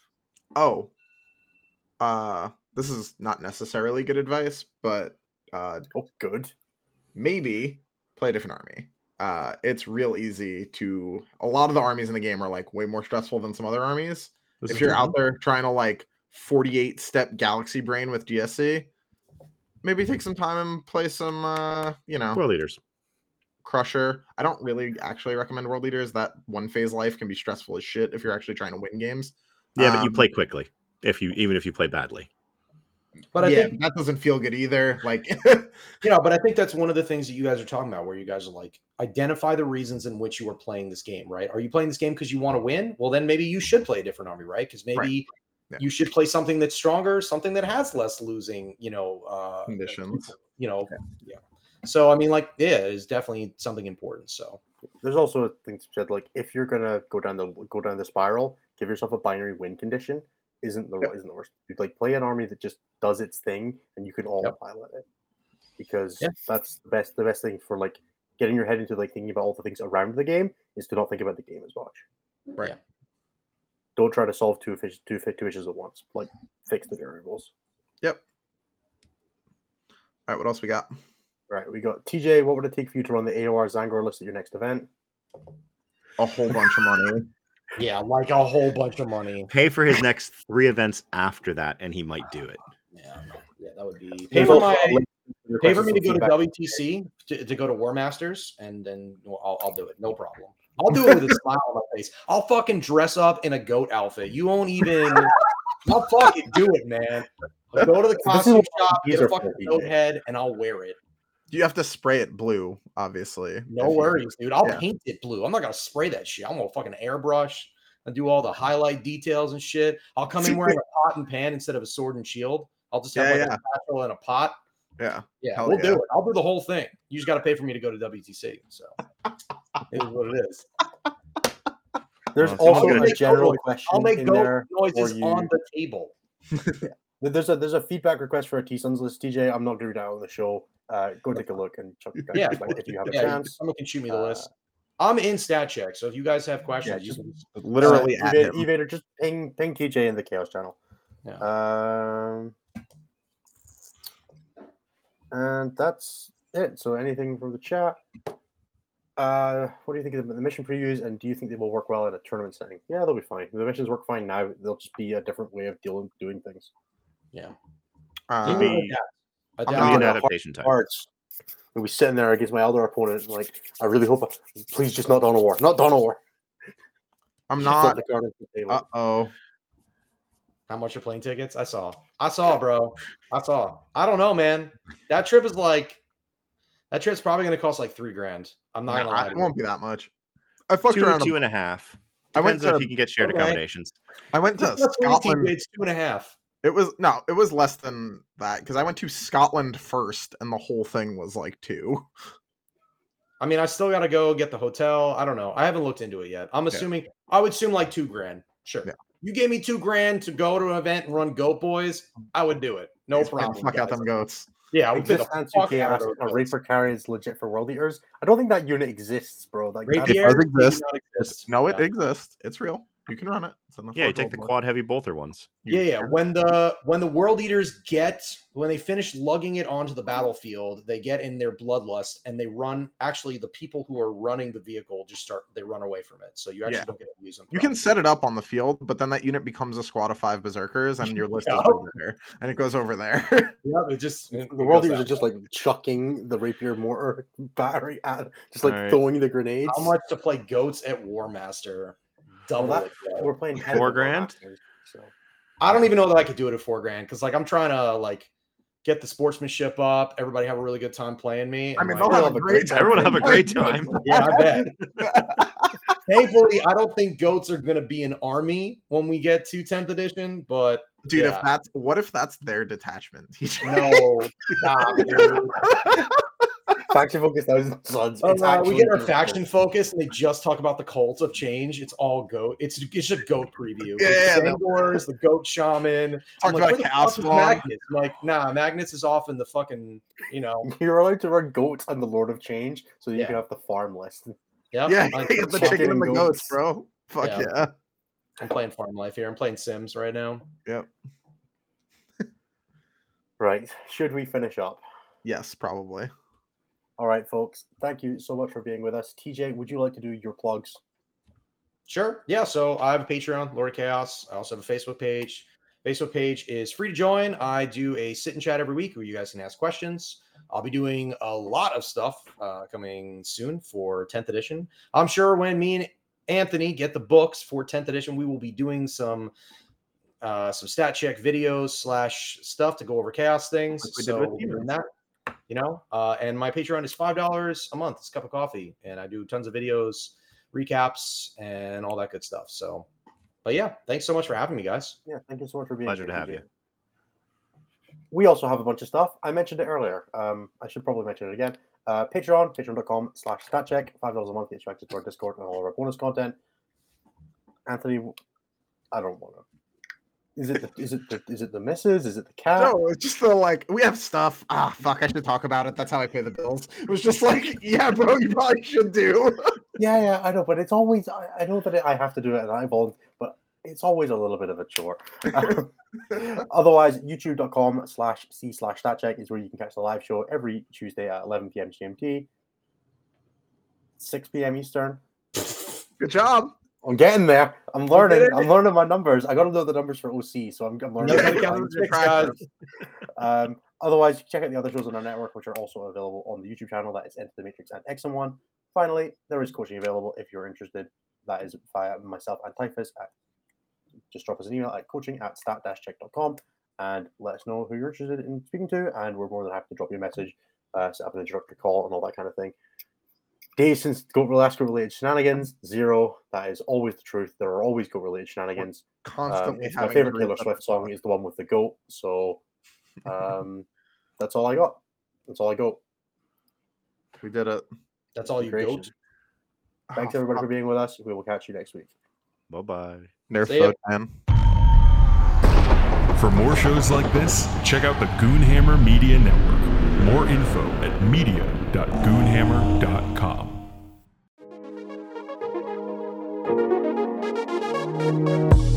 C: Oh, uh, this is not necessarily good advice, but uh,
B: Oh, good.
C: maybe play a different army. Uh, it's real easy to. A lot of the armies in the game are like way more stressful than some other armies.
D: This
C: if you're out there trying to like 48 step galaxy brain with GSC, maybe take some time and play some, uh, you know,
D: World Eaters,
C: Crusher. I don't really actually recommend World Eaters. That one phase life can be stressful as shit if you're actually trying to win games.
D: yeah, but you
C: Um,
D: play quickly if you even if you play badly.
A: But I
C: yeah,
A: think
C: that doesn't feel good either. Like,
A: you know, but I think that's one of the things that you guys are talking about, where you guys are like identify the reasons in which you are playing this game. Right? Are you playing this game because you want to win? Well, then maybe you should play a different army, right? Because maybe.
C: Right. Yeah.
A: You should play something that's stronger, something that has less losing, you know, uh,
C: Conditions.
A: You know, yeah. So I mean, like, yeah, it's definitely something important. So
B: There's also a thing to said like if you're gonna go down the go down the spiral, give yourself a binary win condition. Isn't the
C: Yep.
B: isn't the worst. You like play an army that just does its thing and you can all
A: Yep.
B: pilot it. Because
A: Yeah.
B: that's the best the best thing for like getting your head into like thinking about all the things around the game is to not think about the game as much.
C: Right.
A: Yeah.
B: Don't try to solve two fish two fi- two issues at once. Like fix the variables.
C: yep. All right, what else we got?
B: Right, we got TJ. What would it take for you to run the AOR Tzaangor list at your next event?
C: A whole bunch of money.
A: yeah, like a whole bunch of money.
D: Pay for his next three events after that, and he might do it.
A: Yeah, yeah, that would be pay for my
B: a link to
A: pay for me to go to. WTC to, to go to War Masters, and then well, I'll, I'll do it. No problem. I'll do it with a smile on my face. I'll fucking dress up in a goat outfit. You won't even. I'll fucking do it, man. I'll go to the costume shop, get a fucking goat head, and I'll wear it.
C: You have to spray it blue, obviously.
A: No worries, dude. I'll
C: yeah.
A: paint it blue. I'm not gonna spray that shit. I'm gonna fucking airbrush and do all the mm-hmm. highlight details and shit. I'll come in wearing a pot and pan instead of a sword and shield. I'll just have
C: Yeah,
A: like
C: yeah.
A: a satchel and a pot.
C: Yeah.
A: Yeah,
C: Hell
A: we'll
C: yeah.
A: do it. I'll do the whole thing. You just got to pay for me to go to WTC. So it is what it is.
B: There's
C: I'll
B: also a general
A: noises.
B: question
A: I'll make
B: in
A: goat
B: there for
A: noises
B: you.
A: on the table.
B: There's a there's a feedback request for a T Suns list, TJ. I'm not going to read it out on the show. Uh, go take a look and check it
A: Yeah,
B: if you have a
A: Yeah,
B: chance.
A: someone can shoot me the
B: Uh,
A: list. I'm in stat check, so if you guys have questions, you
B: just-
C: Literally
B: uh,
C: at
B: Evader, just ping ping TJ in the Chaos channel.
A: Yeah.
B: Um, and that's it. So anything from the chat? Uh, what do you think of the the mission previews, and do you think they will work well in a tournament setting? Yeah, they'll be fine. The missions work fine now. They'll just be a different way of dealing doing things.
A: yeah.
C: Uh,
D: Maybe-
C: I'm
A: Adapt.
D: Maybe
C: not
D: an adaptation time.
B: Hearts. We'll be sitting there against my Eldar opponent, like I really hope. I, please, just not Dawn of War, not Dawn of War.
C: I'm not.
B: the card onto the table.
C: Uh oh.
A: How much are plane tickets? I saw. I saw, bro. I saw. I don't know, man. That trip is like that trip's probably gonna cost like three grand. I'm not gonna lie.
C: it won't be that much. I fucked
D: Two,
C: around. a-
D: two and a half.
C: I went
D: Depends if
C: to-
D: you can get shared
A: Okay.
D: accommodations.
C: I went to
A: That's
C: Scotland.
A: It's two and a half.
C: It was no, it was less than that because I went to Scotland first, and the whole thing was like two.
A: I mean, I still gotta go get the hotel. I don't know. I haven't looked into it yet. I'm assuming I would assume like two grand. Sure.
C: Yeah.
A: You gave me two grand to go to an event and run Goat Boys. I would do it. No
C: Just pay the
A: problem.
C: Fuck out
A: guys.
C: them goats.
A: Yeah, I would pay the fuck out of
B: a
A: those goats.
B: Rapier Carrier is legit for World Eaters. I don't think that unit exists, bro. Like that's-
A: Rapier
C: does
A: does
C: exist.
A: not exist.
C: no, it
A: Yeah.
C: exists. It's real. You can run it. It's in the
D: Yeah, you take the
C: World Book.
D: quad heavy bolter ones.
C: You
A: Yeah, yeah.
C: can.
A: When the when the world eaters get when they finish lugging it onto the battlefield, they get in their bloodlust and they run. Actually, the people who are running the vehicle just start they run away from it. So you actually
C: Yeah.
A: don't get to use them.
C: You can set it up on the field, but then that unit becomes a squad of five berserkers, and your list is over there, and it goes over there.
A: Yeah, it just
B: the
A: it
B: World Eaters
A: that
B: are just like chucking the Rapier mortar battery at, just like
D: Alright.
B: throwing the grenades.
A: how much to play goats at War Master. Double
B: that-
A: it.
B: We're playing
D: Four
B: Hannibal
D: grand?
B: So.
A: I don't even know that I could do it at four grand because like I'm trying to like get the sportsmanship up. Everybody have a really good time playing me.
C: I mean,
A: like-
C: have
B: have
C: a
B: a
C: great
B: great
C: time.
D: Everyone have a great time.
A: yeah, I bet. thankfully, I don't think goats are gonna be an army when we get to 10th edition, but
C: Dude,
A: Yeah.
C: if that's what if that's their detachment?
A: no. stop, dude.
B: Faction focus thousand sons.
A: Uh,
B: It's
A: we get our faction focus and they just talk about the cults of change. It's all goat. It's it's just a goat preview.
C: Yeah,
A: It's
C: yeah,
A: Tzaangors, the goat shaman. I'm
C: Talked
A: like,
C: about
A: where the
C: Chaos
A: fuck is
C: Spawn.
A: Magnus? I'm like, nah, Magnus is off in the fucking, you know.
B: You're allowed to run goats and the Lord of Change, so you
A: Yeah.
B: can have the farm list.
A: Yep,
C: Yeah,
A: I'm,
C: you the
B: chicken
C: chicken and
B: and
C: the goats,
B: goats.
C: bro. Fuck
A: Yeah.
C: yeah.
A: I'm playing farm life here. I'm playing Sims right now.
C: Yep.
B: Right. Should we finish up?
C: Yes, probably.
B: All right, folks. Thank you so much for being with us. TJ, would you like to do your plugs?
A: Sure. Yeah. So I have a Patreon, Lord of Chaos. I also have a Facebook page. Facebook page is free to join. I do a sit and chat every week where you guys can ask questions. I'll be doing a lot of stuff uh, coming soon for 10th edition. I'm sure when me and Anthony get the books for 10th edition, we will be doing some uh, some stat check videos slash stuff to go over chaos things.
C: Like we did
A: so
C: with
A: we'll be doing
C: Demons.
A: that, you know. Uh, and my Patreon is five dollars a month. It's a cup of coffee, and I do tons of videos, recaps, and all that good stuff. So, but yeah, thanks so much for having me, guys.
B: Yeah, thank you so much for being here.
D: Pleasure
B: here,
D: to have
B: TJ.
D: you.
B: We also have a bunch of stuff. I mentioned it earlier. Um, I should probably mention it again. Uh, Patreon, patreon.com slash statcheck. $5 a month gets you access to our Discord and all of our bonus content. Anthony, I don't want to. Is it the is it the is it the misses? Is it the cat?
C: No, it's just the like we have stuff. Ah, fuck! I should talk about it. That's how I pay the bills. It was just like, yeah, bro, you probably should do.
B: Yeah, yeah, I know, but it's always I, I know that I have to do it and I volunteer, but it's always a little bit of a chore. Um, Otherwise, youtube.com slash c slash statcheck is where you can catch the live show every Tuesday at 11 p.m. GMT, 6 p.m. Eastern.
C: Good job.
B: I'm getting there. I'm learning. I'm learning my numbers. I got to know the numbers for OC, so I'm, I'm learning.
A: Another
B: how to
A: count
B: find
A: of six, guys.
B: um, otherwise, check out the other shows on our network, which are also available on the YouTube channel. That is Enter the Matrix and X and One. Finally, there is coaching available if you're interested. That is via myself and Typhus. At, just drop us an email at coaching at stat-check.com and let us know who you're interested in speaking to. And we're more than happy to drop you a message, uh, set up an introductory call, and all that kind of thing. Days since goat last related shenanigans, zero. That is always the truth. There are always goat related shenanigans. Um,
C: Constantly
B: it's my favorite Taylor Swift song
C: clock.
B: is the one with the goat. So um, that's all I got. That's all I got.
C: We did it.
A: That's all you
B: Creation.
A: goat.
B: Thanks
C: Oh,
B: everybody
C: fuck.
B: for being with us. We will catch you next week.
D: Bye bye.
C: Nerf
A: See ya.
E: For more shows like this, check out the Goonhammer Media Network. More info at media.goonhammer.com.